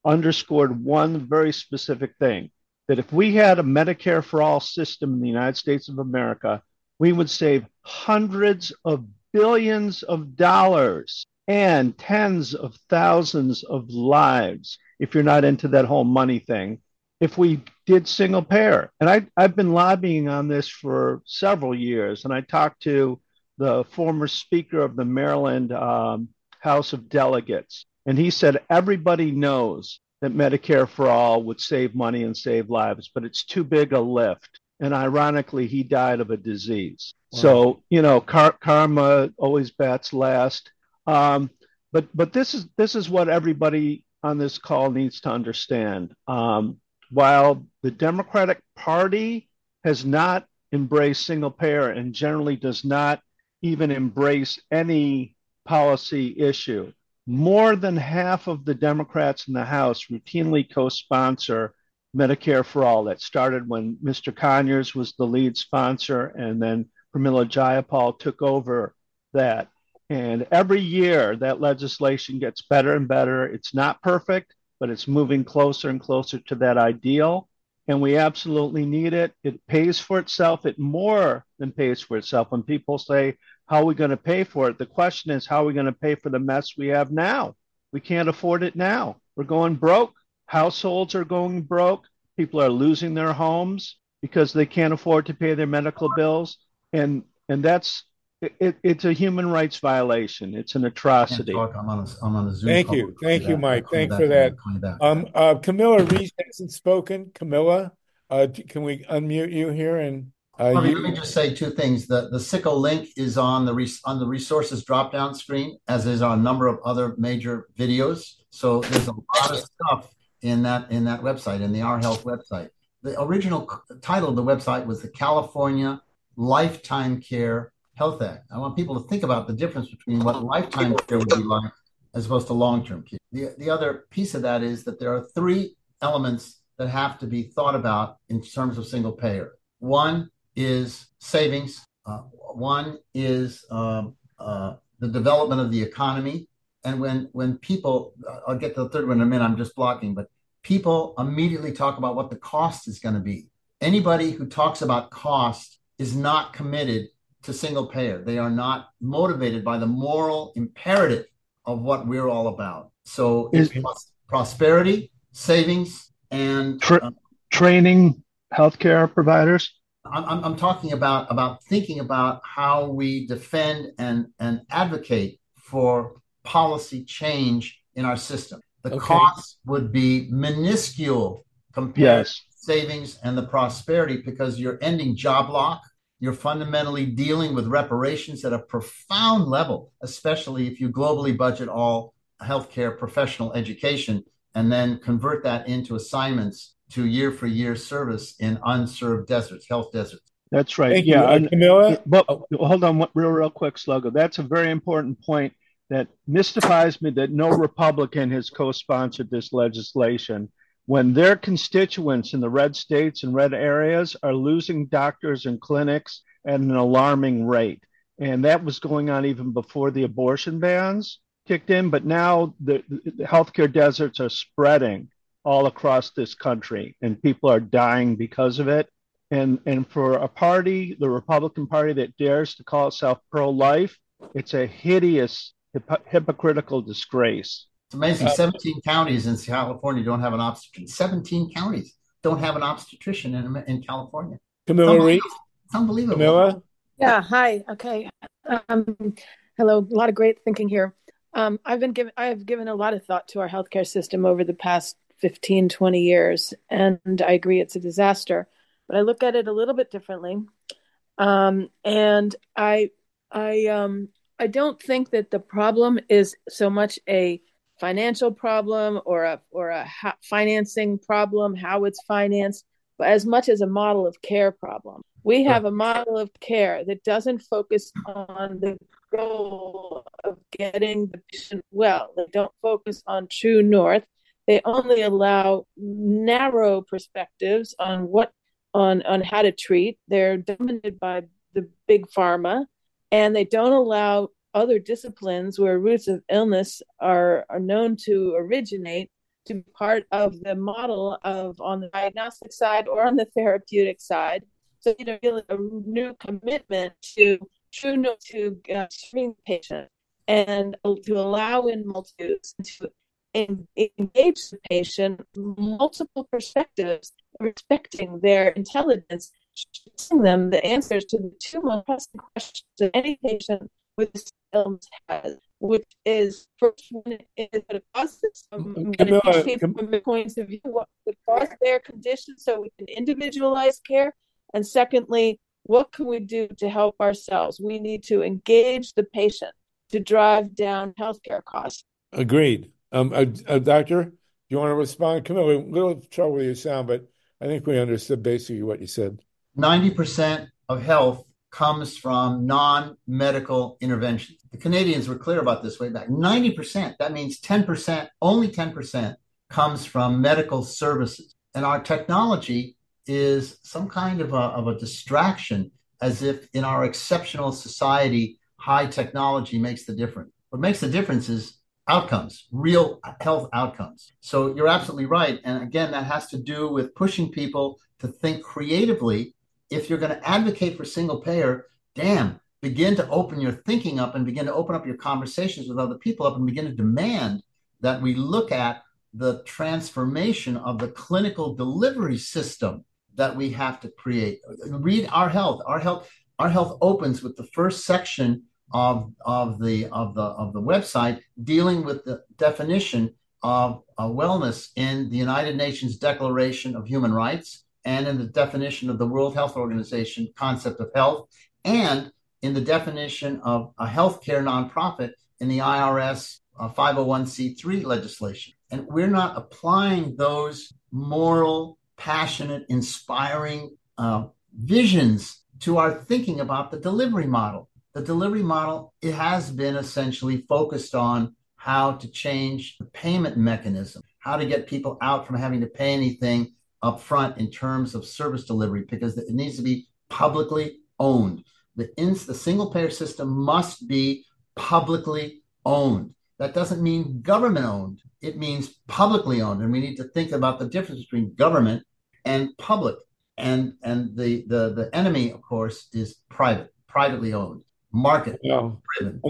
underscored one very specific thing that if we had a Medicare for all system in the United States of America, we would save hundreds of billions of dollars and tens of thousands of lives if you're not into that whole money thing if we did single payer. And I, I've been lobbying on this for several years. And I talked to the former Speaker of the Maryland um, House of Delegates, and he said everybody knows that Medicare for all would save money and save lives, but it's too big a lift. And ironically, he died of a disease. Wow. So, you know, car- karma always bats last. Um, but but this is this is what everybody on this call needs to understand. Um, while the Democratic Party has not embraced single payer and generally does not even embrace any policy issue, more than half of the Democrats in the House routinely co sponsor Medicare for All. That started when Mr. Conyers was the lead sponsor, and then Pramila Jayapal took over that. And every year that legislation gets better and better. It's not perfect, but it's moving closer and closer to that ideal. And we absolutely need it. It pays for itself. It more than pays for itself. When people say, How are we going to pay for it? The question is, How are we going to pay for the mess we have now? We can't afford it now. We're going broke. Households are going broke. People are losing their homes because they can't afford to pay their medical bills. And and that's it, it's a human rights violation. It's an atrocity. I'm on a, I'm on a Zoom Thank you. Thank you, Mike. Thank for that. Um, uh, Camilla Reese hasn't spoken. Camilla, uh, can we unmute you here? And uh, you... let me just say two things. The the Sicko link is on the res- on the resources drop down screen, as is on a number of other major videos. So there's a lot of stuff in that in that website, in the Our Health website. The original title of the website was the California Lifetime Care Health Act. I want people to think about the difference between what lifetime care would be like as opposed to long term care. The, the other piece of that is that there are three elements that have to be thought about in terms of single payer. One is savings, uh, one is um, uh, the development of the economy. And when, when people, uh, I'll get to the third one in a minute, I'm just blocking, but people immediately talk about what the cost is going to be. Anybody who talks about cost is not committed to single payer. They are not motivated by the moral imperative of what we're all about. So it's pros- prosperity, savings, and Tra- uh, training healthcare providers. I'm, I'm talking about about thinking about how we defend and and advocate for policy change in our system. The okay. cost would be minuscule compared yes. to savings and the prosperity because you're ending job lock you're fundamentally dealing with reparations at a profound level, especially if you globally budget all healthcare professional education and then convert that into assignments to year for year service in unserved deserts, health deserts. That's right. Thank yeah, you, uh, Camilla. But hold on, real, real quick, Sluggo. That's a very important point that mystifies me that no Republican has co-sponsored this legislation when their constituents in the red states and red areas are losing doctors and clinics at an alarming rate. And that was going on even before the abortion bans kicked in. But now the, the healthcare deserts are spreading all across this country, and people are dying because of it. And, and for a party, the Republican Party, that dares to call itself pro life, it's a hideous, hip- hypocritical disgrace. It's amazing. Uh, 17 counties in California don't have an obstetrician. 17 counties don't have an obstetrician in, in California. Camilla Reese. It's unbelievable. Camilla? Yeah, hi. Okay. Um, hello. A lot of great thinking here. Um, I've been given I've given a lot of thought to our healthcare system over the past 15, 20 years, and I agree it's a disaster. But I look at it a little bit differently. Um, and I I um I don't think that the problem is so much a financial problem or a or a ha- financing problem, how it's financed, but as much as a model of care problem. We have a model of care that doesn't focus on the goal of getting the patient well. They don't focus on true north. They only allow narrow perspectives on what on on how to treat. They're dominated by the big pharma, and they don't allow other disciplines where roots of illness are, are known to originate to be part of the model of on the diagnostic side or on the therapeutic side. So, you know, really a new commitment to true to uh, screen patient and to allow in multitudes to engage the patient multiple perspectives, respecting their intelligence, showing them the answers to the two most pressing questions that any patient with this illness has, which is first one is it causes from medication points of view, what could cause their condition so we can individualize care. And secondly, what can we do to help ourselves? We need to engage the patient. to drive down healthcare costs. Agreed. Um, uh, uh, doctor, do you want to respond? Camilla, a little trouble with your sound, but I think we understood basically what you said. 90% of health comes from non medical interventions. The Canadians were clear about this way back. 90%, that means 10%, only 10% comes from medical services. And our technology is some kind of a, of a distraction, as if in our exceptional society, high technology makes the difference. What makes the difference is outcomes, real health outcomes. So you're absolutely right. And again, that has to do with pushing people to think creatively. If you're going to advocate for single payer, damn, begin to open your thinking up and begin to open up your conversations with other people up and begin to demand that we look at the transformation of the clinical delivery system that we have to create. Read our health. Our health. Our health opens with the first section of of the of the of the website dealing with the definition of uh, wellness in the United Nations Declaration of Human Rights and in the definition of the World Health Organization concept of health and in the definition of a healthcare nonprofit in the IRS uh, 501c3 legislation. And we're not applying those moral, passionate, inspiring uh, visions to our thinking about the delivery model. The delivery model it has been essentially focused on how to change the payment mechanism, how to get people out from having to pay anything up front in terms of service delivery because it needs to be publicly owned. The, ins- the single payer system must be publicly owned. That doesn't mean government owned, it means publicly owned. And we need to think about the difference between government and public. And, and the, the, the enemy, of course, is private, privately owned, market driven.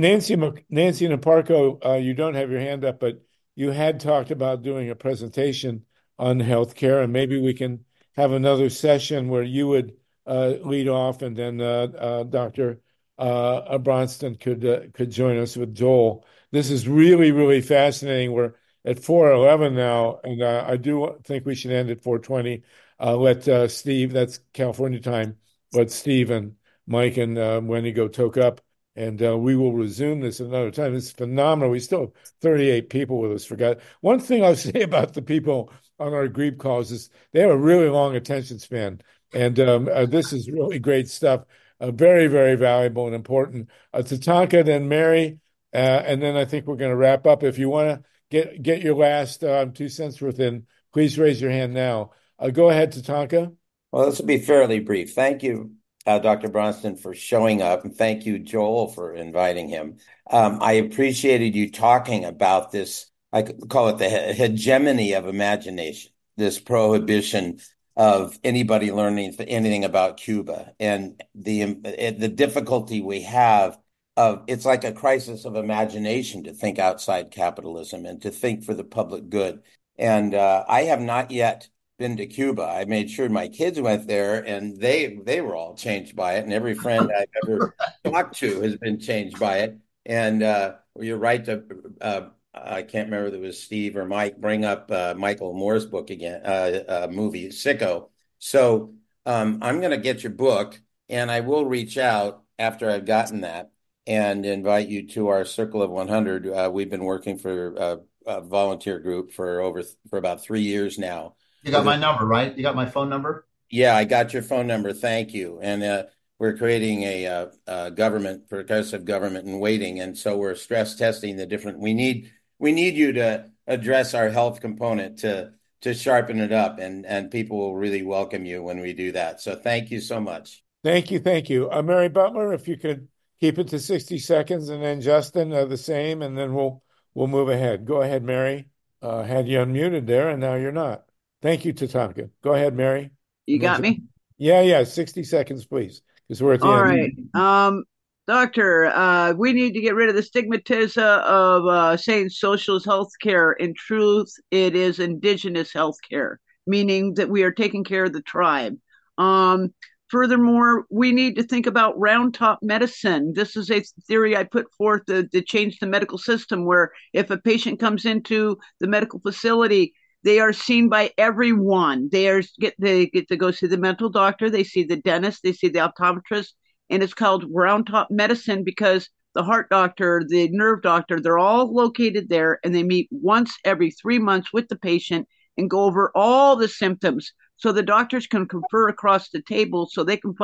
Nancy, Nancy Niparko, uh, you don't have your hand up, but you had talked about doing a presentation on healthcare, and maybe we can have another session where you would uh, lead off, and then uh, uh, Dr. Bronston could could join us with Joel. This is really really fascinating. We're at four eleven now, and I do think we should end at four twenty. let Steve, that's California time. Let Steve and Mike and Wendi go toke up and uh, we will resume this another time. It's phenomenal. We still have 38 people with us. Forgot one thing I'll say about the people on our group calls they have a really long attention span. And um, uh, this is really great stuff. Uh, very, very valuable and important. Uh, Tatanka, then Mary, uh, and then I think we're going to wrap up. If you want to get get your last um, two cents worth in, please raise your hand now. Uh, go ahead, Tatanka. Well, this will be fairly brief. Thank you, uh, Dr. Bronston, for showing up, and thank you, Joel, for inviting him. Um, I appreciated you talking about this. I call it the hegemony of imagination, this prohibition of anybody learning anything about Cuba and the the difficulty we have of it's like a crisis of imagination to think outside capitalism and to think for the public good. And uh, I have not yet been to Cuba. I made sure my kids went there, and they they were all changed by it. And every friend I've ever talked to has been changed by it. And uh, you're right to uh, I can't remember if it was Steve or Mike bring up uh, Michael Moore's book again, uh, uh, movie Sicko. So um, I'm going to get your book, and I will reach out after I've gotten that and invite you to our Circle of 100. Uh, we've been working for a, uh, a, volunteer group for over for about three years now. You got my number, right? You got my phone number. Yeah, I got your phone number. Thank you. And uh, we're creating a, a, a government progressive government in waiting, and so we're stress testing the different. We need we need you to address our health component to to sharpen it up and and people will really welcome you when we do that. So thank you so much. Thank you thank you. Uh, mary butler if you could keep it to 60 seconds and then justin uh, the same and then we'll we'll move ahead. Go ahead mary. Uh, had you unmuted there and now you're not. Thank you tatanka. Go ahead mary. You got me? Yeah yeah 60 seconds please because we're at the all end. right. Um Doctor, uh, we need to get rid of the stigmatism of uh, saying socialist health care. In truth, it is indigenous health care, meaning that we are taking care of the tribe. Um, furthermore, we need to think about round top medicine. This is a theory I put forth to, to change the medical system, where if a patient comes into the medical facility, they are seen by everyone. They are get they get to go see the mental doctor, they see the dentist, they see the optometrist, and it's called round top medicine because the heart doctor, the nerve doctor, they're all located there and they meet once every three months with the patient and go over all the symptoms so the doctors can confer across the table so they can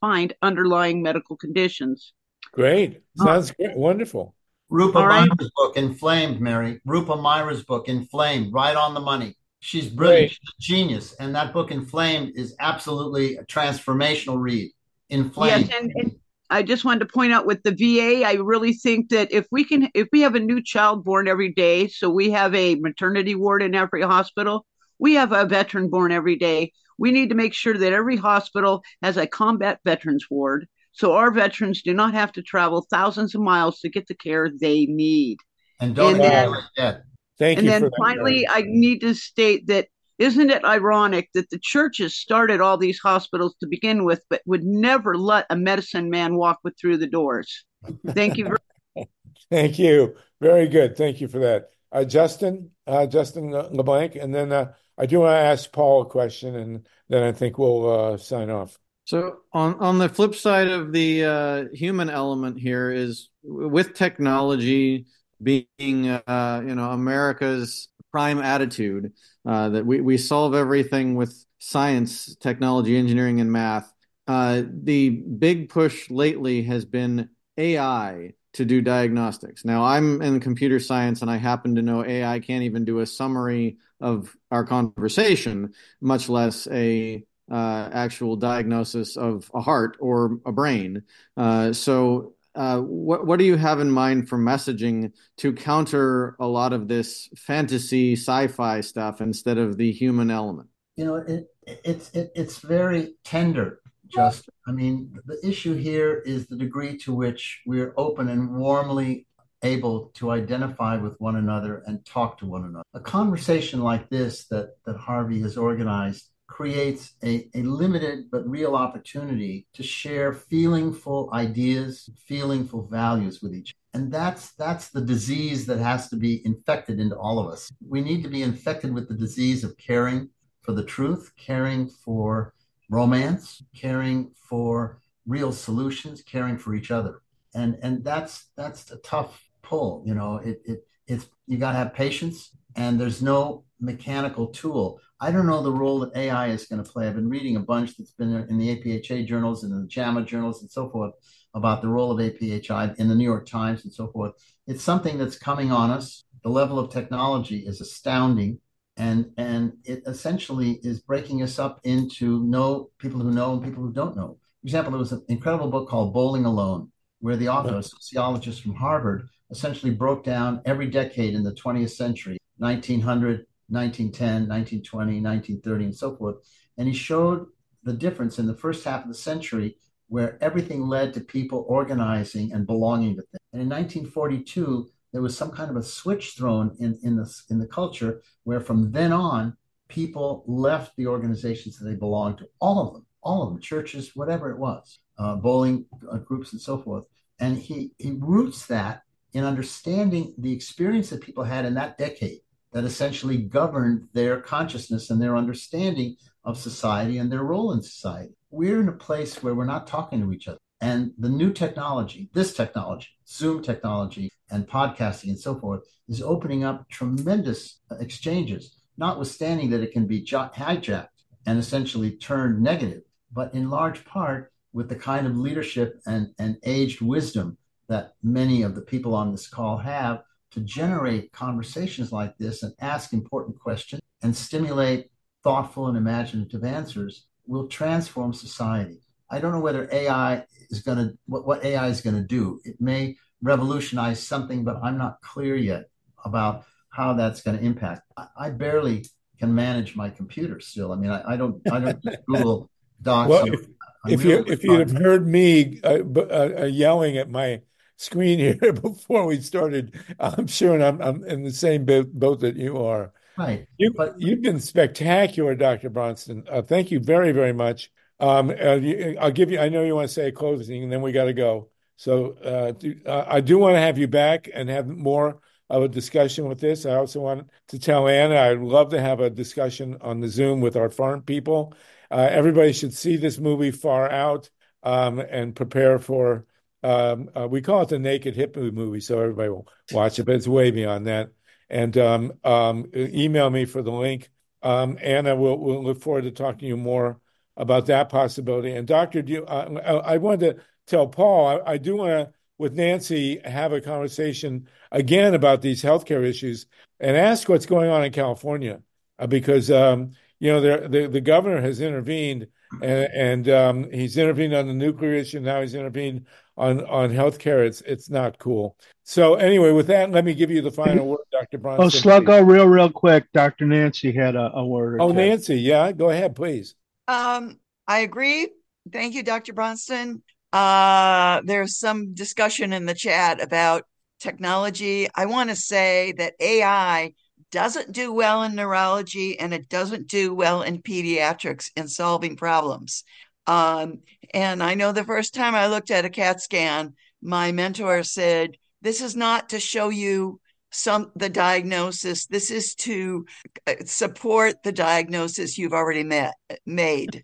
find underlying medical conditions. Great. Sounds uh, great. Wonderful. Rupa right. Marya's book, Inflamed, Mary. Rupa Marya's book, Inflamed, right on the money. She's brilliant. She's a genius. And that book, Inflamed, is absolutely a transformational read. Inflamed. Yes, and, and I just wanted to point out with the VA, I really think that if we can, if we have a new child born every day, so we have a maternity ward in every hospital, we have a veteran born every day. We need to make sure that every hospital has a combat veterans ward so our veterans do not have to travel thousands of miles to get the care they need. And don't and then, that. Thank and you. And then finally, I need to state that isn't it ironic that the churches started all these hospitals to begin with, but would never let a medicine man walk with through the doors? Thank you. Very- Thank you. Very good. Thank you for that. Uh, Justin, uh, Justin LeBlanc, and then uh, I do want to ask Paul a question, and then I think we'll uh, sign off. So on on the flip side of the uh, human element here is with technology being uh, you know America's prime attitude uh, that we we solve everything with science, technology, engineering, and math. Uh, the big push lately has been AI to do diagnostics. Now I'm in computer science and I happen to know AI can't even do a summary of our conversation, much less a uh, actual diagnosis of a heart or a brain. Uh, so, uh, what what do you have in mind for messaging to counter a lot of this fantasy sci-fi stuff instead of the human element? You know, it, it's it, it's very tender. Just, I mean, the issue here is the degree to which we're open and warmly able to identify with one another and talk to one another. A conversation like this that that Harvey has organized creates a, a limited but real opportunity to share feelingful ideas, feelingful values with each other. And that's that's the disease that has to be infected into all of us. We need to be infected with the disease of caring for the truth, caring for romance, caring for real solutions, caring for each other. And and that's that's a tough pull. You know, it it it's you gotta have patience and there's no mechanical tool. I don't know the role that AI is going to play. I've been reading a bunch that's been in the APHA journals and the JAMA journals and so forth about the role of APHI in the New York Times and so forth. It's something that's coming on us. The level of technology is astounding. And, and it essentially is breaking us up into know people who know and people who don't know. For example, there was an incredible book called Bowling Alone, where the author, a sociologist from Harvard, essentially broke down every decade in the 20th century 1900, 1910, 1920, 1930, and so forth. And he showed the difference in the first half of the century where everything led to people organizing and belonging to things. And in 1942, there was some kind of a switch thrown in, in, the, in the culture where from then on, people left the organizations that they belonged to, all of them, all of them, churches, whatever it was, uh, bowling uh, groups and so forth. And he, he roots that in understanding the experience that people had in that decade that essentially governed their consciousness and their understanding of society and their role in society. We're in a place where we're not talking to each other. And the new technology, this technology, Zoom technology, and podcasting and so forth, is opening up tremendous exchanges, notwithstanding that it can be hijacked and essentially turned negative, but in large part with the kind of leadership and, and aged wisdom that many of the people on this call have to generate conversations like this and ask important questions and stimulate thoughtful and imaginative answers will transform society. I don't know whether AI is going to, what, what AI is going to do. It may revolutionize something, but I'm not clear yet about how that's going to impact. I, I barely can manage my computer still. I mean, I, I don't, I don't Google Docs. Well, if, if you if you'd have heard me uh, uh, yelling at my screen here before we started. I'm sure I'm, I'm in the same boat that you are. Right. You, but you've been spectacular, Dr. Bronston. Uh, thank you very, very much. Um, uh, I'll give you, I know you want to say a closing and then we got to go. So uh, do, uh, I do want to have you back and have more of a discussion with this. I also want to tell Anna I'd love to have a discussion on the Zoom with our farm people. Uh, everybody should see this movie far out um, and prepare for Um, uh, we call it the Naked Hippie movie, so everybody will watch it, but it's way beyond that. And um, um, email me for the link. Um, Anna, we'll, we'll look forward to talking to you more about that possibility. And Doctor, do you, uh, I wanted to tell Paul, I, I do want to, with Nancy, have a conversation again about these healthcare issues and ask what's going on in California, uh, because um, you know the the governor has intervened and, and um, he's intervened on the nuclear issue. Now he's intervened on on healthcare. It's it's not cool. So anyway, with that, let me give you the final word, Dr. Bronston. Oh, Sluggo, real real quick. Dr. Nancy had a, a word. Oh, Nancy, yeah, go ahead, please. Um, I agree. Thank you, Dr. Bronston. Uh, there's some discussion in the chat about technology. I want to say that AI doesn't do well in neurology and it doesn't do well in pediatrics in solving problems. Um, and I know the first time I looked at a CAT scan, my mentor said, This is not to show you some the diagnosis. This is to uh, support the diagnosis you've already met made.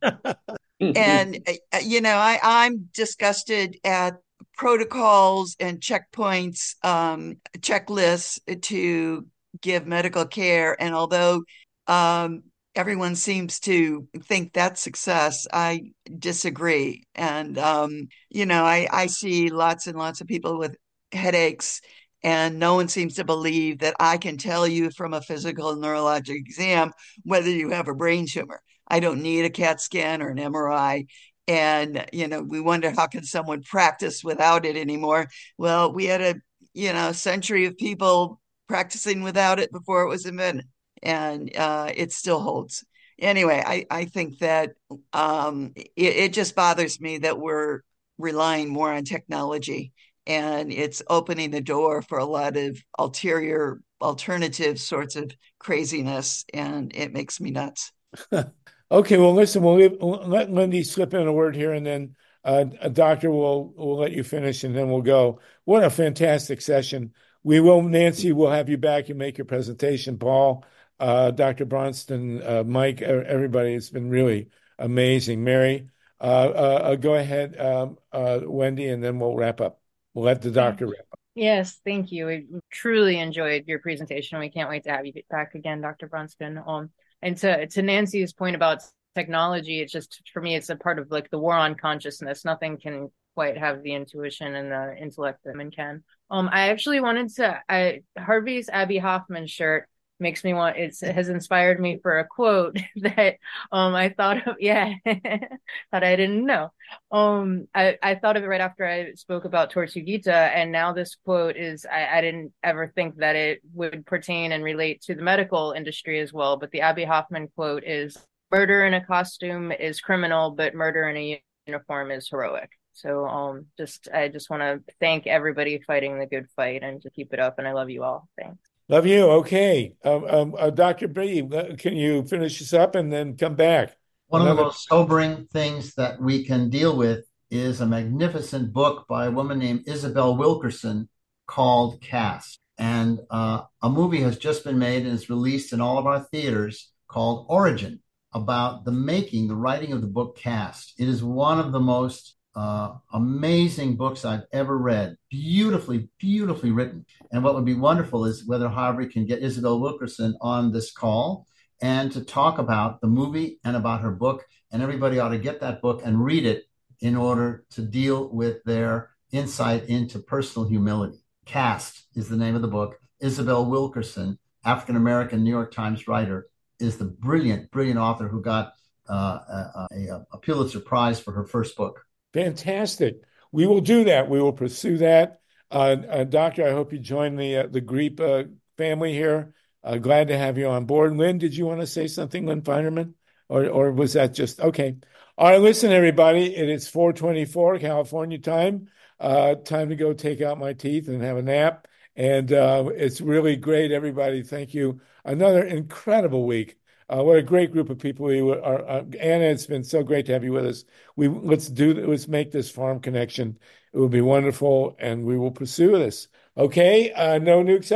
And uh, you know i i'm disgusted at protocols and checkpoints um checklists to give medical care. And although um, everyone seems to think that's success, I disagree. And, um, you know, I, I see lots and lots of people with headaches and no one seems to believe that I can tell you from a physical neurologic exam whether you have a brain tumor. I don't need a CAT scan or an MRI. And, you know, we wonder how can someone practice without it anymore? Well, we had a, you know, century of people practicing without it before it was invented, and uh, it still holds. Anyway, I, I think that um, it, it just bothers me that we're relying more on technology and it's opening the door for a lot of ulterior alternative sorts of craziness and it makes me nuts okay well listen we'll, leave, let lindy slip in a word here and then uh, a doctor will will let you finish and then we'll go what a fantastic session we will, Nancy, we'll have you back. You make your presentation. Paul, uh, Dr. Bronston, uh, Mike, everybody. It's been really amazing. Mary, uh, uh, uh go ahead, um, uh, Wendi, and then we'll wrap up. We'll let the doctor wrap up. Yes, thank you. We truly enjoyed your presentation. We can't wait to have you back again, Dr. Bronston. Um, and to, to Nancy's point about technology, it's just, for me, it's a part of like the war on consciousness. Nothing can quite have the intuition and the intellect that men can. Um, I actually wanted to. I Harvey's Abbie Hoffman shirt makes me want. It has inspired me for a quote that um I thought of. Yeah, that I didn't know. Um, I I thought of it right after I spoke about Tortuguita, and now this quote is. I I didn't ever think that it would pertain and relate to the medical industry as well. But the Abbie Hoffman quote is: "Murder in a costume is criminal, but murder in a uniform is heroic." So um just I just want to thank everybody fighting the good fight and to keep it up and I love you all. Thanks. Love you. Okay. Um, um uh, Dr. B, uh, can you finish this up and then come back? One Another... of the most sobering things that we can deal with is a magnificent book by a woman named Isabel Wilkerson called Caste. And uh, a movie has just been made and is released in all of our theaters called Origin about the making, the writing of the book Caste. It is one of the most uh, amazing books I've ever read. Beautifully, beautifully written. And what would be wonderful is whether Harvey can get Isabel Wilkerson on this call and to talk about the movie and about her book. And everybody ought to get that book and read it in order to deal with their insight into personal humility. Caste is the name of the book. Isabel Wilkerson, African American New York Times writer, is the brilliant, brilliant author who got uh, a, a, a Pulitzer Prize for her first book. Fantastic. We will do that. We will pursue that. Uh, uh, doctor, I hope you join the uh, the GREEP uh, family here. Uh, glad to have you on board. Lynne, did you want to say something, Lynne Feinerman? Or, or was that just okay? All right, listen, everybody. It is 424 California time. Uh, time to go take out my teeth and have a nap. And it's really great, everybody. Thank you. Another incredible week. Uh, what a great group of people we are. Uh, Anna, it's been so great to have you with us. We let's do let's make this farm connection. It will be wonderful, and we will pursue this. Okay, uh, no nukes.